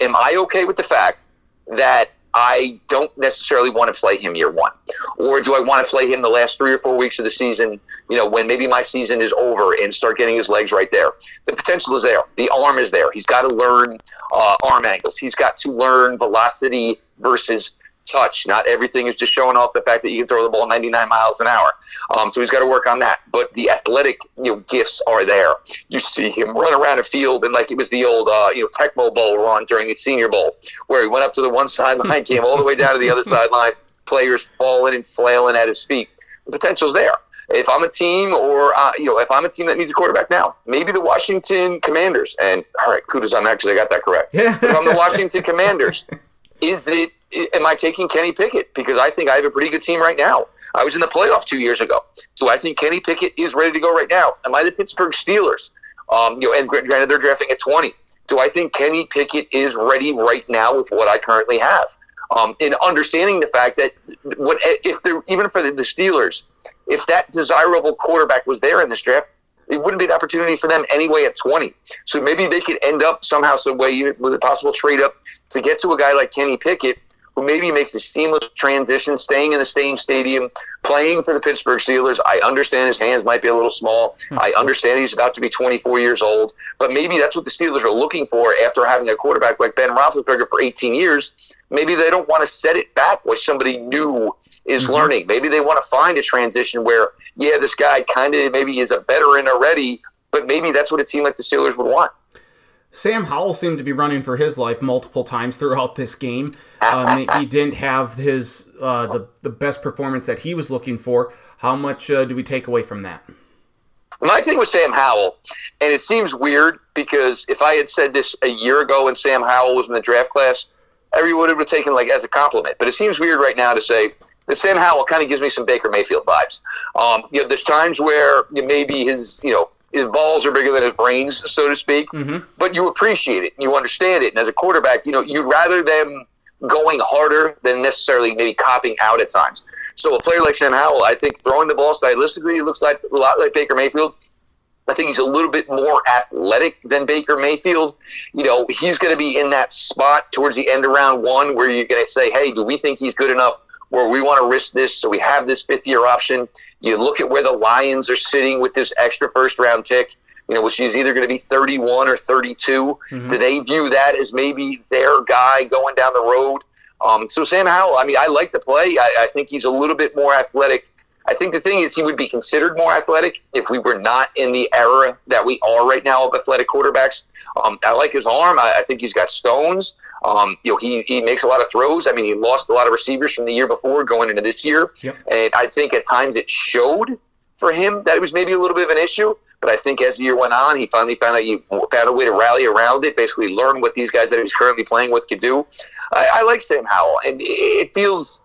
am I okay with the fact that I don't necessarily want to play him year one? Or do I want to play him the last three or four weeks of the season, you know, when maybe my season is over and start getting his legs right there? The potential is there. The arm is there. He's got to learn uh, arm angles. He's got to learn velocity versus touch. Not everything is just showing off the fact that you can throw the ball 99 miles an hour. Um, so he's got to work on that. But the athletic you know, gifts are there. You see him run around a field and like it was the old uh, you know Tecmo Bowl run during the Senior Bowl, where he went up to the one sideline, came all the way down to the other sideline, players falling and flailing at his feet. The potential's there. If I'm a team, or uh, you know, if I'm a team that needs a quarterback now, maybe the Washington Commanders. And all right, kudos on that because I got that correct. Yeah. if I'm the Washington Commanders, is it am I taking Kenny Pickett? Because I think I have a pretty good team right now. I was in the playoff two years ago. So I think Kenny Pickett is ready to go right now. Am I the Pittsburgh Steelers? Um, you know, and granted they're drafting at 20. Do I think Kenny Pickett is ready right now with what I currently have? Um, in understanding the fact that what if even for the, the Steelers, if that desirable quarterback was there in this draft, it wouldn't be an opportunity for them anyway at 20. So maybe they could end up somehow, some way, with a possible trade up to get to a guy like Kenny Pickett who maybe makes a seamless transition, staying in the same stadium, playing for the Pittsburgh Steelers. I understand his hands might be a little small. Hmm. I understand he's about to be 24 years old, but maybe that's what the Steelers are looking for after having a quarterback like Ben Roethlisberger for 18 years. Maybe they don't want to set it back with somebody new is mm-hmm. learning. Maybe they want to find a transition where, yeah, this guy kind of maybe is a veteran already, but maybe that's what a team like the Steelers would want. Sam Howell seemed to be running for his life multiple times throughout this game. Um, he didn't have his uh, the the best performance that he was looking for. How much uh, do we take away from that? My thing with Sam Howell, and it seems weird because if I had said this a year ago when Sam Howell was in the draft class, everyone would have taken like as a compliment. But it seems weird right now to say that Sam Howell kind of gives me some Baker Mayfield vibes. Um, you know, there's times where maybe his you know his balls are bigger than his brains, so to speak. Mm-hmm. But you appreciate it, and you understand it, and as a quarterback, you know you'd rather them going harder than necessarily maybe copping out at times. So a player like Sam Howell, I think throwing the ball stylistically looks like a lot like Baker Mayfield. I think he's a little bit more athletic than Baker Mayfield. You know, he's going to be in that spot towards the end of round one where you're going to say, hey, do we think he's good enough where we want to risk this so we have this fifth year option? You look at where the Lions are sitting with this extra first round pick, you know, which is either going to be 31 or 32. Mm-hmm. Do they view that as maybe their guy going down the road? Um, so Sam Howell, I mean, I like the play. I, I think he's a little bit more athletic. I think the thing is he would be considered more athletic if we were not in the era that we are right now of athletic quarterbacks. Um, I like his arm. I, I think he's got stones. Um, you know, he, he makes a lot of throws. I mean, he lost a lot of receivers from the year before going into this year. Yep. And I think at times it showed for him that it was maybe a little bit of an issue. But I think as the year went on, he finally found out he found a way to rally around it, basically learn what these guys that he's currently playing with could do. I, I like Sam Howell, and it feels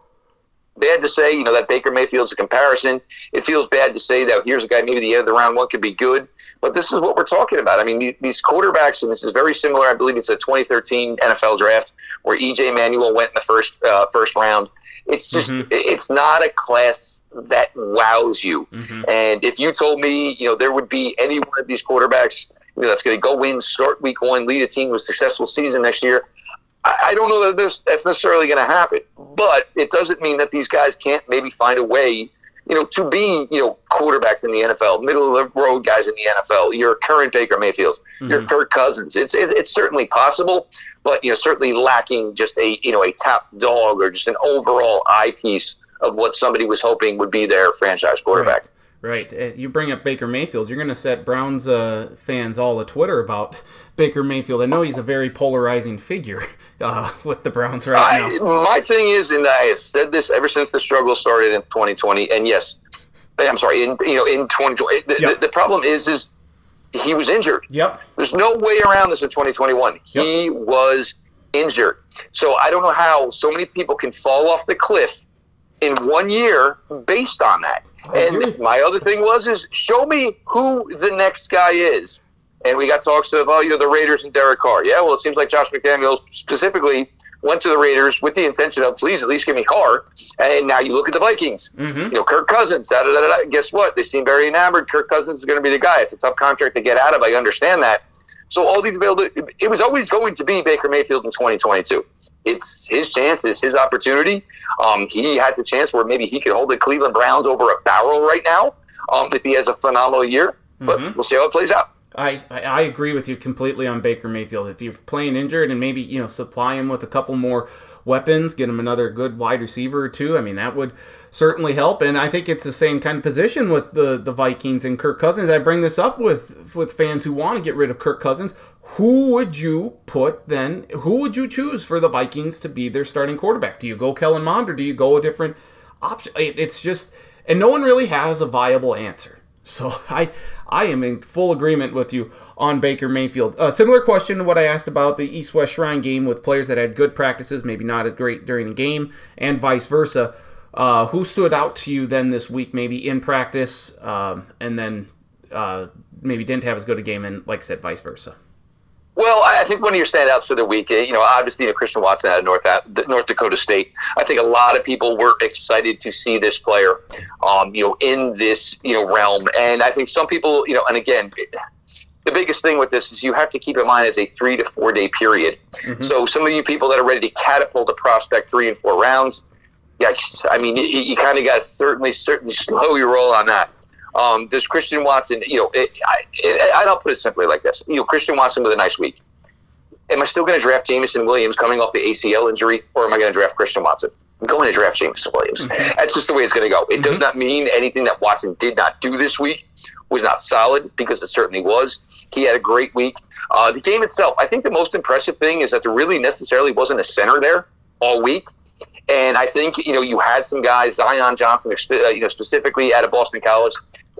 bad to say, you know, that Baker Mayfield's a comparison. It feels bad to say that here's a guy maybe the end of the round one could be good. But this is what we're talking about. I mean, these quarterbacks, and this is very similar. I believe it's a 2013 NFL draft where EJ Manuel went in the first uh, first round. It's just mm-hmm. it's not a class that wows you. Mm-hmm. And if you told me, you know, there would be any one of these quarterbacks you know, that's going to go in, start week one, lead a team with a successful season next year, I, I don't know that this, that's necessarily going to happen. But it doesn't mean that these guys can't maybe find a way you know, to be, you know, quarterback in the NFL, middle of the road guys in the NFL, your current Baker Mayfield, mm-hmm. your Kirk Cousins. It's it, it's certainly possible, but you know, certainly lacking just a you know a top dog or just an overall eyepiece of what somebody was hoping would be their franchise quarterback. Right. Right. Uh, you bring up Baker Mayfield, you're going to set Browns uh, fans all a Twitter about Baker Mayfield. I know he's a very polarizing figure uh, with the Browns right I, now. My thing is, and I have said this ever since the struggle started in 2020, and yes, I'm sorry, in you know in 2020, the, yep. the, the problem is is he was injured. Yep. There's no way around this in 2021. Yep. He was injured. So I don't know how so many people can fall off the cliff in one year based on that. And my other thing was is show me who the next guy is. And we got talks of oh you're the Raiders and Derek Carr. Yeah, well it seems like Josh McDaniels specifically went to the Raiders with the intention of please at least give me Carr. And now you look at the Vikings. Mm-hmm. You know Kirk Cousins. Da, da, da, da, Guess what? They seem very enamored. Kirk Cousins is going to be the guy. It's a tough contract to get out of. I understand that. So all these available, it was always going to be Baker Mayfield in 2022 it's his chance, it's his opportunity. Um, he has a chance where maybe he could hold the Cleveland Browns over a barrel right now um, if he has a phenomenal year. But mm-hmm. we'll see how it plays out. I, I agree with you completely on Baker Mayfield. If you're playing injured and maybe you know supply him with a couple more weapons, get him another good wide receiver or two. I mean that would certainly help. And I think it's the same kind of position with the the Vikings and Kirk Cousins. I bring this up with with fans who want to get rid of Kirk Cousins. Who would you put then? Who would you choose for the Vikings to be their starting quarterback? Do you go Kellen Mond or do you go a different option? It's just and no one really has a viable answer. So I I am in full agreement with you on Baker Mayfield. A uh, similar question to what I asked about the East West Shrine game with players that had good practices, maybe not as great during the game, and vice versa. Uh, who stood out to you then this week, maybe in practice, um, and then uh, maybe didn't have as good a game, and like I said, vice versa? Well, I think one of your standouts for the week, you know, obviously you know, Christian Watson out of North North Dakota State. I think a lot of people were excited to see this player, um, you know, in this you know realm, and I think some people, you know, and again, the biggest thing with this is you have to keep in mind as a three to four day period. Mm-hmm. So some of you people that are ready to catapult a prospect three and four rounds, yikes! I mean, you, you kind of got to certainly certainly slow your roll on that. Um, does Christian Watson, you know, it, I, it, I'll put it simply like this. You know, Christian Watson with a nice week. Am I still going to draft Jameson Williams coming off the ACL injury, or am I going to draft Christian Watson? I'm going to draft James Williams. Mm-hmm. That's just the way it's going to go. It does not mean anything that Watson did not do this week was not solid because it certainly was. He had a great week. Uh, the game itself, I think the most impressive thing is that there really necessarily wasn't a center there all week. And I think you know you had some guys, Zion Johnson, uh, you know specifically out of Boston College.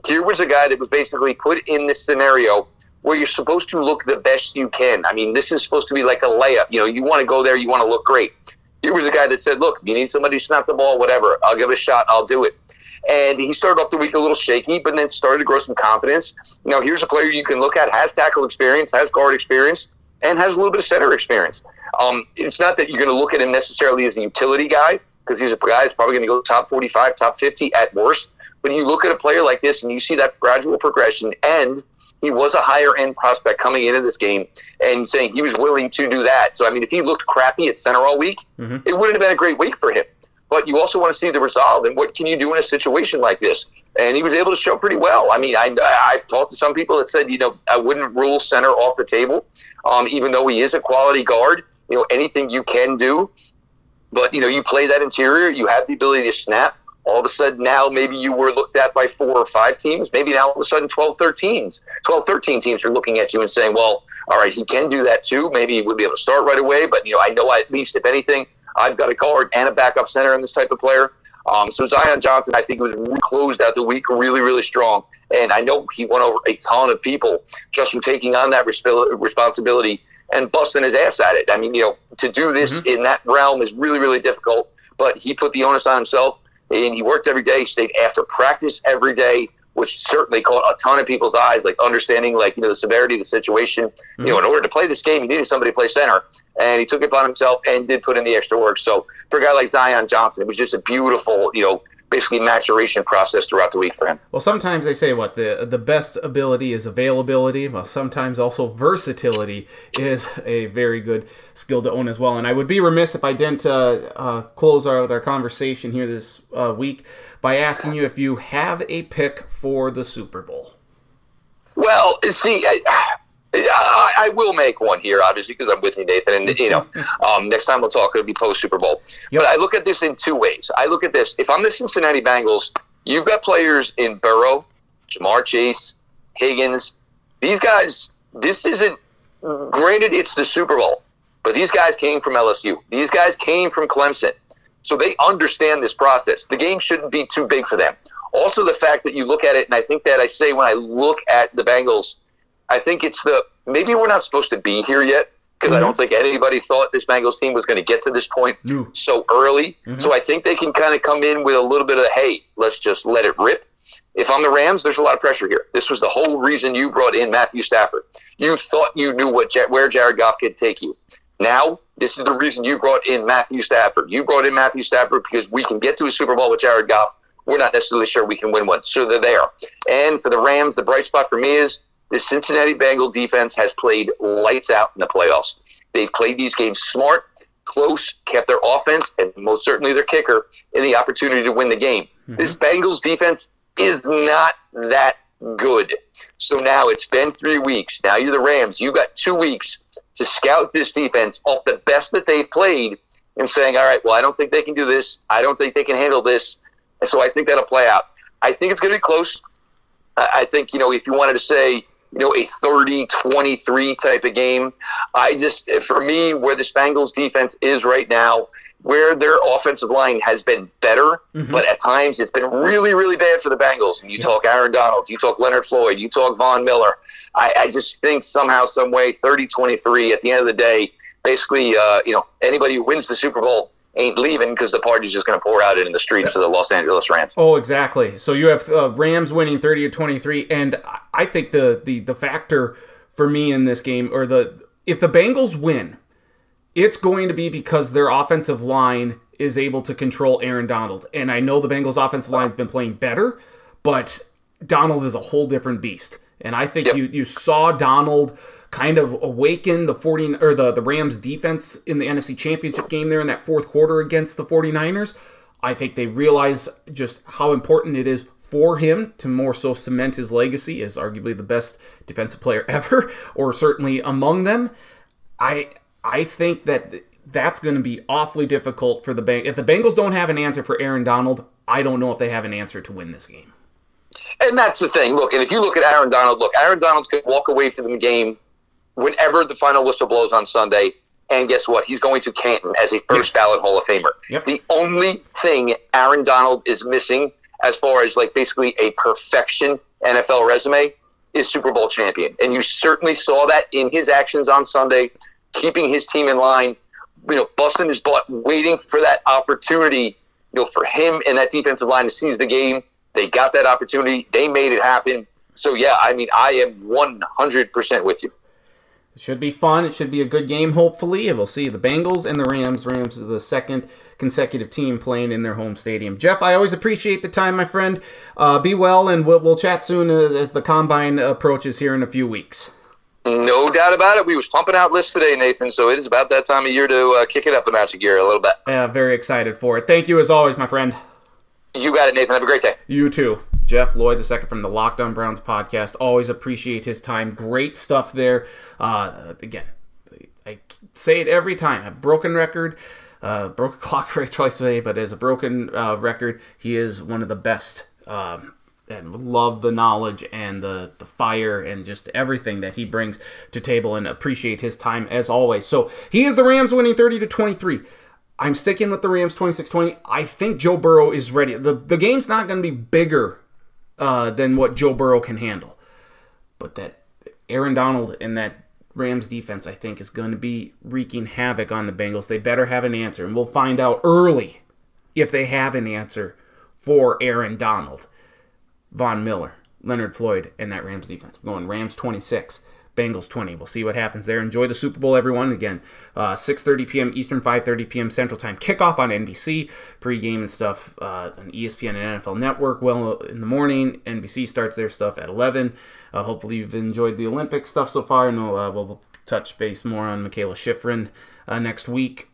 Here was a guy that was basically put in this scenario where you're supposed to look the best you can. I mean, this is supposed to be like a layup. You know, you want to go there, you want to look great. Here was a guy that said, "Look, you need somebody to snap the ball, whatever. I'll give it a shot. I'll do it." And he started off the week a little shaky, but then started to grow some confidence. Now, here's a player you can look at has tackle experience, has guard experience, and has a little bit of center experience. Um, it's not that you're going to look at him necessarily as a utility guy because he's a guy that's probably going to go top 45, top 50 at worst. But you look at a player like this and you see that gradual progression, and he was a higher end prospect coming into this game and saying he was willing to do that. So, I mean, if he looked crappy at center all week, Mhm. it wouldn't have been a great week for him. But you also want to see the resolve and what can you do in a situation like this? And he was able to show pretty well. I mean, I, I've talked to some people that said, you know, I wouldn't rule center off the table, um, even though he is a quality guard. You know, anything you can do, but you know, you play that interior, you have the ability to snap. All of a sudden, now maybe you were looked at by four or five teams. Maybe now all of a sudden 12, 13, 12, 13 teams are looking at you and saying, well, all right, he can do that too. Maybe he would be able to start right away. But, you know, I know at least, if anything, I've got a guard and a backup center in this type of player. Um, so Zion Johnson, I think, was closed out the week really, really strong. And I know he won over a ton of people just from taking on that resp- responsibility and busting his ass at it. I mean, you know, to do this in that realm is really, really difficult. But he put the onus on himself, and he worked every day. Stayed after practice every day, which certainly caught a ton of people's eyes, like understanding, like you know, the severity of the situation. You know, mm-hmm. in order to play this game, you needed somebody to play center, and he took it upon himself and did put in the extra work. So for a guy like Zion Johnson, it was just a beautiful, you know, basically maturation process throughout the week for him. Well, sometimes they say what the the best ability is availability. Well, sometimes also versatility is a very good skill to own as well. And I would be remiss if I didn't uh, uh, close out our conversation here this uh, week by asking you if you have a pick for the Super Bowl. Well, see, I, I, I will make one here, obviously, because I'm with you, Nathan. And, you know, um, next time we'll talk, it'll be post Super Bowl. Yep. But I look at this in two ways. I look at this if I'm the Cincinnati Bengals, you've got players in Burrow, Ja'Marr Chase, Higgins. These guys, this isn't, granted, it's the Super Bowl, but these guys came from LSU. These guys came from Clemson. So they understand this process. The game shouldn't be too big for them. Also, the fact that you look at it, and I think that I say when I look at the Bengals, I think it's the maybe we're not supposed to be here yet because I don't mm-hmm. think anybody thought this Bengals team was going to get to this point No. so early. Mm-hmm. So I think they can kind of come in with a little bit of hey, let's just let it rip. If I'm the Rams, there's a lot of pressure here. This was the whole reason you brought in Matthew Stafford. You thought you knew what where Jared Goff could take you. Now, this is the reason you brought in Matthew Stafford. You brought in Matthew Stafford because we can get to a Super Bowl with Jared Goff. We're not necessarily sure we can win one. So they're there. And for the Rams, the bright spot for me is the Cincinnati Bengal defense has played lights out in the playoffs. They've played these games smart, close, kept their offense and most certainly their kicker in the opportunity to win the game. Mm-hmm. This Bengals defense is not that good. So now it's been three weeks. Now you're the Rams. You got two weeks to scout this defense off the best that they've played and saying, all right, well, I don't think they can do this. I don't think they can handle this. And so I think that'll play out. I think it's going to be close. I I think, you know, if you wanted to say, you know, a 30 23 type of game, I just, for me, where the Spangles defense is right now, where their offensive line has been better, but at times it's been really, really bad for the Bengals. And you talk Aaron Donald, you talk Leonard Floyd, you talk Von Miller. I, I just think somehow, some way, 30 23 at the end of the day, basically, uh, you know, anybody who wins the Super Bowl ain't leaving because the party's just going to pour out in the streets of the Los Angeles Rams. Oh, exactly. So you have uh, Rams winning 30 to 23 and I- I think the, the the factor for me in this game or the if the Bengals win, it's going to be because their offensive line is able to control Aaron Donald. And I know the Bengals offensive line's been playing better, but Donald is a whole different beast. And I think Yep. you you saw Donald kind of awaken the 40 or the the Rams defense in the NFC Championship game there in that fourth quarter against the 49ers. I think they realize just how important it is for him to more so cement his legacy as arguably the best defensive player ever or certainly among them. I I think that that's going to be awfully difficult for the Bengals. If the Bengals don't have an answer for Aaron Donald, I don't know if they have an answer to win this game. And that's the thing. Look, and if you look at Aaron Donald, look, Aaron Donald's going to walk away from the game whenever the final whistle blows on Sunday. And guess what? He's going to Canton as a first yes. ballot Hall of Famer. Yep. The only thing Aaron Donald is missing, as far as like basically a perfection NFL resume, is Super Bowl champion. And you certainly saw that in his actions on Sunday, keeping his team in line, you know, busting his butt, waiting for that opportunity, you know, for him and that defensive line to seize the game. They got that opportunity. They made it happen. So yeah, I mean, I am 100% with you. It should be fun. It should be a good game, hopefully. We'll see the Bengals and the Rams. Rams are the second consecutive team playing in their home stadium. Jeff, I always appreciate the time, my friend. Uh, be well, and we'll, we'll chat soon as the combine approaches here in a few weeks. No doubt about it. We was pumping out lists today, Nathan. So it is about that time of year to uh, kick it up a notch of gear a little bit. Yeah, very excited for it. Thank you as always, my friend. You got it, Nathan. Have a great day. You too. Jeff Lloyd, the second from the Locked On Browns podcast. Always appreciate his time. Great stuff there. Uh, again, I say it every time. A broken record, uh, broken clock rate twice today, but as a broken uh, record, he is one of the best. Um, and love the knowledge and the, the fire and just everything that he brings to table and appreciate his time as always. So he is the Rams winning 30 to 23. I'm sticking with the Rams 26-20. I think Joe Burrow is ready. The the game's not going to be bigger uh, than what Joe Burrow can handle. But that Aaron Donald and that Rams defense, I think, is going to be wreaking havoc on the Bengals. They better have an answer, and we'll find out early if they have an answer for Aaron Donald, Von Miller, Leonard Floyd, and that Rams defense. I'm going Rams 26. Bengals 20. We'll see what happens there. Enjoy the Super Bowl, everyone. Again, uh, 6:30 p.m. Eastern, 5:30 p.m. Central Time. Kickoff on NBC, pregame and stuff uh, on ESPN and NFL Network. Well, in the morning, NBC starts their stuff at 11. Uh, hopefully, you've enjoyed the Olympic stuff so far. Know uh, we'll touch base more on Mikaela Shiffrin uh, next week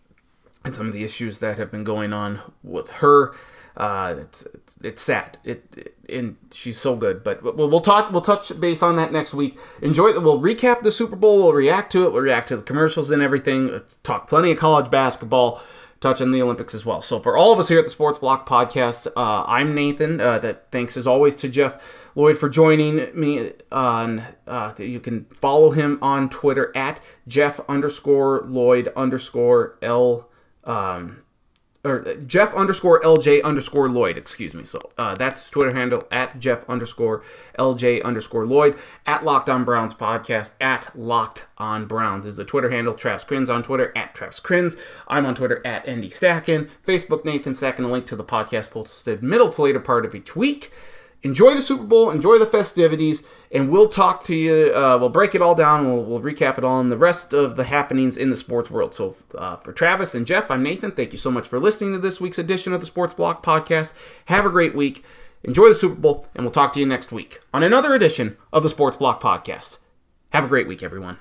and some of the issues that have been going on with her. Uh, it's, it's, it's sad. It, it, and she's so good. But we'll, we'll talk. We'll touch base on that next week. Enjoy. We'll recap the Super Bowl. We'll react to it. We'll react to the commercials and everything. Talk plenty of college basketball. Touch on the Olympics as well. So for all of us here at the Sports Block Podcast, uh, I'm Nathan. Uh, that thanks as always to Jeff Lloyd for joining me on. Uh, you can follow him on Twitter at Jeff underscore Lloyd underscore L. Um, or Jeff underscore LJ underscore Lloyd, excuse me. So uh, that's Twitter handle at Jeff underscore LJ underscore Lloyd at Locked On Browns podcast at Locked On Browns is the Twitter handle. Travis Crins on Twitter at Travis Crins. I'm on Twitter at Andy Stacken. Facebook Nathan Stacken. A link to the podcast posted middle to later part of each week enjoy the Super Bowl, enjoy the festivities, and we'll talk to you. Uh, we'll break it all down. We'll, we'll recap it all and the rest of the happenings in the sports world. So, uh, for Travis and Jeff, I'm Nathan. Thank you so much for listening to this week's edition of the Sports Block Podcast. Have a great week. Enjoy the Super Bowl, and we'll talk to you next week on another edition of the Sports Block Podcast. Have a great week, everyone.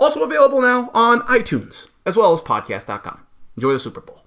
Also available now on iTunes as well as podcast.com. Enjoy the Super Bowl.